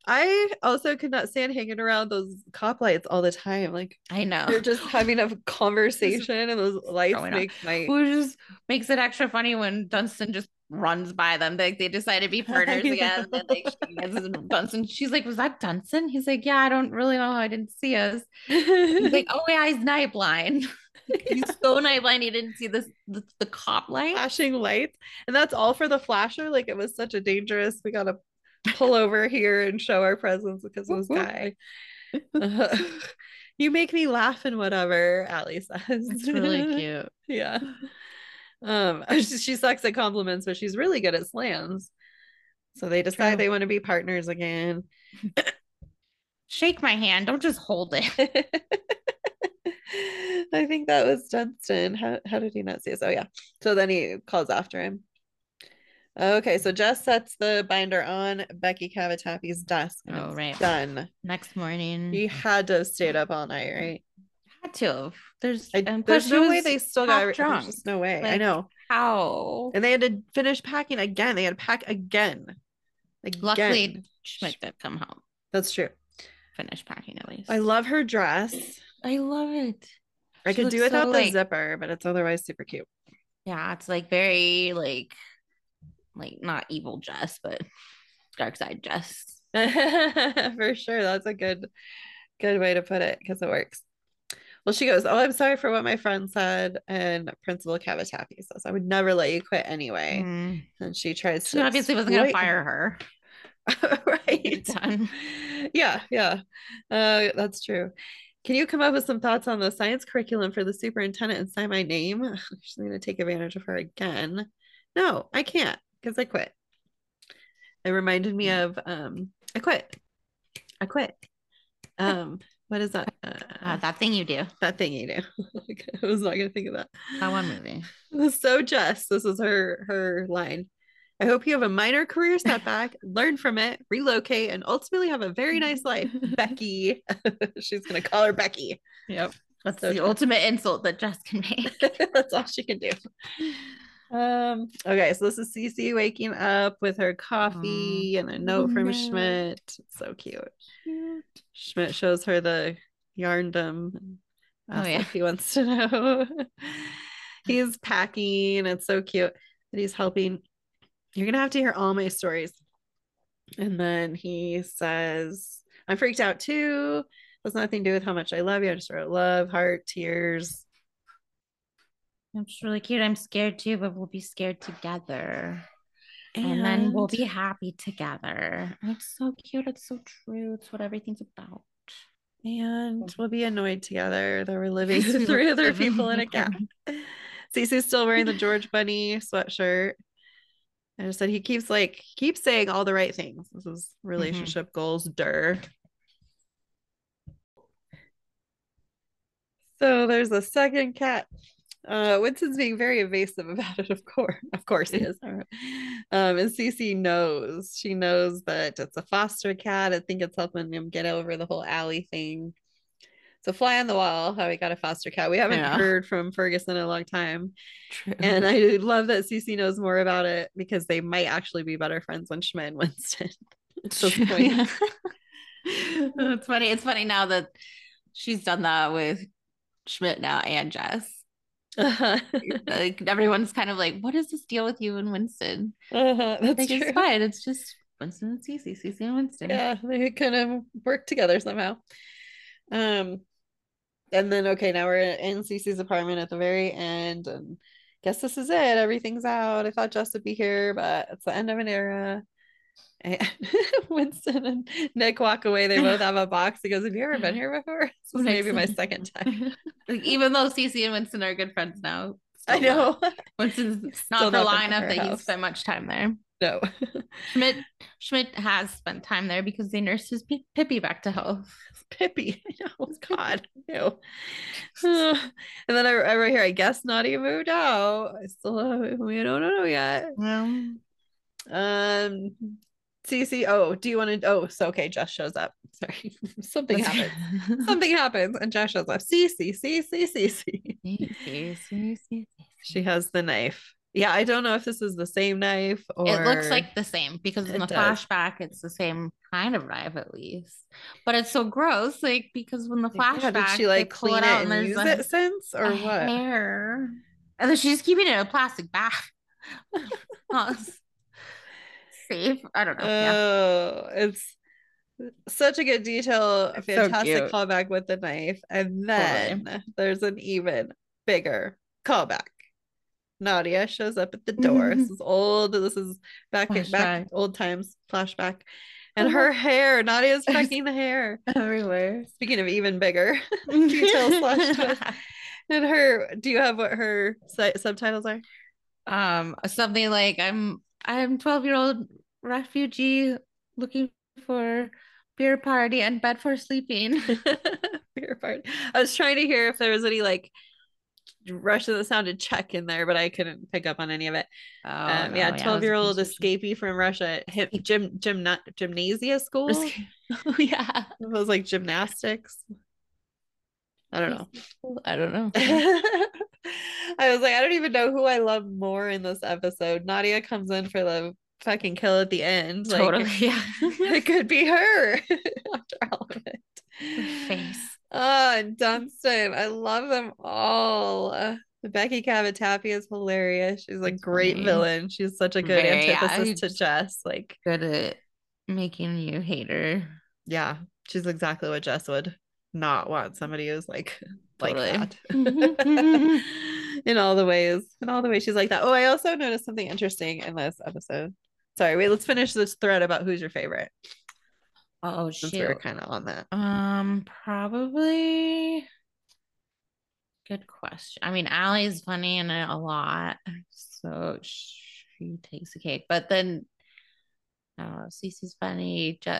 Speaker 2: I also could not stand hanging around those cop lights all the time. Like
Speaker 1: I know.
Speaker 2: you're just having a conversation, and those lights make my
Speaker 1: Which just makes it extra funny when Dunston just runs by them. Like they decide to be partners again. And like she. She's like, Was that Dunston? He's like, Yeah, I don't really know. I didn't see us. He's like, Oh yeah, he's night blind. he's so night blind he didn't see this the, the cop light.
Speaker 2: flashing lights, and that's all for the flasher. Like it was such a dangerous. We gotta pull over here and show our presence because of this guy. Uh, you make me laugh and whatever. Allie says.
Speaker 1: It's really cute.
Speaker 2: yeah. Um, she, she sucks at compliments, but she's really good at slams. So they decide
Speaker 1: True.
Speaker 2: they want to be partners again.
Speaker 1: Shake my hand. Don't just hold it.
Speaker 2: I think that was Dunston. How how did he not see us? Oh yeah. So then he calls after him. Okay, so Jess sets the binder on Becky Cavatappi's desk. and
Speaker 1: Oh, right.
Speaker 2: Done.
Speaker 1: Next morning.
Speaker 2: He had to have stayed up all night, right?
Speaker 1: had to have. There's
Speaker 2: I,
Speaker 1: and
Speaker 2: there's no way they still got there's
Speaker 1: drunk.
Speaker 2: just no way. I know.
Speaker 1: How?
Speaker 2: And they had to finish packing again. They had to pack again. Again.
Speaker 1: Luckily, Schmidt did come home.
Speaker 2: That's true.
Speaker 1: finish packing at least.
Speaker 2: I love her dress.
Speaker 1: I love it.
Speaker 2: I
Speaker 1: She
Speaker 2: could do without
Speaker 1: so,
Speaker 2: the
Speaker 1: like-
Speaker 2: zipper, but it's otherwise super cute.
Speaker 1: Yeah, it's like very like like not evil Jess, but dark side Jess.
Speaker 2: For sure. That's a good good way to put it because it works. Well, she goes, Oh, I'm sorry for what my friend said. And Principal Cavatappi says, I would never let you quit anyway.
Speaker 1: Mm.
Speaker 2: And she tries
Speaker 1: She
Speaker 2: to
Speaker 1: obviously wasn't gonna fire her.
Speaker 2: right. Yeah, yeah. Uh, that's true. Can you come up with some thoughts on the science curriculum for the superintendent and sign my name? She's going to take advantage of her again. No, I can't because I quit. It reminded me of um, I quit. I quit. Um, what is that? Uh,
Speaker 1: Uh, that thing you do.
Speaker 2: that thing you do. I was not going to think of that.
Speaker 1: That one movie.
Speaker 2: So Jess, this is her her line. I hope you have a minor career setback, learn from it, relocate, and ultimately have a very nice life. Becky. She's gonna call her Becky.
Speaker 1: Yep. That's
Speaker 2: So
Speaker 1: the
Speaker 2: true.
Speaker 1: ultimate insult that Jess can make.
Speaker 2: That's all she can do. Um, okay, so this is Cece waking up with her coffee and a note from
Speaker 1: no.
Speaker 2: Schmidt. So cute. Schmidt shows her the yarndom.
Speaker 1: Oh, yeah.
Speaker 2: if he wants to know. he's packing. It's so cute that he's helping. You're gonna have to hear all my stories. And then he says, I'm freaked out too. Has nothing to do with how much I love you. I just wrote love, heart, tears.
Speaker 1: It's really cute. I'm scared too, but we'll be scared together. And, then we'll be happy together. And It's so cute. It's so true. It's what everything's about.
Speaker 2: and mm-hmm. we'll be annoyed together that we're living with three other people in a cat. Cece's still wearing the George Bunny sweatshirt. I just said he keeps like keeps saying all the right things. This is mm-hmm. relationship goals, der. So there's a second cat. Uh, Winston's being very evasive about it, of course. Of course he is. Um, and Cece knows. She knows that it's a foster cat. I think it's helping him get over the whole alley thing. So fly on the wall, how we got a foster cat. We haven't
Speaker 1: Yeah.
Speaker 2: heard from Ferguson in a long time.
Speaker 1: True.
Speaker 2: And I love that Cece knows more about it because they might actually be better friends when Schmidt and Winston.
Speaker 1: True, yeah. it's funny. It's funny now that she's done that with Schmidt now and Jess.
Speaker 2: Uh-huh.
Speaker 1: Like everyone's kind of like, what is this deal with you and Winston?
Speaker 2: Uh-huh. That's
Speaker 1: Like
Speaker 2: true.
Speaker 1: it's fine. It's just Winston and Cece, Cece and Winston.
Speaker 2: Yeah, they kind of work together somehow. Um, and then okay, now we're in Cece's apartment at the very end, and guess this is it. Everything's out. I thought Jess would be here, but it's the end of an era. Winston and Nick walk away. They both have a box. He goes, "Have you ever been here before?" This is maybe my second time.
Speaker 1: like, even though Cece and Winston are good friends now.
Speaker 2: I
Speaker 1: still not.
Speaker 2: know.
Speaker 1: Winston's not for
Speaker 2: not been
Speaker 1: long
Speaker 2: to
Speaker 1: enough that
Speaker 2: house.
Speaker 1: he's spent much time there.
Speaker 2: No.
Speaker 1: Schmidt Schmidt has spent time there because they nursed his P- Pippi back to health.
Speaker 2: Pippi. I know. God. Uh, and then I, I wrote here, I guess Nadia moved out. I still uh, we don't know yet.
Speaker 1: Well,
Speaker 2: Um Cece, oh, do you want to oh so okay, Jess shows up. Sorry. Something happens. Something happens and Jess shows up. Cece, Cece, Cece. She has the knife. Yeah, I don't know if this is the same knife or
Speaker 1: It looks like the same because in the
Speaker 2: does.
Speaker 1: flashback it's the same kind of knife at least. But it's so gross, like because when the
Speaker 2: Like, yeah,
Speaker 1: flashback
Speaker 2: did she like clean it,
Speaker 1: out
Speaker 2: and
Speaker 1: there's
Speaker 2: use it since or what?
Speaker 1: Hair. And then she's keeping it in a plastic bag. Safe. I don't know. yeah.
Speaker 2: Oh, it's such a good detail.
Speaker 1: So
Speaker 2: fantastic
Speaker 1: cute.
Speaker 2: callback with the knife. And then there's an even bigger callback. Nadia shows up at the door. this is old. This is back in back old times flashback. And
Speaker 1: Oh.
Speaker 2: her hair, Nadia's fucking the hair.
Speaker 1: Everywhere.
Speaker 2: Speaking of even bigger detail slash twist. And her, do you have what her si- subtitles are?
Speaker 1: um something like i'm i'm 12 year old refugee looking for beer party and bed for sleeping
Speaker 2: Beer party. I was trying to hear if there was any like Russian that sounded Czech in there, but I couldn't pick up on any of it.
Speaker 1: oh
Speaker 2: um,
Speaker 1: no,
Speaker 2: yeah,
Speaker 1: it was
Speaker 2: twelve year old
Speaker 1: a piece of
Speaker 2: escapee from Russia, hit gym gym gymnasia school.
Speaker 1: oh yeah
Speaker 2: It was like gymnastics. I don't know.
Speaker 1: i don't know
Speaker 2: I was like, I don't even know who I love more in this episode. Nadia comes in for the fucking kill at the end. Like,
Speaker 1: totally yeah
Speaker 2: it could be her after all of it. Ah, and Dunston. I love them all. Becky Cavatappi is hilarious. She's a great villain. She's such a good
Speaker 1: Very, yeah,
Speaker 2: antithesis to Jess. Like,
Speaker 1: Good at making you hate her.
Speaker 2: yeah, she's exactly what Jess would not want somebody who's like like
Speaker 1: Totally.
Speaker 2: that. in all the ways. In all the ways she's like that. Oh, I also noticed something interesting in this episode. Sorry, wait, let's finish this thread about who's your favorite.
Speaker 1: Oh
Speaker 2: Since we were
Speaker 1: shoot.
Speaker 2: kind of on that.
Speaker 1: Um, probably. Good question. I mean, Allie's funny in it a lot, so she takes the cake. But then, uh, Cece's funny. Je-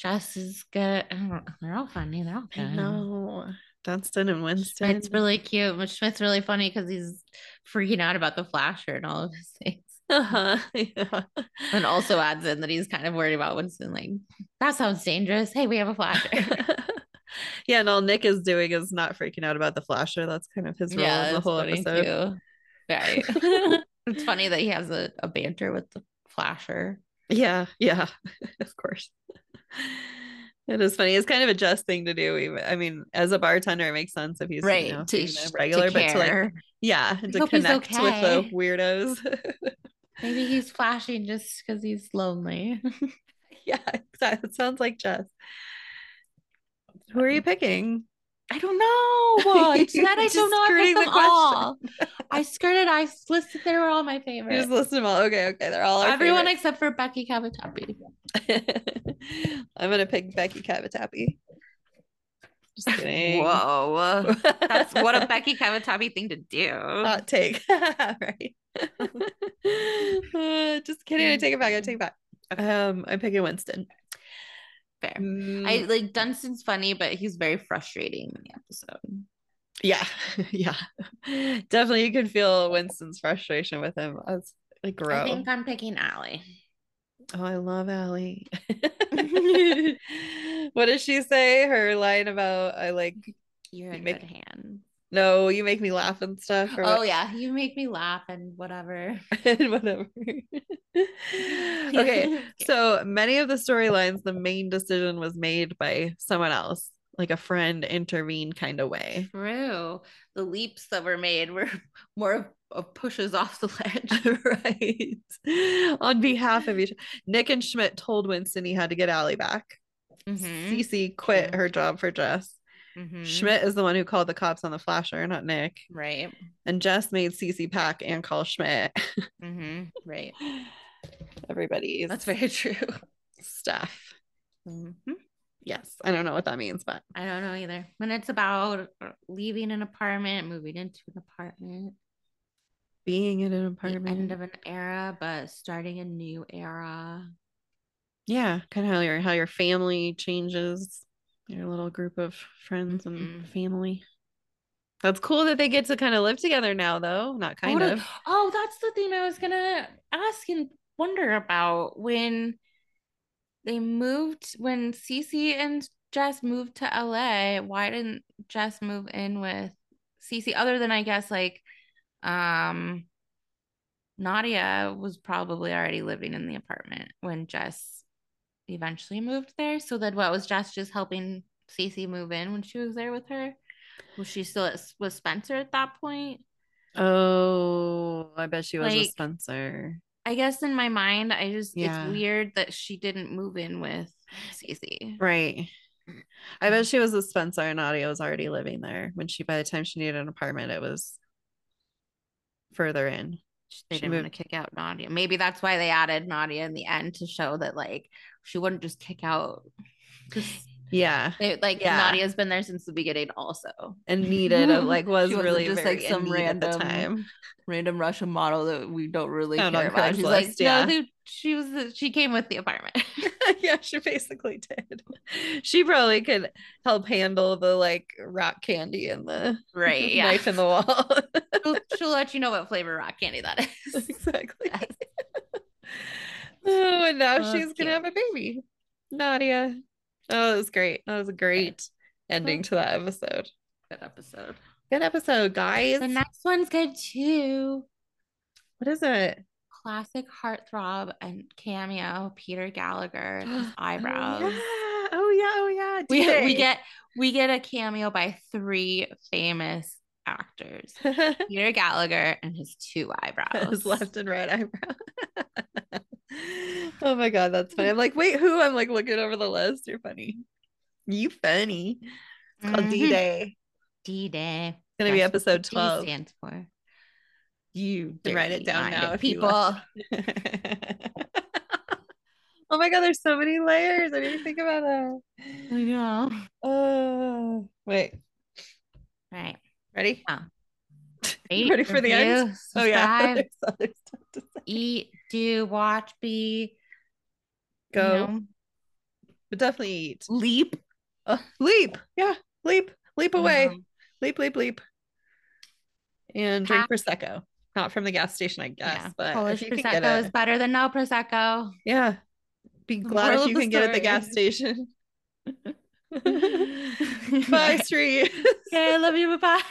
Speaker 1: Jess is good. I don't know. They're all funny. They're all
Speaker 2: I
Speaker 1: good.
Speaker 2: know. Dunston and Winston.
Speaker 1: Schmidt's really cute. But Schmidt's really funny because he's freaking out about the flasher and all of his things.
Speaker 2: uh-huh. yeah.
Speaker 1: And also adds in that he's kind of worried about Winston. Like, that sounds dangerous. Hey, we have a flasher.
Speaker 2: yeah, and all Nick is doing is not freaking out about the flasher. That's kind of his role in the whole episode.
Speaker 1: too. Right. it's funny that he has a, a banter with the flasher.
Speaker 2: Yeah, yeah, of course. It is funny. It's kind of a just thing to do. Even I mean, as a bartender, it makes sense if he's
Speaker 1: Right.
Speaker 2: you know,
Speaker 1: to,
Speaker 2: a regular,
Speaker 1: to
Speaker 2: but to like yeah, to connect with the weirdos.
Speaker 1: Maybe he's flashing just because he's lonely.
Speaker 2: yeah, exactly. It sounds like Jess. Who are you picking?
Speaker 1: I don't know. It's that I don't know. I
Speaker 2: skirting
Speaker 1: picked
Speaker 2: the
Speaker 1: them all. I skirted. I listed. They were all my
Speaker 2: You
Speaker 1: favorites.
Speaker 2: just listen to them all. Okay, okay, they're all our
Speaker 1: Everyone
Speaker 2: favorites.
Speaker 1: except for Becky Cavatappi.
Speaker 2: I'm gonna pick Becky Cavatappi. Just kidding.
Speaker 1: Whoa. That's what a Becky Cavatappi thing to do.
Speaker 2: hot take. right. Uh, just kidding. I take it back. I take it back. Um, I'm picking Winston.
Speaker 1: Fair.
Speaker 2: Mm,
Speaker 1: I like Dunston's funny, but he's very frustrating in the episode.
Speaker 2: yeah, yeah. Definitely, you can feel Winston's frustration with him as like grow.
Speaker 1: I think I'm picking Allie.
Speaker 2: Oh, I love Allie. what does she say? Her line about I like
Speaker 1: You're in
Speaker 2: Make-
Speaker 1: good hands.
Speaker 2: No, you make me laugh and stuff. Or
Speaker 1: Oh yeah, you make me laugh and whatever.
Speaker 2: And whatever. okay, so many of the storylines, the main decision was made by someone else, like a friend intervened kind of way.
Speaker 1: True. The leaps that were made were more of, of pushes off the ledge.
Speaker 2: right. On behalf of each Nick and Schmidt told Winston he had to get Allie back.
Speaker 1: Mhm,
Speaker 2: Cece quit
Speaker 1: True.
Speaker 2: her job for Jess.
Speaker 1: Mhm.
Speaker 2: Schmidt is the one who called the cops on the flasher, not Nick.
Speaker 1: Right.
Speaker 2: And Jess made Cece pack and call Schmidt.
Speaker 1: hmm Right.
Speaker 2: Everybody's
Speaker 1: That's very true.
Speaker 2: stuff.
Speaker 1: Mhm.
Speaker 2: Yes. I don't know what that means, but
Speaker 1: I don't know either. When it's about leaving an apartment, moving into an apartment,
Speaker 2: being in an
Speaker 1: the
Speaker 2: apartment.
Speaker 1: end of an era, but starting a new era.
Speaker 2: yeah, kind of how your how your family changes, your little group of friends and
Speaker 1: Mhm.
Speaker 2: family. That's cool that they get to kind of live together now, though. Not kind of.
Speaker 1: Oh, that's the thing I was gonna ask and wonder about when they moved when Cece and Jess moved to LA. Why didn't Jess move in with Cece? Other than I guess like um Nadia was probably already living in the apartment when Jess eventually moved there. So then what was Jess just helping Cece move in when she was there with her? Was she still at, with Spencer at that point?
Speaker 2: Oh, I bet she was with Spencer.
Speaker 1: I guess in my mind, I just
Speaker 2: Yeah.
Speaker 1: it's weird that she didn't move in with Cece.
Speaker 2: Right. I bet she was with Spencer and Nadia was already living there when she by the time she needed an apartment, it was further in.
Speaker 1: They
Speaker 2: She
Speaker 1: didn't want to kick out Nadia. Maybe that's why they added Nadia in the end to show that like she wouldn't just kick out.
Speaker 2: Yeah.
Speaker 1: they, like
Speaker 2: Yeah.
Speaker 1: Nadia's been there since the beginning, also.
Speaker 2: And needed a, like was really
Speaker 1: just, like, some
Speaker 2: need at the
Speaker 1: random-
Speaker 2: time.
Speaker 1: Random Russian model that we don't really
Speaker 2: Found
Speaker 1: care about. She's like,
Speaker 2: Craigslist,
Speaker 1: no,
Speaker 2: yeah.
Speaker 1: dude, she was the, she came with the apartment.
Speaker 2: yeah, she basically did. She probably could help handle the like rock candy and the
Speaker 1: right? Yeah.
Speaker 2: knife in the wall.
Speaker 1: she'll, she'll let you know what flavor rock candy that is.
Speaker 2: exactly.
Speaker 1: Yes.
Speaker 2: oh, and now
Speaker 1: Oh,
Speaker 2: she's
Speaker 1: that's
Speaker 2: gonna have a baby. Nadia. Oh, that was great. That was a great ending to that episode.
Speaker 1: Good episode.
Speaker 2: Good episode, guys.
Speaker 1: The next one's good too.
Speaker 2: What is it?
Speaker 1: Classic heartthrob and cameo Peter Gallagher, his
Speaker 2: Oh,
Speaker 1: eyebrows.
Speaker 2: yeah. Oh yeah, oh yeah.
Speaker 1: We we get we get a cameo by three famous actors. Peter Gallagher and his two eyebrows.
Speaker 2: his left and right eyebrow. oh my god, that's funny. I'm like, wait, who? I'm like looking over the list. You're funny. You funny. It's called
Speaker 1: Mhm.
Speaker 2: D-Day.
Speaker 1: D-Day.
Speaker 2: It's gonna be
Speaker 1: That's what
Speaker 2: episode
Speaker 1: D
Speaker 2: 12.
Speaker 1: stands for. You
Speaker 2: can write it down now
Speaker 1: people.
Speaker 2: oh my god, there's so many layers. I didn't think about that.
Speaker 1: I know.
Speaker 2: Oh, wait.
Speaker 1: Right.
Speaker 2: Ready?
Speaker 1: Rate,
Speaker 2: Ready for the end?
Speaker 1: review,
Speaker 2: Oh yeah.
Speaker 1: subscribe,
Speaker 2: There's other stuff to say.
Speaker 1: eat, do, watch, be, you
Speaker 2: Go,
Speaker 1: know,
Speaker 2: but definitely eat.
Speaker 1: leap.
Speaker 2: Uh, leap. Yeah, leap. Leap away.
Speaker 1: Um,
Speaker 2: Leap, leap, leap. And drink
Speaker 1: Pack-
Speaker 2: prosecco. Not from the gas station, I guess,
Speaker 1: yeah.
Speaker 2: but
Speaker 1: Polish
Speaker 2: if you can get
Speaker 1: prosecco is
Speaker 2: it,
Speaker 1: better than no prosecco.
Speaker 2: yeah. Be glad if you can get at the gas station. Bye, Street.
Speaker 1: Okay, I love you. Bye bye.